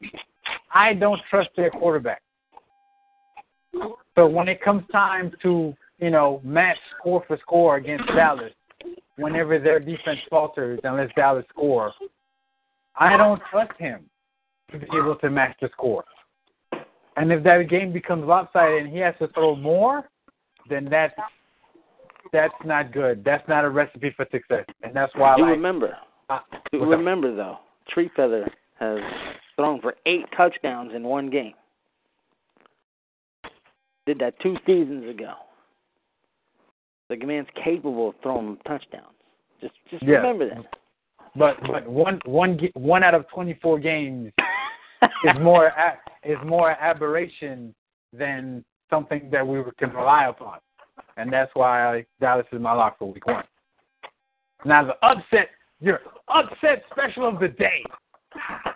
I don't trust their quarterback. So when it comes time to, you know, match score for score against Dallas, whenever their defense falters unless Dallas score, I don't trust him to be able to match the score. And if that game becomes lopsided and he has to throw more, then that's that's not good. That's not a recipe for success, and that's why. You I like, remember? Uh, you remember though, Tree Feather has thrown for eight touchdowns in one game. Did that two seasons ago. The man's capable of throwing touchdowns. Just just Yeah. remember that. But but one one one out of twenty four games is more a, is more aberration than something that we can rely upon, and that's why I, Dallas is my lock for week one. Now the upset, your upset special of the day.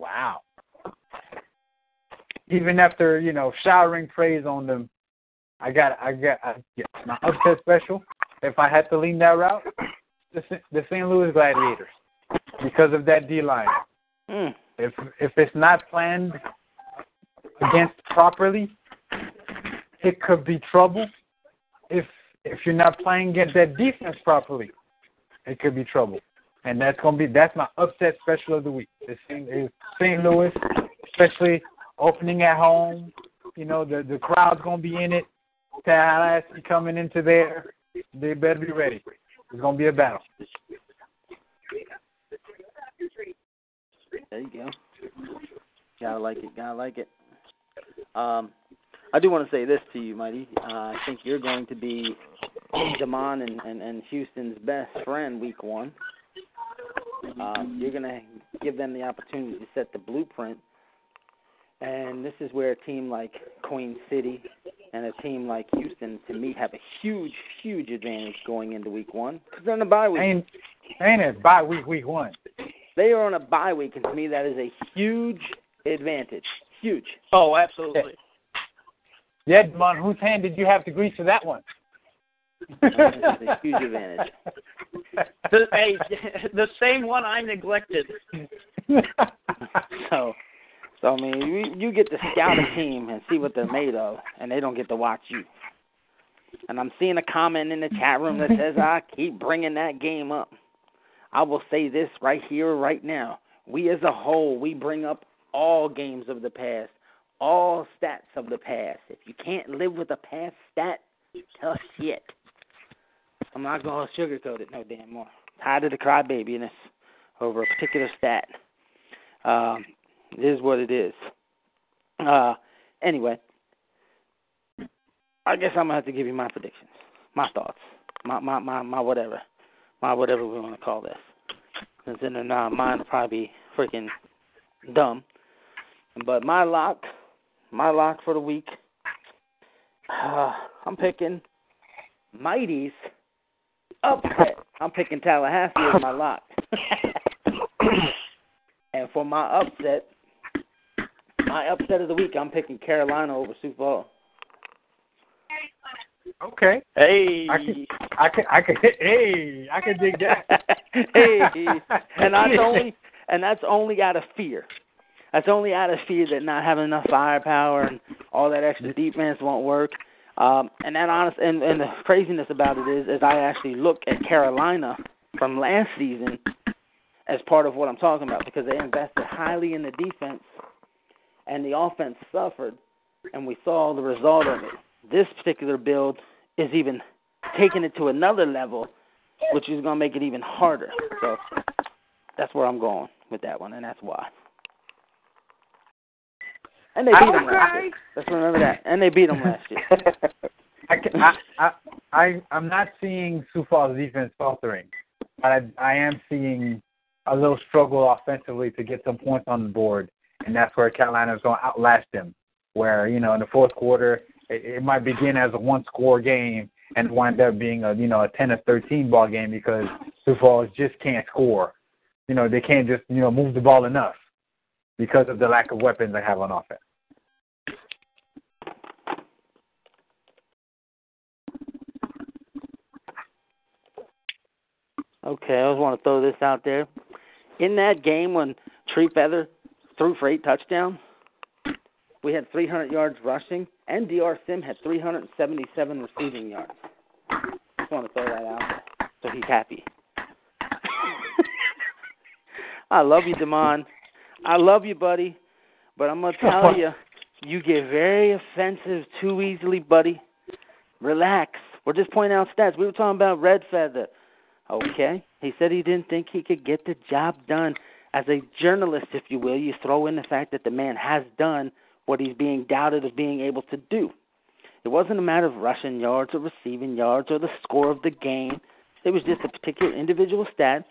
Wow. Even after you know showering praise on them, I got I got I, yeah, my upset special. If I had to lean that route, the the St. Louis Gladiators because of that D line. Mm. If if it's not planned against properly, it could be trouble. If if you're not playing against that defense properly, it could be trouble. And that's gonna be that's my upset special of the week. The St. is St. Louis, especially opening at home. You know the the crowd's gonna be in it. Tallahassee coming into there. They better be ready. It's gonna be a battle. There you go. Gotta like it. Gotta like it. Um, I do want to say this to you, Mighty. Uh, I think you're going to be Jamon and, and, and Houston's best friend week one. Um, you're going to give them the opportunity to set the blueprint. And this is where a team like Queen City and a team like Houston, to me, have a huge, huge advantage going into week one because they're on a bye week. Ain't ain't it bye week week one? They are on a bye week, and to me, that is a huge advantage. Huge. Oh, absolutely. Yeah, Mon, whose hand did you have to grease for that one? It's a huge advantage. The, hey, the same one I neglected. So, so I mean, you, you get to scout a team and see what they're made of, and they don't get to watch you. And I'm seeing a comment in the chat room that says, "I keep bringing that game up." I will say this right here, right now: we as a whole, we bring up all games of the past all stats of the past. If you can't live with a past stat, tough shit. I'm not gonna sugarcoat it no damn more. Tired of the crybabiness over a particular stat. Um, it is what it is. Uh, anyway, I guess I'm gonna have to give you my predictions, my thoughts, my my my, my whatever, my whatever we want to call this. In uh, mine will probably be freaking dumb. But my lock, my lock for the week, uh, I'm picking Mighty's upset. I'm picking Tallahassee as my lock. and for my upset, my upset of the week, I'm picking Carolina over Sioux Falls. Okay. Hey. I can, I can, I can, hey, I can dig that. hey, and that's only, and that's only out of fear. That's only out of fear that not having enough firepower and all that extra defense won't work. Um, and that honest, and, and the craziness about it is, is I actually look at Carolina from last season as part of what I'm talking about because they invested highly in the defense, and the offense suffered, and we saw the result of it. This particular build is even taking it to another level, which is going to make it even harder. So that's where I'm going with that one, and that's why. And they beat them last year. Let's remember that. And they beat them last year. I, can, I, I, I, I'm not seeing Sioux Falls defense faltering, but I, I am seeing a little struggle offensively to get some points on the board, and that's where Carolina is going to outlast them. Where you know in the fourth quarter, it, it might begin as a one-score game and wind up being a you know a 10 or 13 ball game because Sioux Falls just can't score. You know they can't just you know move the ball enough because of the lack of weapons they have on offense. Okay, I just want to throw this out there. In that game when Tree Feather threw for eight touchdowns, we had 300 yards rushing, and Dr. Sim had 377 receiving yards. Just want to throw that out there, so he's happy. I love you, Demond. I love you, buddy, but I'm gonna tell you, you get very offensive too easily, buddy. Relax. We're just pointing out stats. We were talking about Red Feather. Okay. He said he didn't think he could get the job done. As a journalist, if you will, you throw in the fact that the man has done what he's being doubted of being able to do. It wasn't a matter of rushing yards or receiving yards or the score of the game. It was just a particular individual stat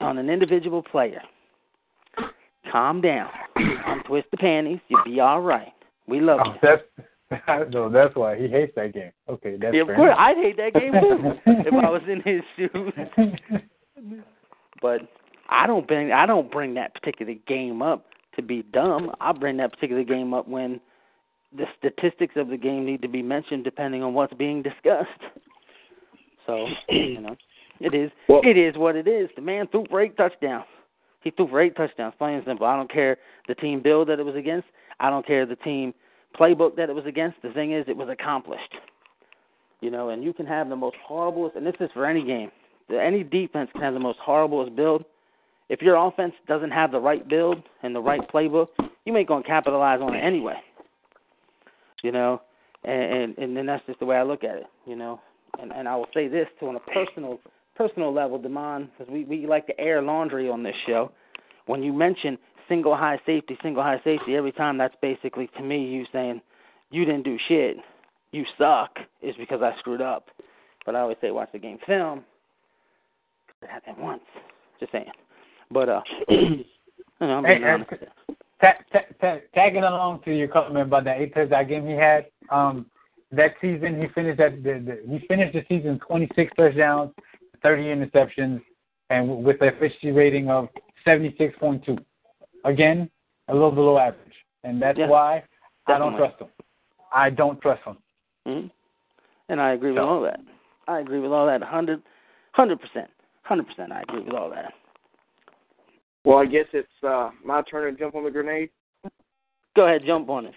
on an individual player. Calm down. Untwist the panties. You'll be all right. We love Oh, you. that's no, that's why he hates that game. Okay, that's Yeah, of course, enough. I'd hate that game too if I was in his shoes. But I don't bring I don't bring that particular game up to be dumb. I bring that particular game up when the statistics of the game need to be mentioned depending on what's being discussed. So you know, it is Well- it is what it is. The man threw for eight touchdowns. He threw for eight touchdowns, plain and simple. I don't care the team build that it was against. I don't care the team playbook that it was against. The thing is, it was accomplished. You know, and you can have the most horrible, and this is for any game. Any defense can have the most horriblest build. If your offense doesn't have the right build and the right playbook, you ain't gonna capitalize on it anyway. You know, and and, then that's just the way I look at it. You know, and and I will say this to on a personal personal level, Demond, because we we like to air laundry on this show. When you mention single high safety, single high safety, every time that's basically to me you saying you didn't do shit, you suck, is because I screwed up. But I always say watch the game film. It happened once. Just saying. But uh, I'm Hey, being hey, honest. ta- ta- ta- tagging along to your comment about that eight touchdown game he had, um, that season he finished that the, the, he finished the season 26 touchdowns, 30 interceptions, and with a efficiency rating of 76.2. Again, a little below average, and that's Yeah, why I don't trust him. I don't trust him. hmm And I agree with So- all that. I agree with all that. Hundred, hundred percent, hundred percent. I agree with all that. Well, I guess it's uh, my turn to jump on the grenade. Go ahead, jump on it.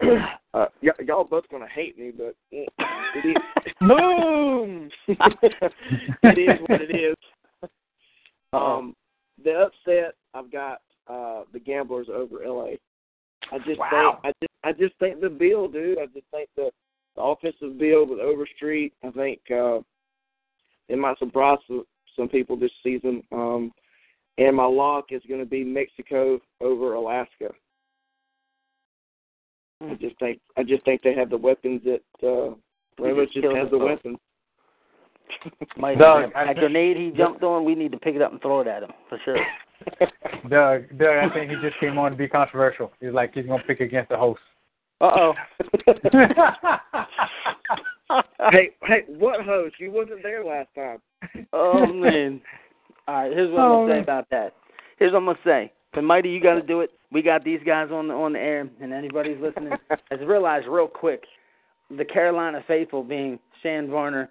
uh, y- y'all both gonna hate me, but it is. Boom. it is what it is. Um, the upset, I've got uh, the Gamblers over LA. I just Wow. think I just I just think the build, dude. I just think the, the offensive build with Overstreet. I think uh, it might surprise some, some people this season. Um, and my lock is going to be Mexico over Alaska. I just think I just think they have the weapons that uh, Ramos just killed has the weapons. Mike, Doug, that, I that think- grenade he jumped on, we need to pick it up and throw it at him for sure. Doug, Doug, I think he just came on to be controversial. He's like he's gonna pick against the host. Uh oh. hey, hey, what host? You wasn't there last time. Oh man. All right, here's what I'm Oh, gonna say about that. Here's what I'm gonna say. For Mighty, you got to do it. We got these guys on the on the air, and anybody who's listening has realized real quick, the Carolina faithful, being Shan Varner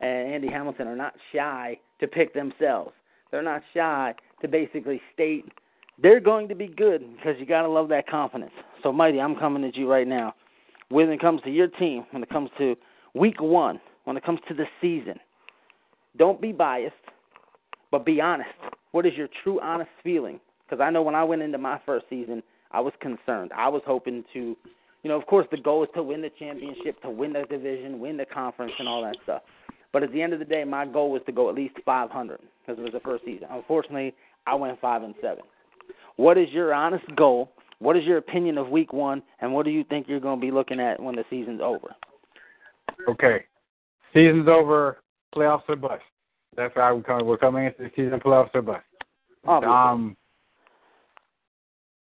and Andy Hamilton, are not shy to pick themselves. They're not shy to basically state they're going to be good because you got to love that confidence. So, Mighty, I'm coming at you right now. When it comes to your team, when it comes to week one, when it comes to the season, don't be biased, but be honest. What is your true, honest feeling? Because I know when I went into my first season, I was concerned. I was hoping to, you know, of course, the goal is to win the championship, to win the division, win the conference, and all that stuff. But at the end of the day, my goal was to go at least 500 because it was the first season. Unfortunately, I went five and seven. What is your honest goal? What is your opinion of week one, and what do you think you're going to be looking at when the season's over? Okay. Season's over. Playoffs are bust. That's why we come. We're coming into the season. Playoffs are bust. Um,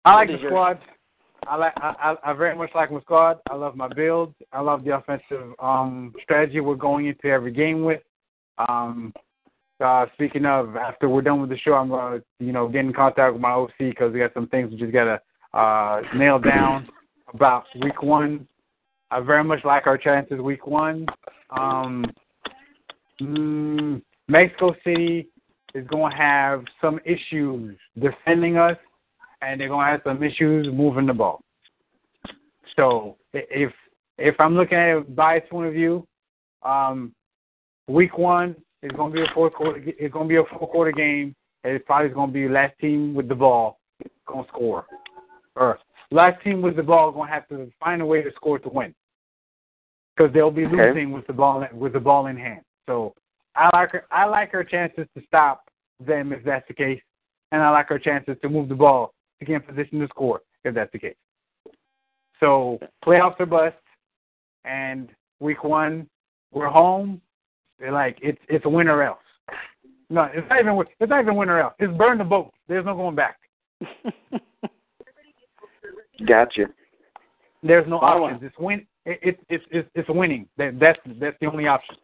I like the squad. I like. I, I I very much like my squad. I love my build. I love the offensive um strategy we're going into every game with. Um, uh, speaking of, after we're done with the show, I'm gonna you know get in contact with my OC because we got some things we just gotta uh nail down about week one. I very much like our chances week one. Um, mm, Mexico City is going to have some issues defending us, and they're going to have some issues moving the ball. So if if I'm looking at it biased point of view, um, week one is going to be a fourth quarter. It's going to be a four quarter game, and it's probably going to be last team with the ball going to score, or last team with the ball going to have to find a way to score to win because they'll be Okay. losing with the ball with the ball in hand. So I like her, I like our chances to stop them if that's the case, and I like our chances to move the ball to get in position to score if that's the case. So playoffs are bust, and week one we're home. They're like it's it's a win or else. No, it's not even it's not even win or else. It's burn the boat. There's no going back. Gotcha. There's no options. It's win. It, it, it's it's it's winning. That, that's that's the only option.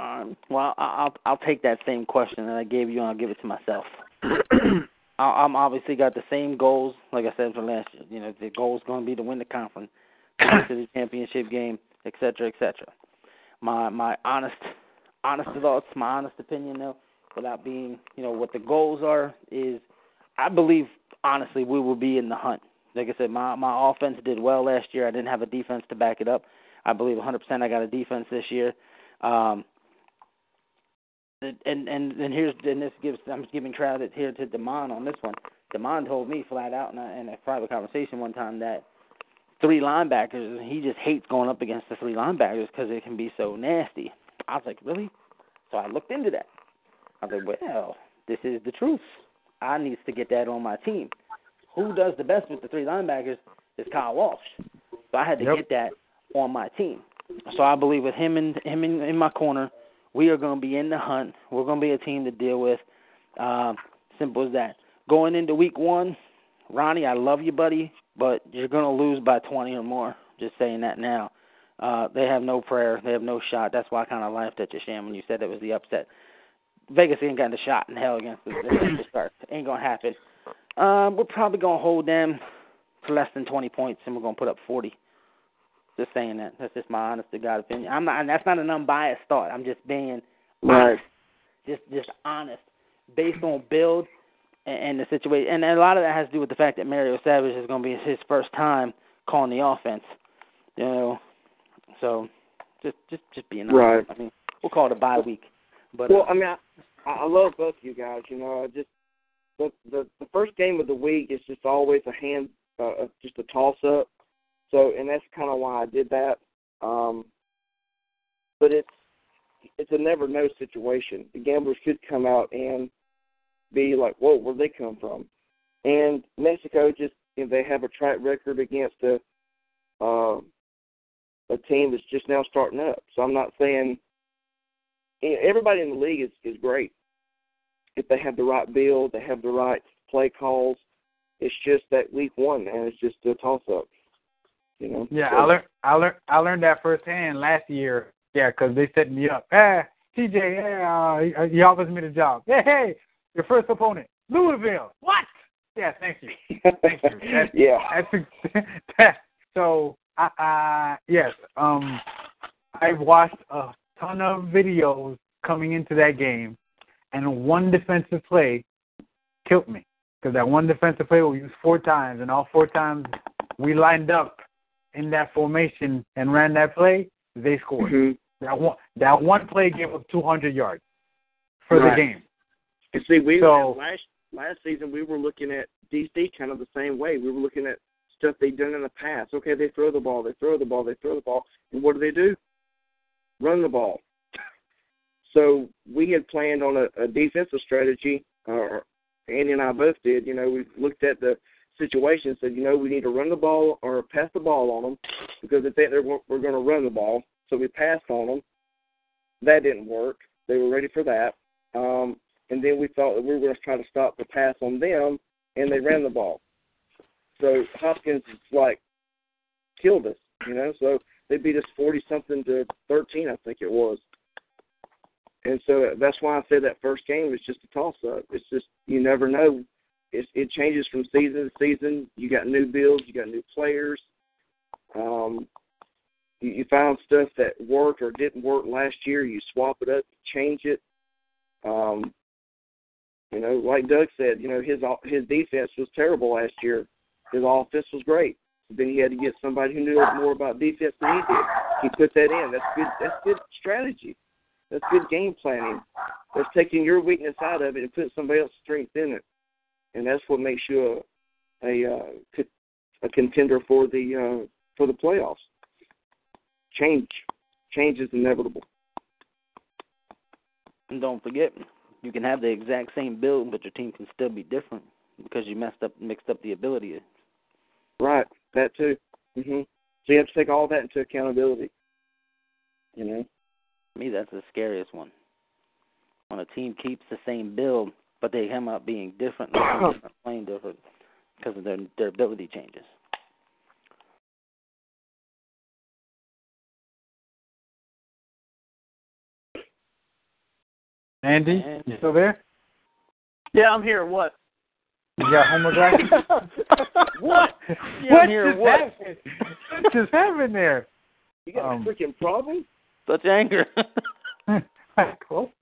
Um, well, I'll I'll take that same question that I gave you and I'll give it to myself. I- I'm obviously got the same goals, like I said for last year. You know, the goal is going to be to win the conference, to to the championship game, et cetera, et cetera. My my honest honest thoughts, my honest opinion, though, without being you know what the goals are, is I believe honestly we will be in the hunt. Like I said, my my offense did well last year. I didn't have a defense to back it up. I believe 100% I got a defense this year. Um, and and and here's and this gives I'm giving credit here to Demond on this one. Demond told me flat out in a, in a private conversation one time that three linebackers he just hates going up against the three linebackers because it can be so nasty. I was like, really? So I looked into that. I was like, well, this is the truth. I needs to get that on my team. Who does the best with the three linebackers is Kyle Walsh. So I had to Yep. get that on my team. So I believe with him in him in, in my corner, we are going to be in the hunt. We're going to be a team to deal with. Um, simple as that. Going into week one, Ronnie, I love you, buddy, but you're going to lose by 20 or more. Just saying that now. Uh, they have no prayer. They have no shot. That's why I kind of laughed at you, Sham, when you said it was the upset. Vegas ain't got a shot in hell against the, the. Ain't going to happen. Um, we're probably going to hold them to less than 20 points, and we're going to put up 40. Just saying that. That's just my honest to God opinion. I'm not. That's not an unbiased thought. I'm just being Right. honest. Just just honest, based on build and, and the situation. And a lot of that has to do with the fact that Mario Savage is going to be his first time calling the offense. You know, so just just just being honest. Right. I mean, we'll call it a bye week. But Well, uh, I mean, I, I love both of you guys. You know, I just the the, the first game of the week is just always a hand, uh, just a toss up. So, and that's kind of why I did that. Um, but it's it's a never know situation. The gamblers could come out and be like, "Whoa, where'd they come from?" And Mexico just you know, they have a track record against a uh, a team that's just now starting up. So I'm not saying you know, everybody in the league is is great if they have the right build, they have the right play calls. It's just that week one, and it's just a toss up. You know. Yeah, so, I learned I learned I learned that firsthand last year. Yeah, because they set me up. Hey, TJ, hey, uh, you offers me the job. Hey, hey, your first opponent, Louisville. What? Yeah, thank you. Thank you. That's, yeah. That's, that, so, uh, uh, yes, um, I've watched a ton of videos coming into that game, and one defensive play killed me because that one defensive play we used four times, and all four times we lined up in that formation and ran that play, they scored. Mm-hmm. That one that one play gave up 200 yards for Right. the game. And see, we So- last last season we were looking at DC kind of the same way. We were looking at stuff they've done in the past. Okay, they throw the ball, they throw the ball, they throw the ball, and what do they do? Run the ball. So we had planned on a, a defensive strategy. Uh, Andy and I both did. You know, we looked at the situation said, you know, we need to run the ball or pass the ball on them because they think they're, we're going to run the ball. So we passed on them. That didn't work. They were ready for that. Um, and then we thought that we were going to try to stop the pass on them, and they ran the ball. So Hopkins like killed us, you know. So they beat us forty something to thirteen, I think it was. And so that's why I said that first game was just a toss up. It's just you never know. It, it changes from season to season. You got new builds, you got new players. Um, you, you found stuff that worked or didn't work last year. You swap it up, change it. Um, you know, like Doug said, you know his his defense was terrible last year. His offense was great. So then he had to get somebody who knew more about defense than he did. He put that in. That's good. That's good strategy. That's good game planning. That's taking your weakness out of it and putting somebody else's strength in it, and that's what makes you a a uh, a contender for the uh, for the playoffs. Change, change is inevitable. And don't forget, you can have the exact same build, but your team can still be different because you messed up, mixed up the ability. Right, that too. hmm So you have to take all that into accountability. You know. To me, that's the scariest one. When a team keeps the same build, but they come out being different, different, playing different, because of their their ability changes. Andy, you still there? Yeah, I'm here. What? You got homework glasses? what? Yeah, what I'm here. just What? happened? What just happened there? You got Um, a freaking problem? Such anger.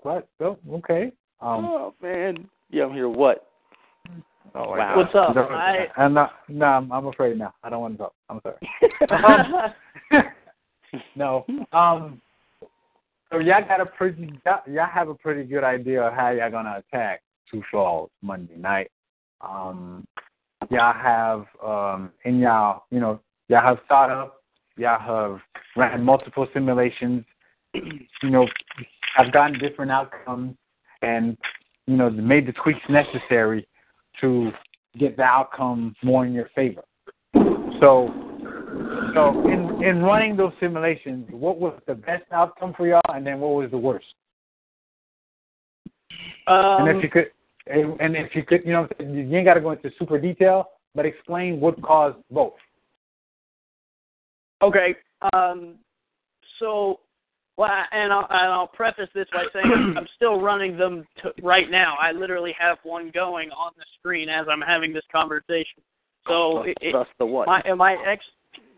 what? Oh, okay. Um, oh man. Yeah, I'm here. What? oh, Wow. What's up? No, I- I'm not. No, I'm, I'm afraid now. I don't want to talk. I'm sorry. Um, no. Um. So y'all got a pretty. Y'all, y'all have a pretty good idea of how y'all gonna attack Sioux Falls Monday night. Um. Y'all have um in y'all you know y'all have thought up. Y'all have ran multiple simulations. You know, have gotten different outcomes and you know made the tweaks necessary to get the outcome more in your favor. So, so in in running those simulations, what was the best outcome for y'all, and then what was the worst? Um, and if you could, and and if you could, you know, you ain't got to go into super detail, but explain what caused both. Okay. Um, so, well, and I'll, and I'll preface this by saying I'm still running them to, right now. I literally have one going on the screen as I'm having this conversation. So, it, it, Thus the what? my my X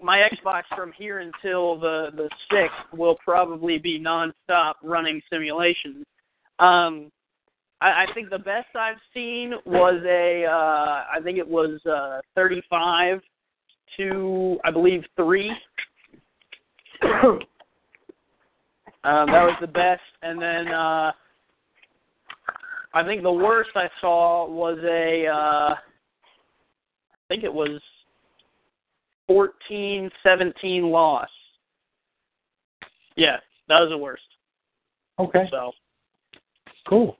my Xbox from here until the the sixth will probably be nonstop running simulations. Um, I, I think the best I've seen was a uh, I think it was uh, 35 to I believe three. um, that was the best, and then uh, I think the worst I saw was a uh I think it was fourteen seventeen loss. Yeah, that was the worst. Okay. So Cool.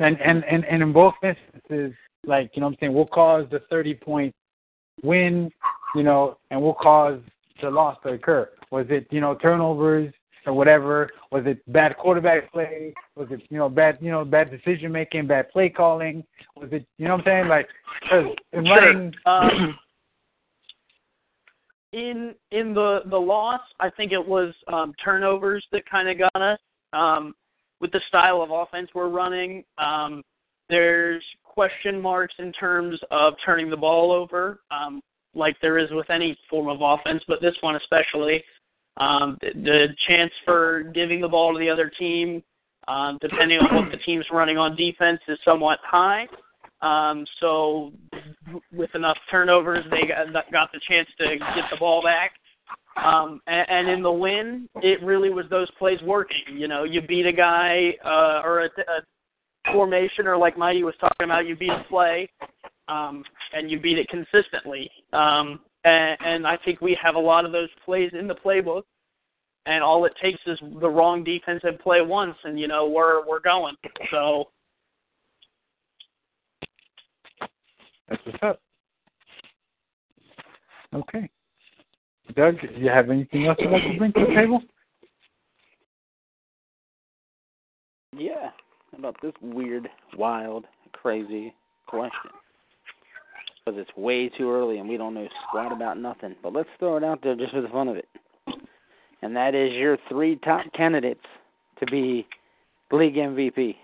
And and and and in both instances, like you know, what I'm saying, what caused the 30 point win, you know, and what caused the loss to occur? Was it you know turnovers or whatever? Was it bad quarterback play? Was it you know bad you know bad decision making, bad play calling? Was it you know what I'm saying? Like, in running, um, in in the the loss, I think it was um, turnovers that kind of got us. Um, with the style of offense we're running, um, there's question marks in terms of turning the ball over, um, like there is with any form of offense, but this one especially. Um, the, chance for giving the ball to the other team, um, depending on what the team's running on defense, is somewhat high. Um, so with enough turnovers, they got, got the chance to get the ball back. Um, and, and in the win, it really was those plays working. You know, you beat a guy uh, or a, a formation, or like Mighty was talking about, you beat a play, um, and you beat it consistently. Um, and, and I think we have a lot of those plays in the playbook. And all it takes is the wrong defensive play once, and you know we're we're going. So that's what's up. Okay. Doug, do you have anything else you'd like to bring to the table? Yeah. How about this weird, wild, crazy question? Because it's way too early and we don't know squat about nothing. But let's throw it out there just for the fun of it. And that is your three top candidates to be league MVP.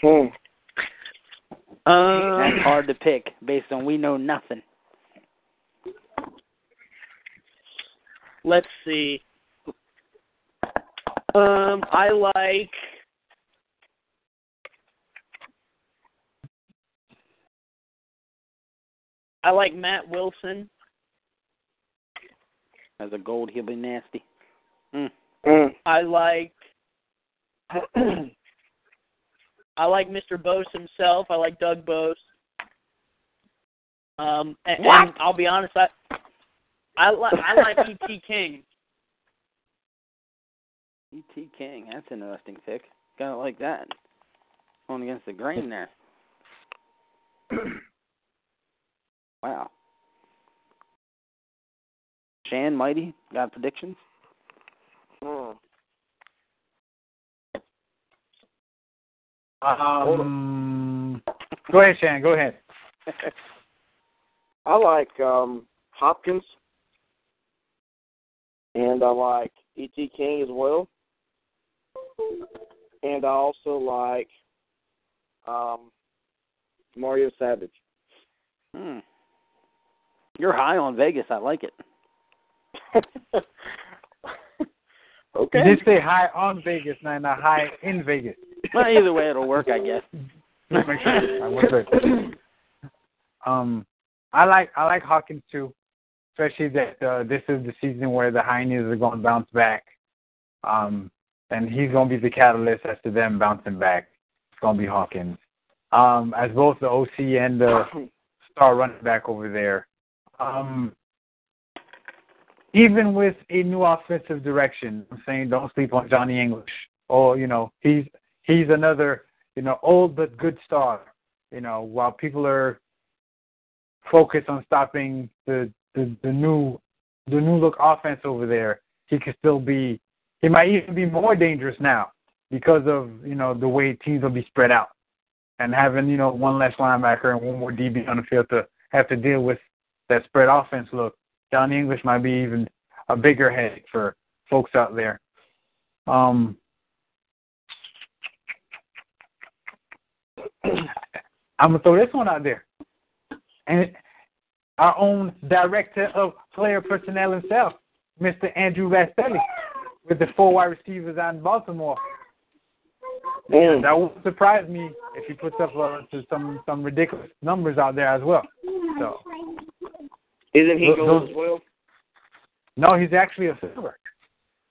Hmm. um, That's hard to pick based on we know nothing. let's see. Um, I like. I like Matt Wilson. As a gold, he'll be nasty. Mm. Mm. I like. I like Mr. Bose himself. I like Doug Bose. Um, and, and I'll be honest, I I like I like E.T. King. E.T. King, that's an interesting pick. Kind of like that. Going against the grain there. wow. Shan, Mighty, got predictions? Mm. Um, go ahead, Shan. Go ahead. I like um Hopkins, and I like E.T. King as well, and I also like um Mario Savage. Hmm. You're high on Vegas. I like it. okay. You did say high on Vegas, not not high in Vegas. Well, either way, it'll work, I guess. Make sure. I was right. Um, I like I like Hawkins too, especially that uh, this is the season where the Hyenas are going to bounce back. Um, and he's going to be the catalyst as to them bouncing back. It's going to be Hawkins. Um, as both the OC and the star running back over there. Um, even with a new offensive direction, I'm saying don't sleep on Johnny English. Or you know he's he's another you know old but good star. You know while people are focused on stopping the the, the new the new look offense over there, he could still be he might even be more dangerous now because of you know the way teams will be spread out and having you know one less linebacker and one more DB on the field to have to deal with that spread offense look. Johnny English might be even a bigger headache for folks out there. Um, I'm gonna throw this one out there, and our own director of player personnel himself, Mr. Andrew Rastelli, with the four wide receivers out in Baltimore. Mm. That won't surprise me if he puts up uh, some some ridiculous numbers out there as well. So Isn't he gold those- as well? no, he's actually a silver.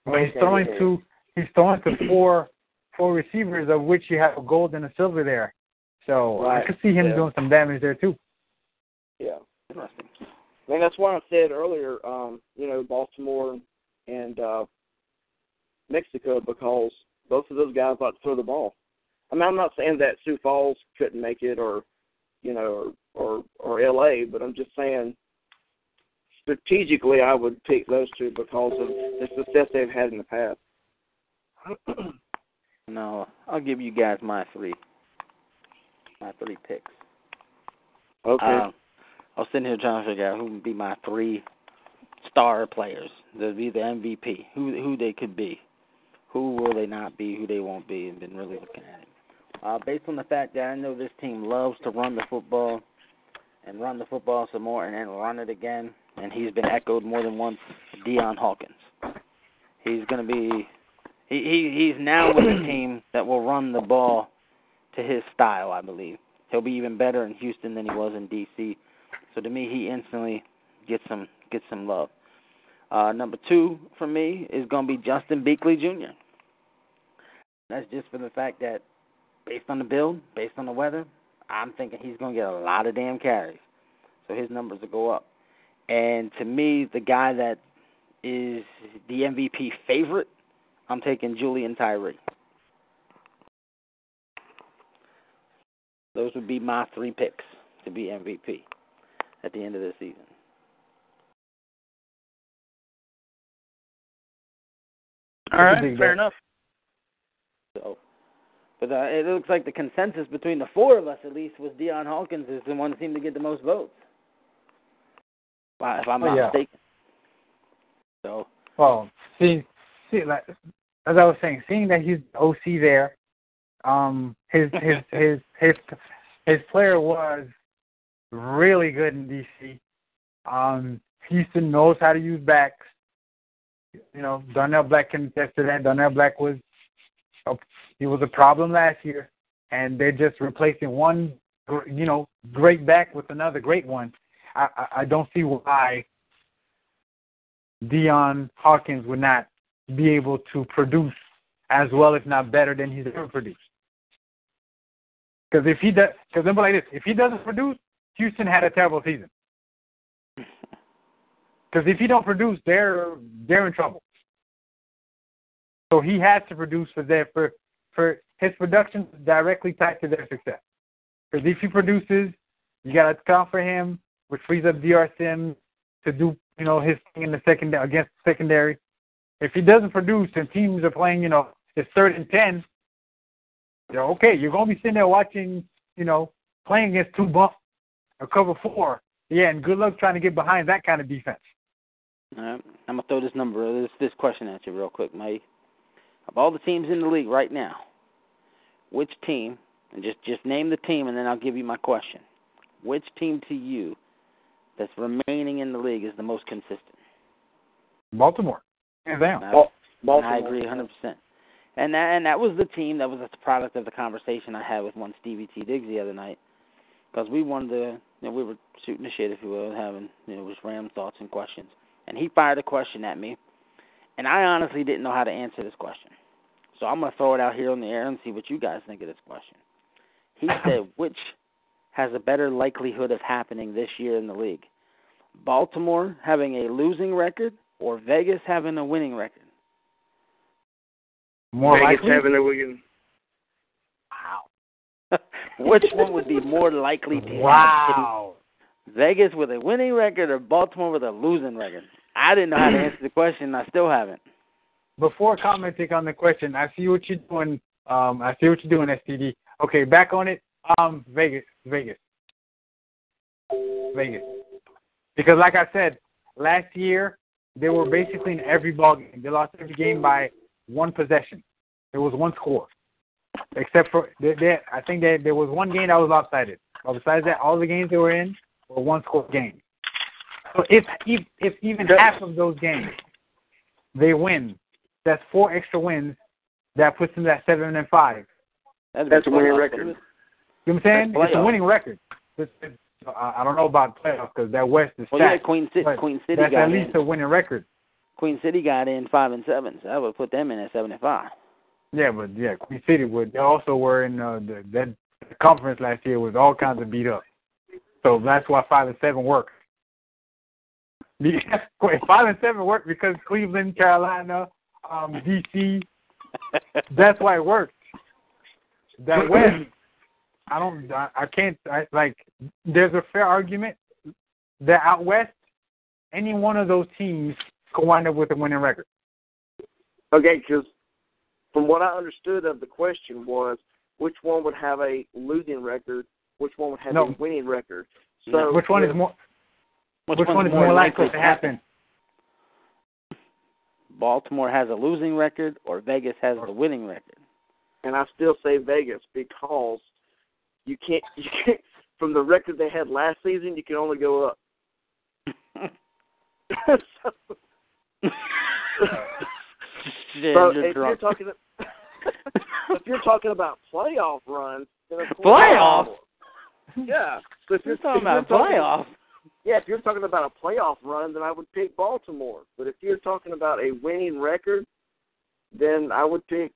Well, he's throwing yeah. to he's throwing to four four receivers, of which you have a gold and a silver there. So Right, I could see him yeah. doing some damage there too. Yeah. Interesting. I mean, that's why I said earlier, um, you know, Baltimore and uh, Mexico, because both of those guys like to throw the ball. I mean, I'm not saying that Sioux Falls couldn't make it, or you know, or or, or L.A., but I'm just saying strategically, I would pick those two because of the success they've had in the past. No, I'll give you guys my three. My three picks. Okay. Um, I was sitting here trying to figure out who would be my three star players. That'd be the MVP. Who who they could be. Who will they not be? Who they won't be? And been really looking at it. Uh, based on the fact that I know this team loves to run the football and run the football some more and then run it again, and he's been echoed more than once. Deion Hawkins. He's going to be. He, he he's now with a team that will run the ball to his style, I believe. He'll be even better in Houston than he was in DC. So to me, he instantly gets some gets some love. Uh, number two for me is going to be Justin Beakley Jr. That's just for the fact that, based on the build, based on the weather, I'm thinking he's going to get a lot of damn carries. So his numbers will go up. And to me, the guy that is the MVP favorite, I'm taking Julian Tyree. Those would be my three picks to be MVP at the end of the season. All right, fair bet. enough. So, but uh, it looks like the consensus between the four of us, at least, was Deion Hawkins is the one that seemed to get the most votes. If I'm Oh, not yeah. mistaken. So, Well, see, see, like as I was saying, seeing that he's OC there, um, his his his his his player was really good in DC. Um, Houston knows how to use backs. You know, Darnell Black can attest to that. Darnell Black was a, he was a problem last year, and they're just replacing one, you know, great back with another great one. I I, don't see why Deion Hawkins would not be able to produce as well, if not better, than he's ever produced. Because if he does, because remember like this, if he doesn't produce, Houston had a terrible season. Because if he don't produce, they're they're in trouble. So he has to produce for their for for his production directly tied to their success. Because if he produces, you got to account for him, which frees up Dr. Sims to do you know his thing in the second against the secondary. If he doesn't produce and teams are playing, you know, it's third and ten, you know, okay, you're gonna be sitting there watching, you know, playing against two bump or cover four. Yeah, and good luck trying to get behind that kind of defense. right, I'm gonna throw this number, this this question at you real quick, Mike. Of all the teams in the league right now, which team? And just just name the team, and then I'll give you my question. Which team to you that's remaining in the league is the most consistent? Baltimore, hands down. And I- and Baltimore. I agree 100%. And that and that was the team that was a product of the conversation I had with one Stevie T Diggs the other night, because we wanted to, you know, we were shooting the shit, if you will, having you know, just random thoughts and questions. And he fired a question at me, and I honestly didn't know how to answer this question. So I'm gonna throw it out here on the air and see what you guys think of this question. He said, which has a better likelihood of happening this year in the league? Baltimore having a losing record or Vegas having a winning record? More Vegas likely. having a Williams. Which one would be more likely to Wow. happen? Vegas with a winning record or Baltimore with a losing record? I didn't know how to answer the question. I still haven't. Before commenting on the question, I see what you're doing. Um, I see what you're doing, STD. Okay, back on it. Um, Vegas, Vegas, Vegas. Because, like I said, last year they were basically in every ball game. They lost every game by one possession. There was one score, except for they, they, I think that there was one game that was lopsided. But besides that, all the games they were in were one score games. So if if, if even half of those games they win, that's four extra wins. That puts them at seven and five. That'd That's a winning record. You know what I'm saying? That's It's a winning record. It's, it's, I I don't know about playoffs because that West is Well, yeah, stacked. Queen City, Queen City that's got at least in. a winning record. Queen City got in five and seven, so I would put them in at seven and five. Yeah, but yeah, Queen City would. They also were in uh, the that the conference last year was all kinds of beat up. So that's why five and seven worked. five and seven worked because Cleveland, Carolina, um, DC. that's why it worked. That West, I don't, I, I can't, I, like. There's a fair argument that out west, any one of those teams could wind up with a winning record. Okay, because from what I understood of the question was which one would have a losing record, which one would have No. a winning record. So which one is more? Which, Which one's one is more likely to to happen? Baltimore has a losing record, or Vegas has the winning record. and I still say Vegas because you can't you can't from the record they had last season you can only go up. so, so if you're talking if you're talking about playoff runs, then of course Playoff? Yeah. So if You're you're talking if you're about playoff. Yeah, if you're talking about a playoff run, then I would pick Baltimore. But if you're talking about a winning record, then I would pick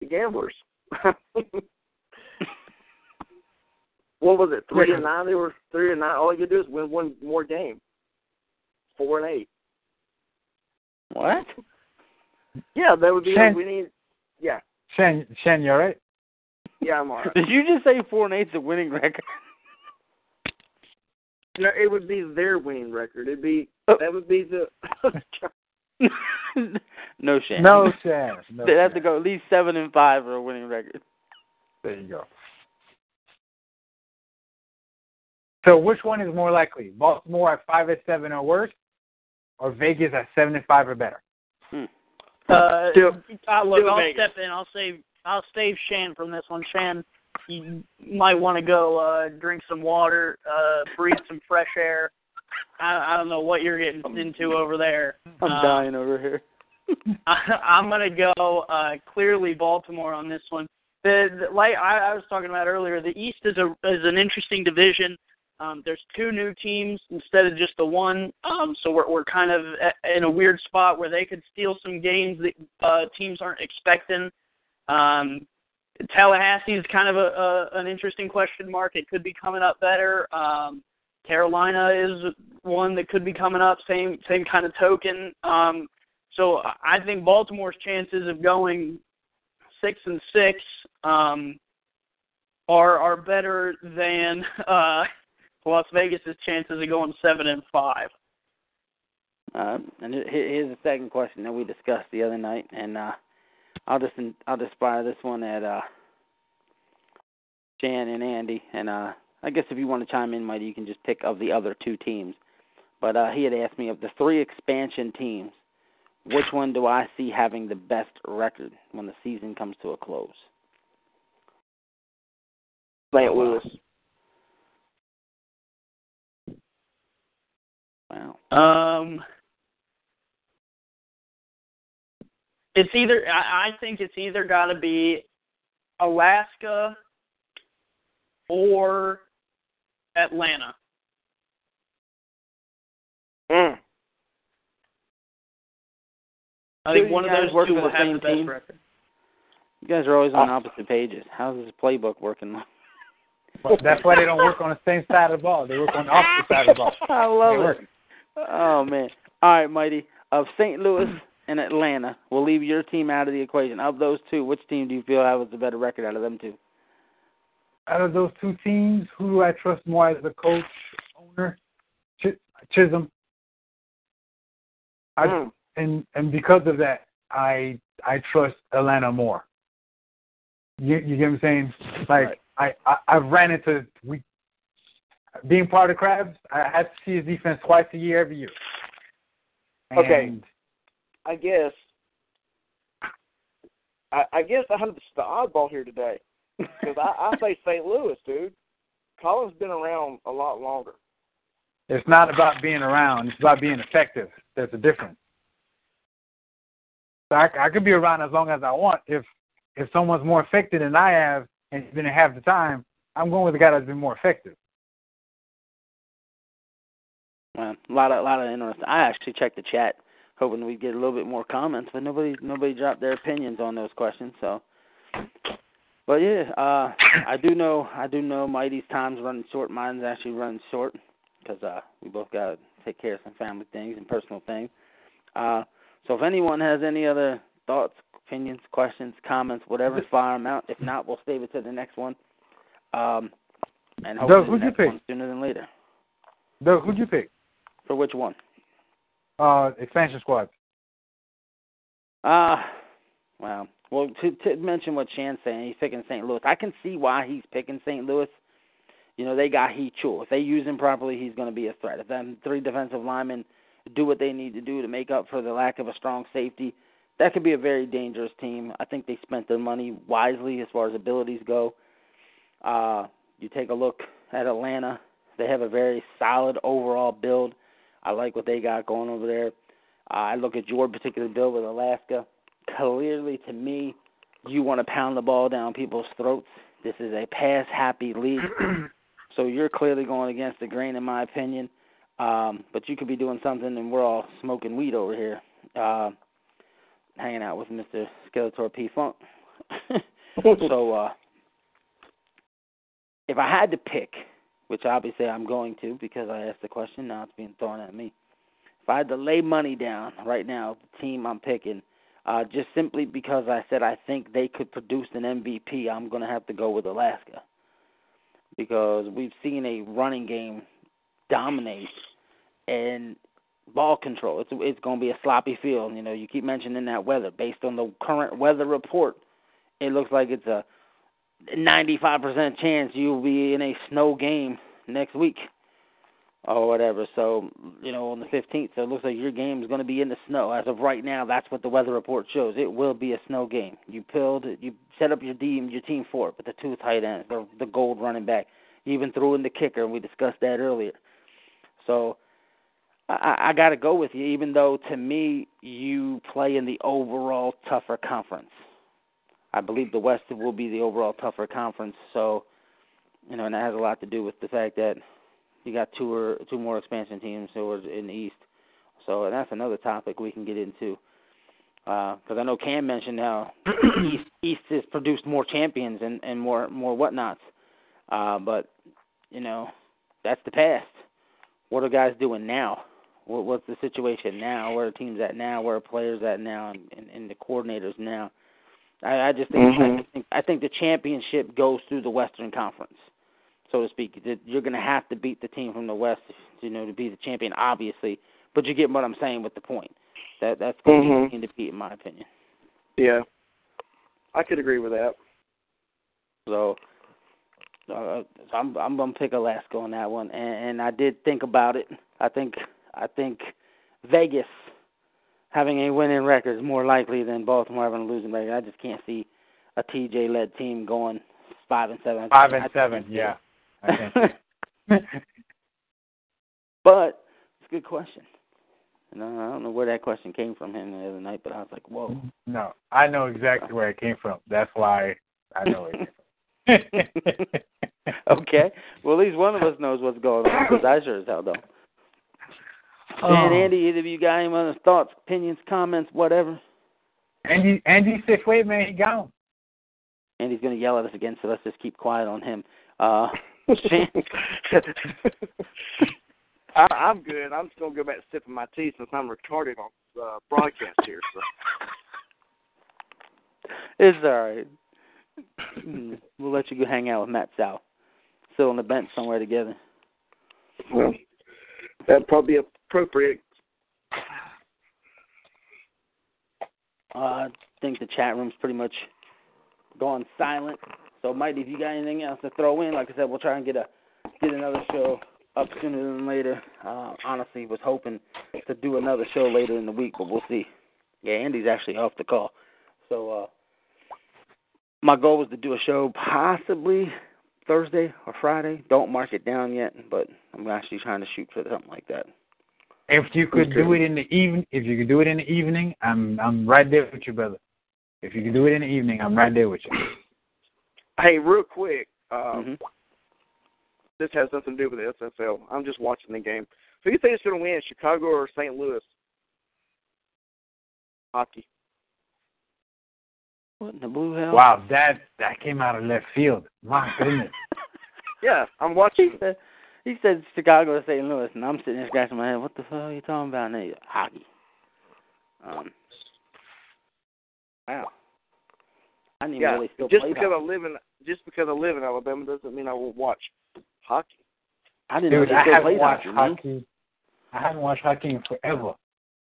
the Gamblers. What was it? Three and nine. They were three and nine. All you do is win one more game. Four and eight. What? Yeah, that would be a Shan- winning. Yeah, Shan, Shan, you all right? yeah, I'm alright. Did you just say four and eight's a winning record? No, it would be their winning record. It'd be Oh. that would be the. no Shan. No Shan. No they have to go at least seven and five for a winning record. There you go. So which one is more likely? Baltimore at five and seven or worse, or Vegas at seven and five or better? Uh, Still- I, look, I'll Vegas. step in. I'll save. I'll save Shan from this one. Shan, you might want to go uh, drink some water, uh, breathe some fresh air. I, I don't know what you're getting into over there. I'm Uh, dying over here. I, I'm gonna go uh, clearly Baltimore on this one. The, the like I, I was talking about earlier, the East is a is an interesting division. Um, there's two new teams instead of just the one, um, so we're we're kind of in a weird spot where they could steal some games that uh, teams aren't expecting. Um, Tallahassee is kind of a, a an interesting question mark. It could be coming up better. Um, Carolina is one that could be coming up. Same same kind of token. Um, so I think Baltimore's chances of going six and six um, are are better than uh, Las Vegas's chances of going seven and five. Uh, and here's the second question that we discussed the other night, and uh, I'll just I'll just fire this one at uh, Shan and Andy, and uh, I guess if you want to chime in, Mighty, you can just pick of the other two teams. But uh, he had asked me of the three expansion teams, which one do I see having the best record when the season comes to a close? St. Louis. Wow. Um, it's either I, I think it's either got to be Alaska or Atlanta. Mm. I think you one of guys those work two will the have same the best team? record. You guys are always on Uh, opposite pages. How's this playbook working? Well, that's why they don't work on the same side of the ball. They work on the opposite side of the ball. I love They it. work. Oh man. All right, Mighty. Of St. Louis and Atlanta, we'll leave your team out of the equation. Of those two, which team do you feel has the better record out of them two? Out of those two teams, who do I trust more as the coach, owner? Ch- Chisholm. I, Mm. and and because of that, I I trust Atlanta more. You you get what I'm saying? Like I, I I've ran into we being part of the Crabs. I have to see his defense twice a year every year. Okay. I guess. I, I guess I'm just the oddball here today because I, I say St. Louis, dude. Colin's been around a lot longer. It's not about being around. It's about being effective. There's a difference. So I, I could be around as long as I want. If if someone's more effective than I have and he's been half the time, I'm going with the guy that's been more effective. Well, a lot of a lot of interest. I actually checked the chat, hoping we'd get a little bit more comments, but nobody nobody dropped their opinions on those questions. So, but yeah, uh, I do know I do know Mighty's time's running short. Mine's actually running short because uh, we both got to take care of some family things and personal things. Uh, so if anyone has any other thoughts, opinions, questions, comments, whatever, fire them out. If not, we'll save it to the next one. Um, and hopefully Doug, the you next pick? one sooner than later. Doug, who'd you pick? For which one? Uh, expansion squad. Uh well, well to to mention what Shan's saying, he's picking St. Louis. I can see why he's picking St. Louis. You know, they got Heat Chul. If they use him properly, he's going to be a threat. If them three defensive linemen do what they need to do to make up for the lack of a strong safety, that could be a very dangerous team. I think they spent their money wisely as far as abilities go. Uh, you take a look at Atlanta; they have a very solid overall build. I like what they got going over there. Uh, I look at your particular build with Alaska. Clearly, to me, you want to pound the ball down people's throats. This is a pass-happy league, so you're clearly going against the grain, in my opinion. Um, but you could be doing something, and we're all smoking weed over here, uh, hanging out with Mr. Skeletor P Funk. so, uh, if I had to pick, which obviously I'm going to because I asked the question, now it's being thrown at me. If I had to lay money down right now, the team I'm picking, uh, just simply because I said I think they could produce an MVP, I'm going to have to go with Alaska because we've seen a running game dominate and ball control. It's it's going to be a sloppy field. You know, you keep mentioning that weather. Based on the current weather report, it looks like it's a 95% chance you'll be in a snow game next week or whatever. So, you know, on the 15th, so it looks like your game is going to be in the snow. As of right now, that's what the weather report shows. It will be a snow game. You pilled, you set up your team, your team for it, with the two tight ends, the, the gold running back. You even threw in the kicker, and we discussed that earlier. So, I, I got to go with you, even though to me you play in the overall tougher conference. I believe the West will be the overall tougher conference. So, you know, and that has a lot to do with the fact that you got two or two more expansion teams who are in the East. So and that's another topic we can get into. Because I know Cam mentioned how East East has produced more champions and and more more whatnots. Uh, but you know, that's the past. What are guys doing now? What, what's the situation now? Where are teams at now? Where are players at now? And, and, and the coordinators now? I, I just think Mhm. I think I think the championship goes through the Western Conference, so to speak. That You're going to have to beat the team from the West, you know, to be the champion, obviously. But you get what I'm saying with the point. That that's going to Mhm. be the team in my opinion. Yeah, I could agree with that. So, uh, so I'm I'm gonna pick Alaska on that one, and, and I did think about it. I think I think Vegas having a winning record is more likely than Baltimore having a losing record. I just can't see a TJ led team going five and seven. Five and seven, yeah. I can't see it. but it's a good question. Know, I don't know where that question came from him the other night, but I was like, whoa. no, I know exactly where it came from. That's why I know it. okay. Well, at least one of us knows what's going on because I sure as hell don't. Oh. And Andy, either of you got any other thoughts, opinions, comments, whatever? Andy, Andy six "Wait, man, he gone." Andy's going to yell at us again, so let's just keep quiet on him. Uh, I, I'm good. I'm just gonna go back to sipping my tea since I'm retarded on uh, broadcast here. So. it's all right. Mm, We'll let you go hang out with Matt South. Still on the bench somewhere together. Well, that'd probably be appropriate. Uh, I think the chat room's pretty much gone silent. So, Mike, if you got anything else to throw in, like I said, we'll try and get a get another show up sooner than later. Uh, honestly, was hoping to do another show later in the week, but we'll see. Yeah, Andy's actually off the call. So, uh, my goal was to do a show possibly Thursday or Friday. Don't mark it down yet, but I'm actually trying to shoot for something like that. If you could do it in the evening, if you could do it in the evening, I'm I'm right there with you, brother. If you could do it in the evening, I'm right there with you. Hey, real quick, um, Mhm. this has nothing to do with the SFL. I'm just watching the game. Who do you think is going to win, Chicago or St. Louis? Hockey. What in the blue hell? Wow, that that came out of left field. My goodness. Yeah, I'm watching. He said, Chicago to St. Louis, and I'm sitting there scratching my head. What the fuck are you talking about? And they, hockey. Um. Wow. I didn't Yeah, really still just because hockey. I live in just because I live in Alabama doesn't mean I won't watch hockey. I didn't know Dude, they I still haven't watched hockey. hockey. I haven't watched hockey in forever.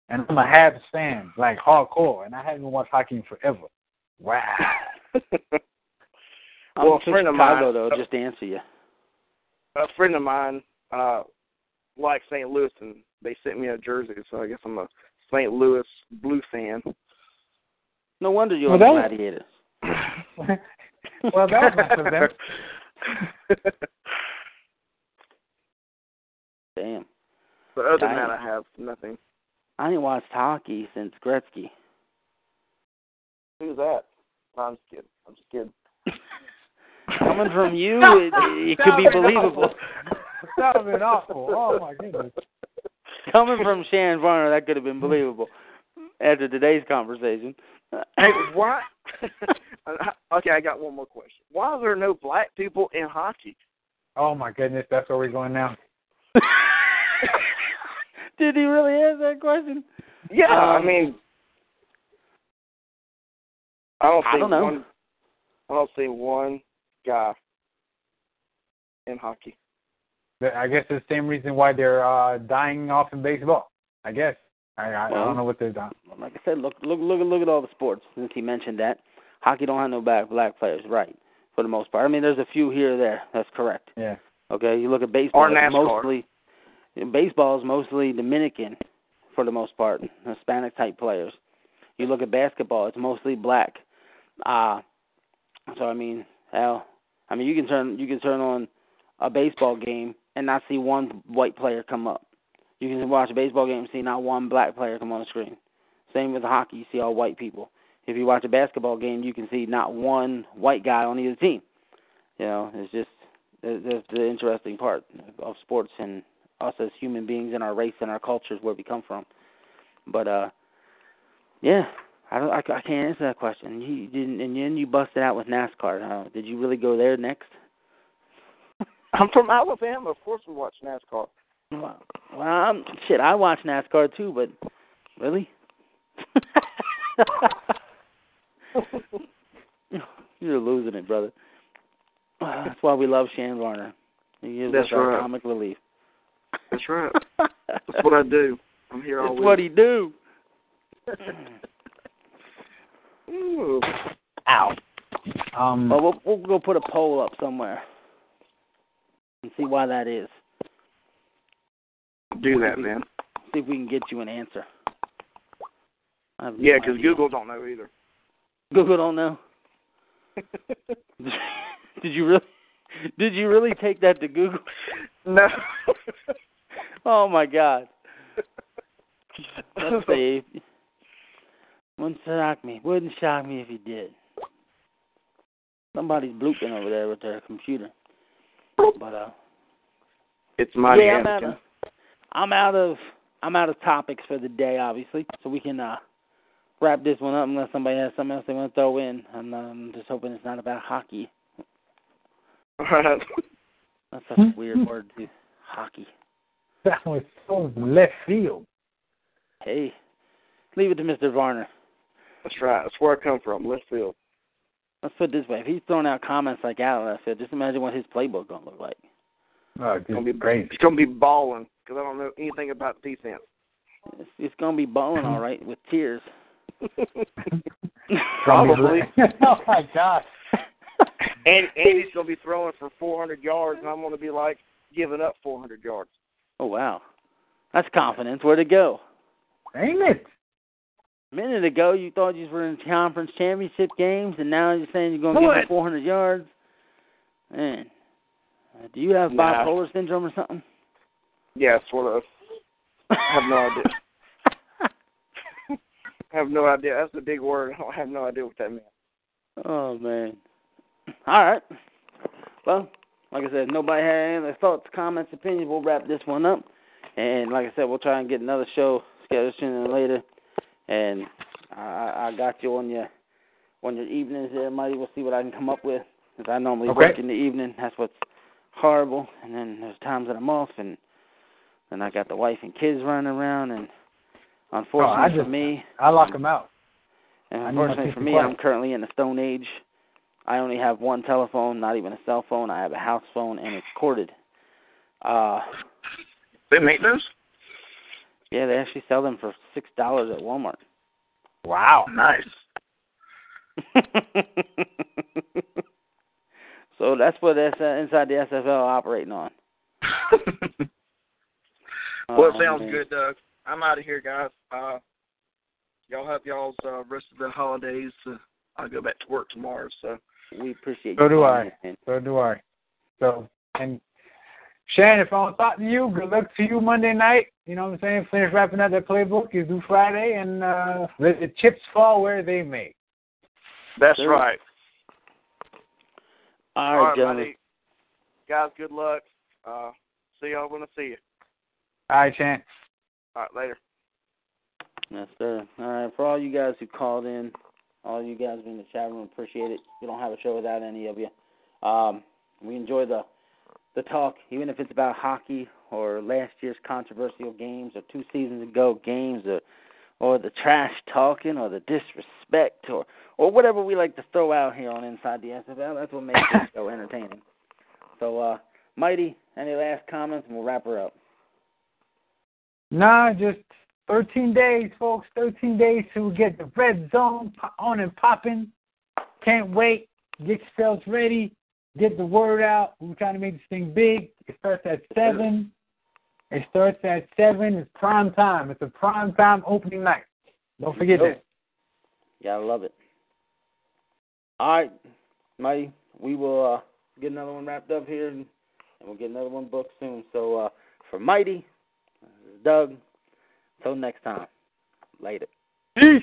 And I'm a Habs fan, like hardcore, and I haven't watched hockey in forever. Wow. I'm Well, a from friend of Chicago, mine- though, just to answer you. A friend of mine uh likes St. Louis and they sent me a jersey, so I guess I'm a St. Louis Blue fan. No wonder you're Well, on the that- well, that was nice of them. Damn. But other than that, I have nothing. I ain't watched hockey since Gretzky. Who's that? No, I'm just kidding. I'm just kidding. Coming from you, it, it could be believable. That would have been awful. Oh my goodness. Coming from Shan Varner, that could have been believable. After today's conversation. Hey, why? okay, I got one more question. Why are there no black people in hockey? Oh my goodness, that's where we're going now. Did he really ask that question? Yeah, I Um, mean, I don't I don't know. one. I don't see one guy in hockey. I guess the same reason why they're uh dying off in baseball. I guess. I I, I don't know what they're doing. Like I said, look, look, look, look at all the sports. Since he mentioned that, hockey don't have no black black players, right? For the most part. I mean, there's a few here or there. That's correct. Yeah. Okay, you look at baseball. Or NASCAR. Mostly, baseball is mostly Dominican, for the most part, Hispanic type players. You look at basketball; it's mostly black. Uh so I mean, hell, I mean, you can turn you can turn on a baseball game and not see one white player come up. You can watch a baseball game and see not one black player come on the screen. Same with hockey; you see all white people. If you watch a basketball game, you can see not one white guy on either team. You know, it's just that's the interesting part of sports and us as human beings and our race and our cultures where we come from. But uh, yeah, I don't, I, I can't answer that question. You didn't, and then you busted out with NASCAR. Huh? Did you really go there next? I'm from Alabama. Of course, we watch NASCAR. Well, well I'm, shit, I watch NASCAR too, but really? You're losing it, brother. That's why we love Shan Varner. He gives That's right. comic relief. That's right. That's what I do. I'm here all That's week. what he do. Ooh. Ow. Um Well, we'll we'll go put a poll up somewhere and see why that is. Do that, man. See if we can get you an answer. No Yeah, because idea. Google don't know either. Google don't know. Did you really? Did you really take that to Google? no. Oh my God! Let's see. Wouldn't shock me. Wouldn't shock me if he did. Somebody's blooping over there with their computer. But uh, It's mighty yeah, I'm out of I'm out of I'm out of topics for the day, obviously. So we can uh wrap this one up unless somebody has something else they want to throw in. I'm, uh, I'm just hoping it's not about hockey. All right. That's such a weird word, too. Hockey. that was so left field. Hey, leave it to Mr. Varner. That's right. That's where I come from, left field. Let's put it this way: if he's throwing out comments like out of left field, just imagine what his playbook gonna look like. Oh, It's gonna be is crazy. It's gonna be balling because I don't know anything about defense. It's, it's gonna be balling all right with tears. Probably. oh my gosh. and Andy's gonna be throwing for 400 yards, and I'm gonna be like giving up 400 yards. Oh wow, that's confidence. Where'd it go? Ain't it? A minute ago, you thought you were in conference championship games, and now you're saying you're going to up 400 yards. Man, uh, do you have Nah. bipolar syndrome or something? Yeah, sort of. I have no idea. I have no idea. That's a big word. I don't have no idea what that means. oh man. All right. Well, like I said, nobody had any other thoughts, comments, opinions. We'll wrap this one up. And like I said, we'll try and get another show scheduled sooner than later. And I, I got you on your on your evenings there, Mighty. We'll see what I can come up with. Because I normally Okay. work in the evening. That's what's horrible. And then there's times that I'm off, and then I got the wife and kids running around. And unfortunately Oh, I just- for me, I lock them out. and I need my unfortunately for me, quiet. I'm currently in the Stone Age. I only have one telephone, not even a cell phone. I have a house phone, and it's corded. Uh, They make those? Yeah, they actually sell them for six dollars at Walmart. Wow. Nice. so that's what that's uh, inside the SFL operating on. well, it Oh, sounds good, Doug. I'm out of here, guys. Uh, y'all have y'all's uh, rest of the holidays. Uh, I'll go back to work tomorrow, so. We appreciate So you do I. in. So do I. So and Shannon, if I don't talk to you, good luck to you Monday night. You know what I'm saying? Finish wrapping up that playbook. You do Friday, and uh, let the chips fall where they may. That's Sure. right. All All right, right, gentlemen. buddy. Guys, good luck. Uh, see y'all when I see you. All right, Shan. All right, later. Yes, sir. All right, for all you guys who called in, all you guys in the chat room, appreciate it. We don't have a show without any of you. Um, we enjoy the the talk, even if it's about hockey or last year's controversial games or two seasons ago games or or the trash talking or the disrespect or or whatever we like to throw out here on Inside the SFL. That's what makes this show entertaining. So, uh, Mighty, any last comments, and we'll wrap her up. Nah, just 13 days, folks. 13 days to get the red zone on and popping. Can't wait. Get yourselves ready. Get the word out. We're trying to make this thing big. It starts at 7. It starts at 7. It's prime time. It's a prime time opening night. Don't forget Yo. that. Yeah, I love it. All right, Mighty, we will uh, get another one wrapped up here, and, and we'll get another one booked soon. So uh, for Mighty, this is Doug. Until next time, later. Peace.